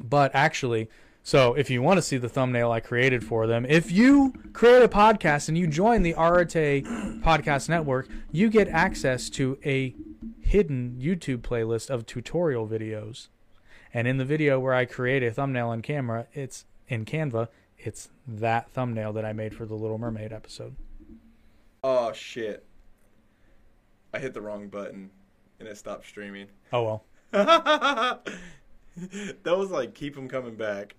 B: But actually, so if you want to see the thumbnail I created for them, if you create a podcast and you join the Arete Podcast Network, you get access to a hidden YouTube playlist of tutorial videos. And in the video where I create a thumbnail on camera, it's in Canva, it's that thumbnail that I made for the Little Mermaid episode.
A: Oh shit! I hit the wrong button, and it stopped streaming.
B: Oh well.
A: that was like keep them coming back.